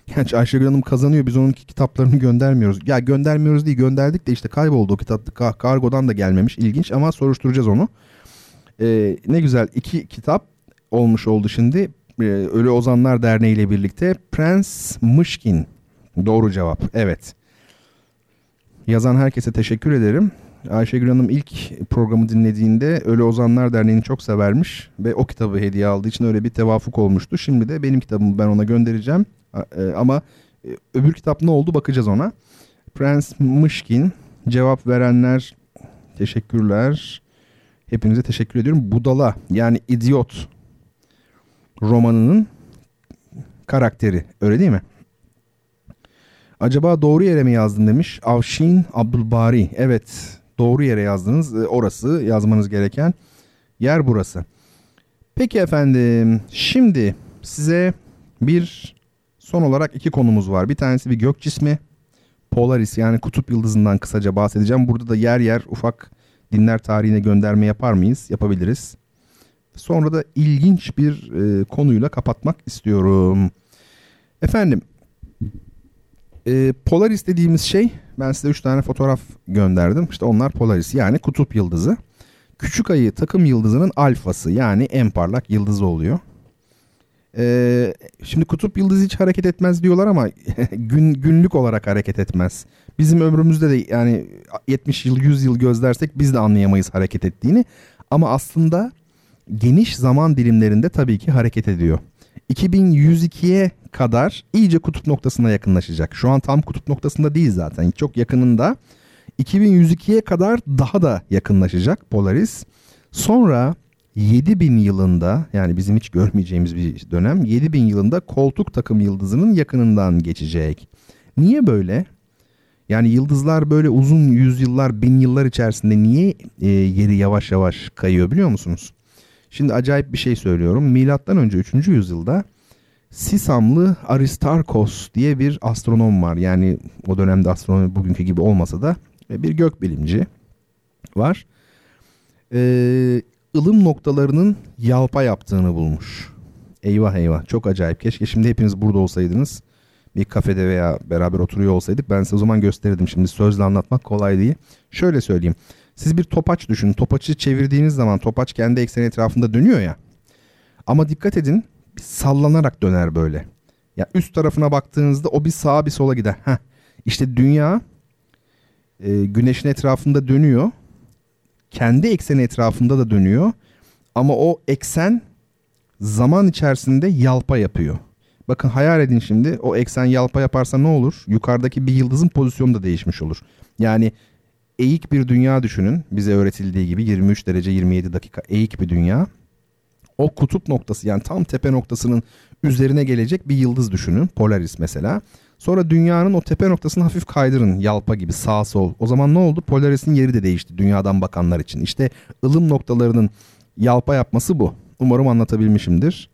Speaker 1: Gerçi Ayşegül Hanım kazanıyor biz onun kitaplarını göndermiyoruz. Ya göndermiyoruz değil gönderdik de işte kayboldu o kitap. Kargodan da gelmemiş ilginç ama soruşturacağız onu. Ee, ne güzel iki kitap olmuş oldu şimdi. Ee, Ölü Ozanlar Derneği ile birlikte Prens Mışkin. Doğru cevap evet. Yazan herkese teşekkür ederim. Ayşegül Hanım ilk programı dinlediğinde Ölü Ozanlar Derneği'ni çok severmiş ve o kitabı hediye aldığı için öyle bir tevafuk olmuştu. Şimdi de benim kitabımı ben ona göndereceğim. E, ama e, öbür kitap ne oldu bakacağız ona. Prens Mışkin cevap verenler teşekkürler. Hepinize teşekkür ediyorum. Budala yani idiot romanının karakteri öyle değil mi? Acaba doğru yere mi yazdın demiş. Avşin Abdülbari. Evet doğru yere yazdınız. E, orası yazmanız gereken yer burası. Peki efendim şimdi size bir Son olarak iki konumuz var. Bir tanesi bir gök cismi. Polaris yani kutup yıldızından kısaca bahsedeceğim. Burada da yer yer ufak dinler tarihine gönderme yapar mıyız? Yapabiliriz. Sonra da ilginç bir e, konuyla kapatmak istiyorum. Efendim e, Polaris dediğimiz şey ben size 3 tane fotoğraf gönderdim. İşte onlar Polaris yani kutup yıldızı. Küçük ayı takım yıldızının alfası yani en parlak yıldızı oluyor. Ee, şimdi kutup yıldızı hiç hareket etmez diyorlar ama gün günlük olarak hareket etmez. Bizim ömrümüzde de yani 70 yıl 100 yıl gözlersek biz de anlayamayız hareket ettiğini. Ama aslında geniş zaman dilimlerinde tabii ki hareket ediyor. 2102'ye kadar iyice kutup noktasına yakınlaşacak. Şu an tam kutup noktasında değil zaten. Çok yakınında. 2102'ye kadar daha da yakınlaşacak Polaris. Sonra 7000 yılında yani bizim hiç görmeyeceğimiz bir dönem 7000 yılında koltuk takım yıldızının yakınından geçecek. Niye böyle? Yani yıldızlar böyle uzun yüzyıllar, bin yıllar içerisinde niye e, yeri yavaş yavaş kayıyor biliyor musunuz? Şimdi acayip bir şey söylüyorum. Milattan önce 3. yüzyılda Sisamlı Aristarkos diye bir astronom var. Yani o dönemde astronomi bugünkü gibi olmasa da bir gökbilimci var. Ee, ılım noktalarının yalpa yaptığını bulmuş. Eyvah eyvah çok acayip. Keşke şimdi hepiniz burada olsaydınız. Bir kafede veya beraber oturuyor olsaydık ben size o zaman gösterirdim. Şimdi sözle anlatmak kolay değil. Şöyle söyleyeyim. Siz bir topaç düşünün. Topaçı çevirdiğiniz zaman topaç kendi ekseni etrafında dönüyor ya. Ama dikkat edin sallanarak döner böyle. Ya üst tarafına baktığınızda o bir sağa bir sola gider. Heh. İşte dünya e, güneşin etrafında dönüyor. Kendi ekseni etrafında da dönüyor. Ama o eksen zaman içerisinde yalpa yapıyor. Bakın hayal edin şimdi o eksen yalpa yaparsa ne olur? Yukarıdaki bir yıldızın pozisyonu da değişmiş olur. Yani eğik bir dünya düşünün. Bize öğretildiği gibi 23 derece 27 dakika eğik bir dünya. O kutup noktası yani tam tepe noktasının üzerine gelecek bir yıldız düşünün. Polaris mesela. Sonra dünyanın o tepe noktasını hafif kaydırın yalpa gibi sağ sol. O zaman ne oldu? Polaris'in yeri de değişti dünyadan bakanlar için. İşte ılım noktalarının yalpa yapması bu. Umarım anlatabilmişimdir.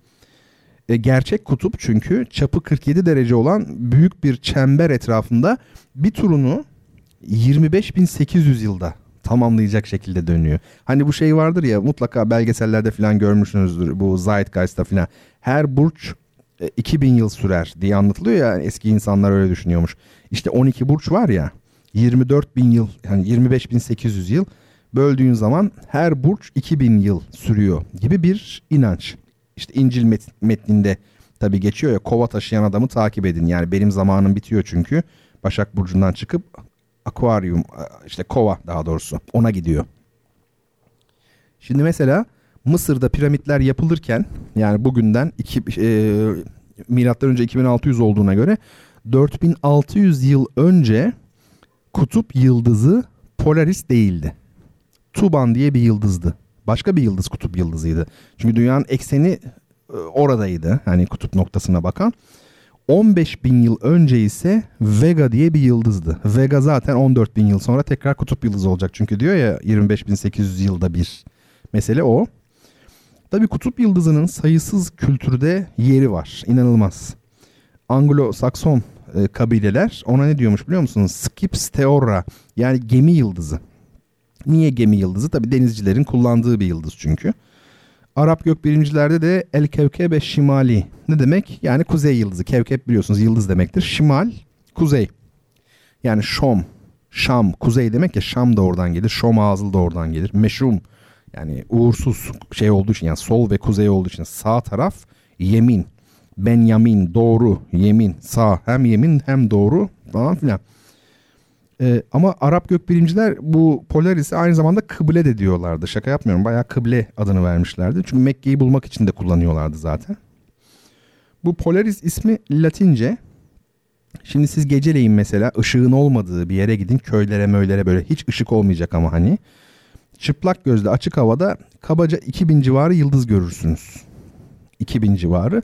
Speaker 1: E, gerçek kutup çünkü çapı 47 derece olan büyük bir çember etrafında bir turunu 25.800 yılda tamamlayacak şekilde dönüyor. Hani bu şey vardır ya mutlaka belgesellerde falan görmüşsünüzdür bu Zeitgeist'ta falan. Her burç 2000 e, yıl sürer diye anlatılıyor ya eski insanlar öyle düşünüyormuş. İşte 12 burç var ya 24 bin yıl yani 25.800 yıl böldüğün zaman her burç 2000 yıl sürüyor gibi bir inanç. İşte İncil met metninde tabi geçiyor ya kova taşıyan adamı takip edin. Yani benim zamanım bitiyor çünkü. Başak Burcu'ndan çıkıp akvaryum işte kova daha doğrusu ona gidiyor. Şimdi mesela Mısır'da piramitler yapılırken yani bugünden iki, e, milattan önce 2600 olduğuna göre 4600 yıl önce kutup yıldızı Polaris değildi. Tuban diye bir yıldızdı. Başka bir yıldız kutup yıldızıydı. Çünkü dünyanın ekseni e, oradaydı. Hani kutup noktasına bakan. 15 bin yıl önce ise Vega diye bir yıldızdı. Vega zaten 14 bin yıl sonra tekrar kutup yıldızı olacak. Çünkü diyor ya 25.800 yılda bir. Mesele o. Tabi kutup yıldızının sayısız kültürde yeri var. İnanılmaz. Anglo-Sakson e, kabileler ona ne diyormuş biliyor musunuz? Skips Theora yani gemi yıldızı. Niye gemi yıldızı? Tabi denizcilerin kullandığı bir yıldız çünkü. Arap gökbilimcilerde de El Kevkebe Şimali. Ne demek? Yani kuzey yıldızı. Kevkeb biliyorsunuz yıldız demektir. Şimal, kuzey. Yani Şom, Şam, kuzey demek ya Şam da oradan gelir. Şom ağzıl da oradan gelir. Meşrum yani uğursuz şey olduğu için yani sol ve kuzey olduğu için sağ taraf yemin. Benyamin doğru, yemin, sağ hem yemin hem doğru falan filan. Ee, ama Arap gökbilimciler bu Polaris'i aynı zamanda kıble de diyorlardı. Şaka yapmıyorum. Bayağı kıble adını vermişlerdi. Çünkü Mekke'yi bulmak için de kullanıyorlardı zaten. Bu Polaris ismi Latince. Şimdi siz geceleyin mesela ışığın olmadığı bir yere gidin. Köylere möylere böyle hiç ışık olmayacak ama hani. Çıplak gözle açık havada kabaca 2000 civarı yıldız görürsünüz. 2000 civarı.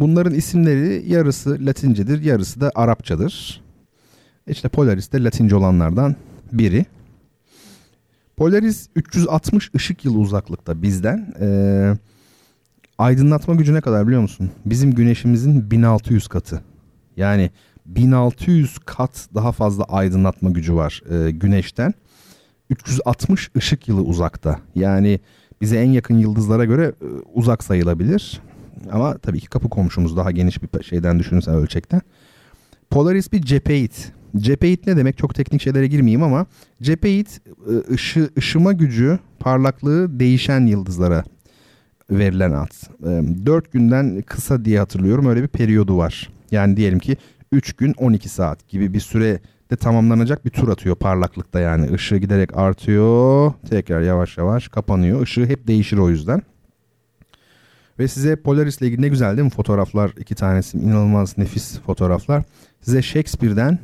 Speaker 1: Bunların isimleri yarısı Latincedir, yarısı da Arapçadır. İşte Polaris de Latince olanlardan biri. Polaris 360 ışık yılı uzaklıkta bizden. Ee, aydınlatma gücü ne kadar biliyor musun? Bizim güneşimizin 1600 katı. Yani 1600 kat daha fazla aydınlatma gücü var e, güneşten. 360 ışık yılı uzakta. Yani bize en yakın yıldızlara göre e, uzak sayılabilir. Ama tabii ki kapı komşumuz daha geniş bir şeyden düşünürsen ölçekten. Polaris bir cepheid. Cepheid ne demek? Çok teknik şeylere girmeyeyim ama cepheid e, ışı, ışıma gücü, parlaklığı değişen yıldızlara verilen ad. 4 e, günden kısa diye hatırlıyorum öyle bir periyodu var. Yani diyelim ki 3 gün 12 saat gibi bir süre de tamamlanacak bir tur atıyor parlaklıkta yani. ışığı giderek artıyor. Tekrar yavaş yavaş kapanıyor. Işığı hep değişir o yüzden. Ve size Polaris ile ilgili ne güzel değil mi fotoğraflar? iki tanesi inanılmaz nefis fotoğraflar. Size Shakespeare'den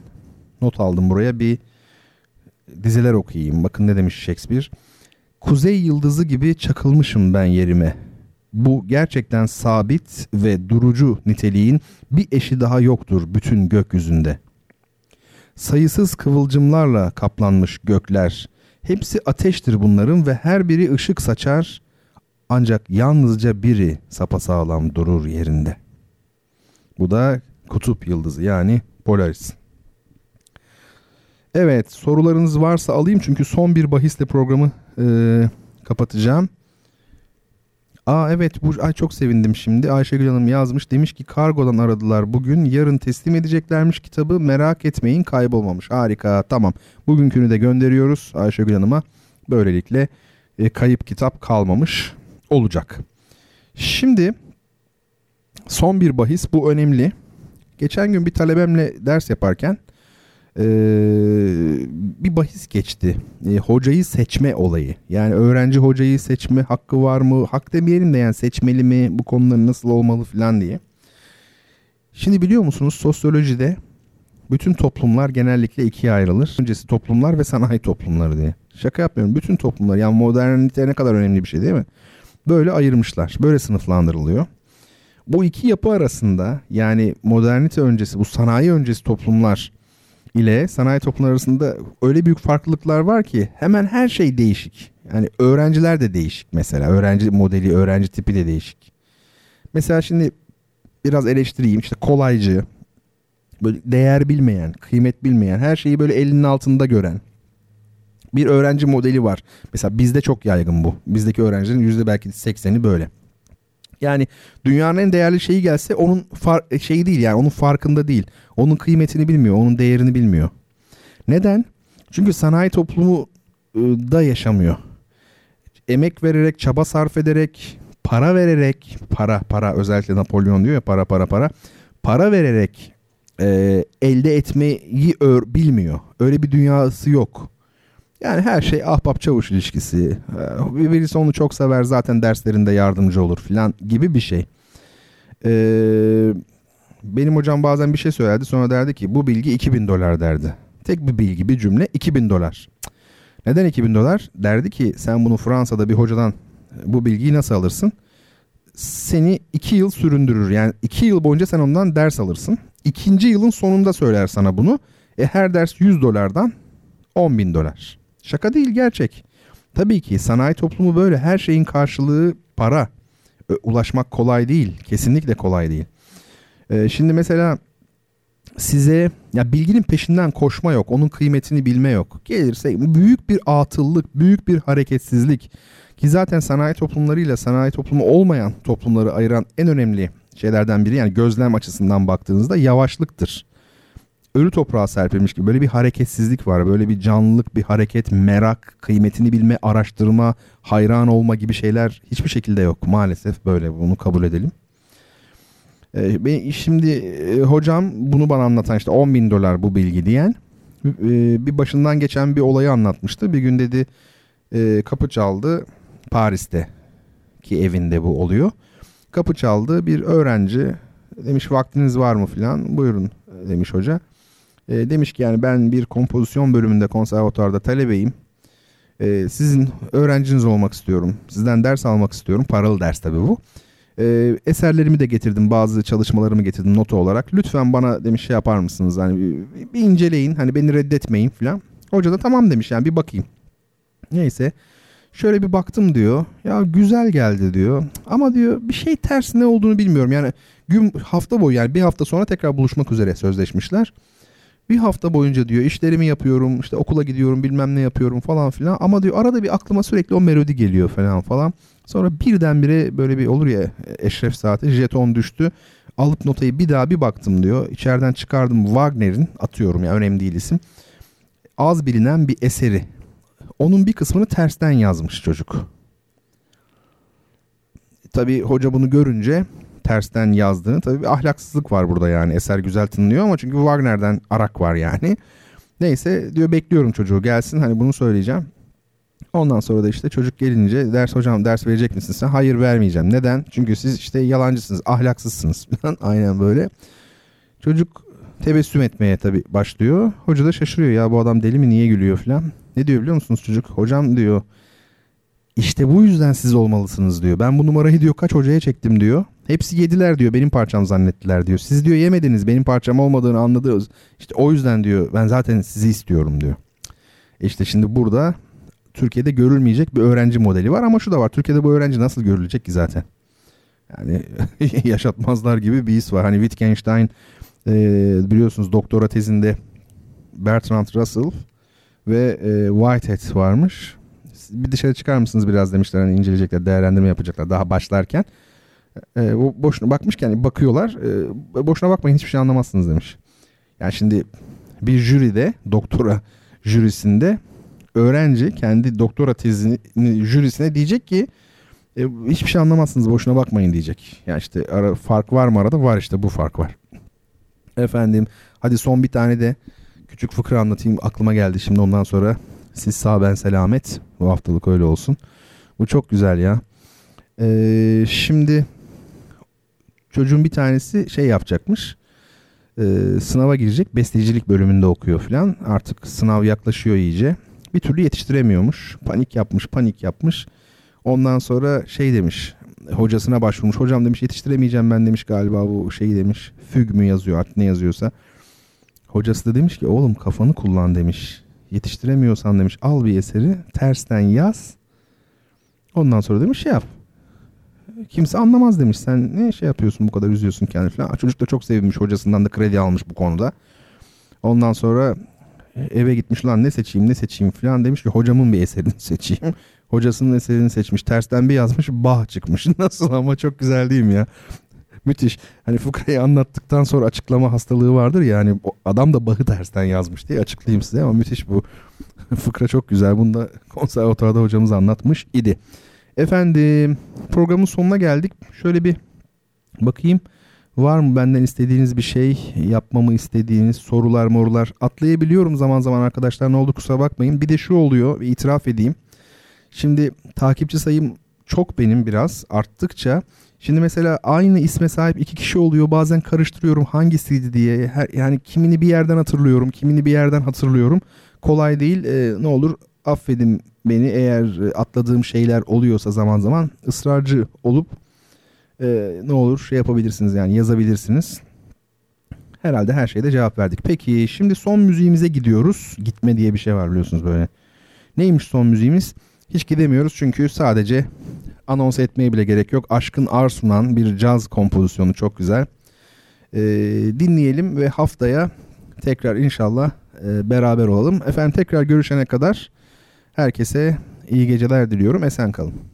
Speaker 1: not aldım buraya bir dizeler okuyayım. Bakın ne demiş Shakespeare. Kuzey yıldızı gibi çakılmışım ben yerime. Bu gerçekten sabit ve durucu niteliğin bir eşi daha yoktur bütün gökyüzünde. Sayısız kıvılcımlarla kaplanmış gökler. Hepsi ateştir bunların ve her biri ışık saçar ancak yalnızca biri sapasağlam durur yerinde. Bu da kutup yıldızı yani Polaris. Evet sorularınız varsa alayım çünkü son bir bahisle programı e, kapatacağım. Aa evet bu ay çok sevindim şimdi. Ayşegül Hanım yazmış. Demiş ki kargodan aradılar bugün. Yarın teslim edeceklermiş kitabı. Merak etmeyin kaybolmamış. Harika tamam. Bugünkünü de gönderiyoruz Ayşegül Hanım'a. Böylelikle e, kayıp kitap kalmamış olacak. Şimdi son bir bahis bu önemli. Geçen gün bir talebemle ders yaparken e, bir bahis geçti. E, hocayı seçme olayı. Yani öğrenci hocayı seçme hakkı var mı? Hak demeyelim de yani seçmeli mi? Bu konuların nasıl olmalı falan diye. Şimdi biliyor musunuz sosyolojide bütün toplumlar genellikle ikiye ayrılır. Öncesi toplumlar ve sanayi toplumları diye. Şaka yapmıyorum. Bütün toplumlar yani modernite ne kadar önemli bir şey değil mi? Böyle ayırmışlar. Böyle sınıflandırılıyor. Bu iki yapı arasında yani modernite öncesi bu sanayi öncesi toplumlar ile sanayi toplumları arasında öyle büyük farklılıklar var ki hemen her şey değişik. Yani öğrenciler de değişik mesela. Öğrenci modeli, öğrenci tipi de değişik. Mesela şimdi biraz eleştireyim. işte kolaycı, böyle değer bilmeyen, kıymet bilmeyen, her şeyi böyle elinin altında gören bir öğrenci modeli var. Mesela bizde çok yaygın bu. Bizdeki öğrencilerin yüzde belki 80'i böyle. Yani dünyanın en değerli şeyi gelse onun far e, şeyi değil yani onun farkında değil. Onun kıymetini bilmiyor, onun değerini bilmiyor. Neden? Çünkü sanayi toplumu ıı, da yaşamıyor. Emek vererek, çaba sarf ederek, para vererek, para para özellikle Napolyon diyor ya para para para. Para vererek e, elde etmeyi ör, bilmiyor. Öyle bir dünyası yok. Yani her şey ahbap çavuş ilişkisi. Ee, birisi onu çok sever zaten derslerinde yardımcı olur falan gibi bir şey. Ee, benim hocam bazen bir şey söylerdi sonra derdi ki bu bilgi 2000 dolar derdi. Tek bir bilgi bir cümle 2000 dolar. Neden 2000 dolar? Derdi ki sen bunu Fransa'da bir hocadan bu bilgiyi nasıl alırsın? Seni 2 yıl süründürür. Yani 2 yıl boyunca sen ondan ders alırsın. İkinci yılın sonunda söyler sana bunu. E her ders 100 dolardan 10 bin dolar. Şaka değil gerçek. Tabii ki sanayi toplumu böyle her şeyin karşılığı para. Ulaşmak kolay değil. Kesinlikle kolay değil. Ee, şimdi mesela size ya bilginin peşinden koşma yok. Onun kıymetini bilme yok. Gelirse büyük bir atıllık, büyük bir hareketsizlik ki zaten sanayi toplumlarıyla sanayi toplumu olmayan toplumları ayıran en önemli şeylerden biri yani gözlem açısından baktığınızda yavaşlıktır ölü toprağa serpilmiş gibi böyle bir hareketsizlik var. Böyle bir canlılık, bir hareket, merak, kıymetini bilme, araştırma, hayran olma gibi şeyler hiçbir şekilde yok. Maalesef böyle bunu kabul edelim. Ee, şimdi e, hocam bunu bana anlatan işte 10 bin dolar bu bilgi diyen e, bir başından geçen bir olayı anlatmıştı. Bir gün dedi e, kapı çaldı Paris'te ki evinde bu oluyor. Kapı çaldı bir öğrenci demiş vaktiniz var mı filan buyurun demiş hoca. E, demiş ki yani ben bir kompozisyon bölümünde konservatuarda talebeyim. E, sizin öğrenciniz olmak istiyorum. Sizden ders almak istiyorum. Paralı ders tabii bu. E, eserlerimi de getirdim. Bazı çalışmalarımı getirdim nota olarak. Lütfen bana demiş şey yapar mısınız? Hani bir, bir inceleyin. Hani beni reddetmeyin falan. Hoca da tamam demiş yani bir bakayım. Neyse. Şöyle bir baktım diyor. Ya güzel geldi diyor. Ama diyor bir şey ters ne olduğunu bilmiyorum. Yani gün hafta boyu yani bir hafta sonra tekrar buluşmak üzere sözleşmişler. Bir hafta boyunca diyor işlerimi yapıyorum işte okula gidiyorum bilmem ne yapıyorum falan filan ama diyor arada bir aklıma sürekli o melodi geliyor falan falan. Sonra birdenbire böyle bir olur ya eşref saati jeton düştü. Alıp notayı bir daha bir baktım diyor. İçeriden çıkardım Wagner'in atıyorum ya önemli değil isim. Az bilinen bir eseri. Onun bir kısmını tersten yazmış çocuk. Tabii hoca bunu görünce tersten yazdığını tabii bir ahlaksızlık var burada yani. Eser güzel tınlıyor ama çünkü Wagner'den arak var yani. Neyse diyor bekliyorum çocuğu gelsin hani bunu söyleyeceğim. Ondan sonra da işte çocuk gelince ders hocam ders verecek misin sen? Hayır vermeyeceğim. Neden? Çünkü siz işte yalancısınız, ahlaksızsınız falan. Aynen böyle. Çocuk tebessüm etmeye tabii başlıyor. Hoca da şaşırıyor ya bu adam deli mi niye gülüyor falan. Ne diyor biliyor musunuz çocuk? Hocam diyor İşte bu yüzden siz olmalısınız diyor. Ben bu numarayı diyor kaç hocaya çektim diyor. Hepsi yediler diyor benim parçam zannettiler diyor. Siz diyor yemediniz benim parçam olmadığını anladınız. İşte o yüzden diyor ben zaten sizi istiyorum diyor. İşte şimdi burada Türkiye'de görülmeyecek bir öğrenci modeli var ama şu da var. Türkiye'de bu öğrenci nasıl görülecek ki zaten? Yani yaşatmazlar gibi bir his var. Hani Wittgenstein e, biliyorsunuz doktora tezinde Bertrand Russell ve e, Whitehead varmış. Bir dışarı çıkar mısınız biraz demişler. Hani inceleyecekler, değerlendirme yapacaklar daha başlarken. E, o boşuna bakmışken bakıyorlar. E, boşuna bakmayın hiçbir şey anlamazsınız demiş. Yani şimdi bir jüride, doktora jürisinde öğrenci kendi doktora tezini jürisine diyecek ki e, hiçbir şey anlamazsınız boşuna bakmayın diyecek. Yani işte ara, fark var mı arada? Var işte bu fark var. Efendim hadi son bir tane de küçük fıkra anlatayım aklıma geldi şimdi ondan sonra siz sağ ben selamet bu haftalık öyle olsun. Bu çok güzel ya. Ee, şimdi çocuğun bir tanesi şey yapacakmış. Ee, sınava girecek bestecilik bölümünde okuyor falan. Artık sınav yaklaşıyor iyice. Bir türlü yetiştiremiyormuş. Panik yapmış panik yapmış. Ondan sonra şey demiş hocasına başvurmuş. Hocam demiş yetiştiremeyeceğim ben demiş galiba bu şeyi demiş. Füg mü yazıyor artık ne yazıyorsa. Hocası da demiş ki oğlum kafanı kullan demiş. Yetiştiremiyorsan demiş al bir eseri tersten yaz. Ondan sonra demiş şey yap. Kimse anlamaz demiş. Sen ne şey yapıyorsun bu kadar üzüyorsun kendini falan. Çocuk da çok sevinmiş hocasından da kredi almış bu konuda. Ondan sonra eve gitmiş lan ne seçeyim ne seçeyim falan demiş ki hocamın bir eserini seçeyim. Hocasının eserini seçmiş. Tersten bir yazmış bah çıkmış. Nasıl ama çok güzel değil mi ya? Müthiş. Hani fıkrayı anlattıktan sonra açıklama hastalığı vardır ya hani adam da bahı tersten yazmış diye açıklayayım size ama müthiş bu. Fıkra çok güzel. Bunu da konservatuarda hocamız anlatmış idi. Efendim programın sonuna geldik. Şöyle bir bakayım. Var mı benden istediğiniz bir şey, yapmamı istediğiniz sorular morular atlayabiliyorum zaman zaman arkadaşlar ne oldu kusura bakmayın. Bir de şu oluyor itiraf edeyim. Şimdi takipçi sayım çok benim biraz arttıkça Şimdi mesela aynı isme sahip iki kişi oluyor. Bazen karıştırıyorum hangisiydi diye. Her, yani kimini bir yerden hatırlıyorum, kimini bir yerden hatırlıyorum. Kolay değil. E, ne olur affedin beni eğer atladığım şeyler oluyorsa zaman zaman ısrarcı olup e, ne olur şey yapabilirsiniz yani yazabilirsiniz. Herhalde her şeyde cevap verdik. Peki şimdi son müziğimize gidiyoruz. Gitme diye bir şey var biliyorsunuz böyle. Neymiş son müziğimiz? Hiç gidemiyoruz çünkü sadece anons etmeye bile gerek yok. Aşkın Arsunan bir caz kompozisyonu çok güzel. Ee, dinleyelim ve haftaya tekrar inşallah e, beraber olalım. Efendim tekrar görüşene kadar herkese iyi geceler diliyorum. Esen kalın.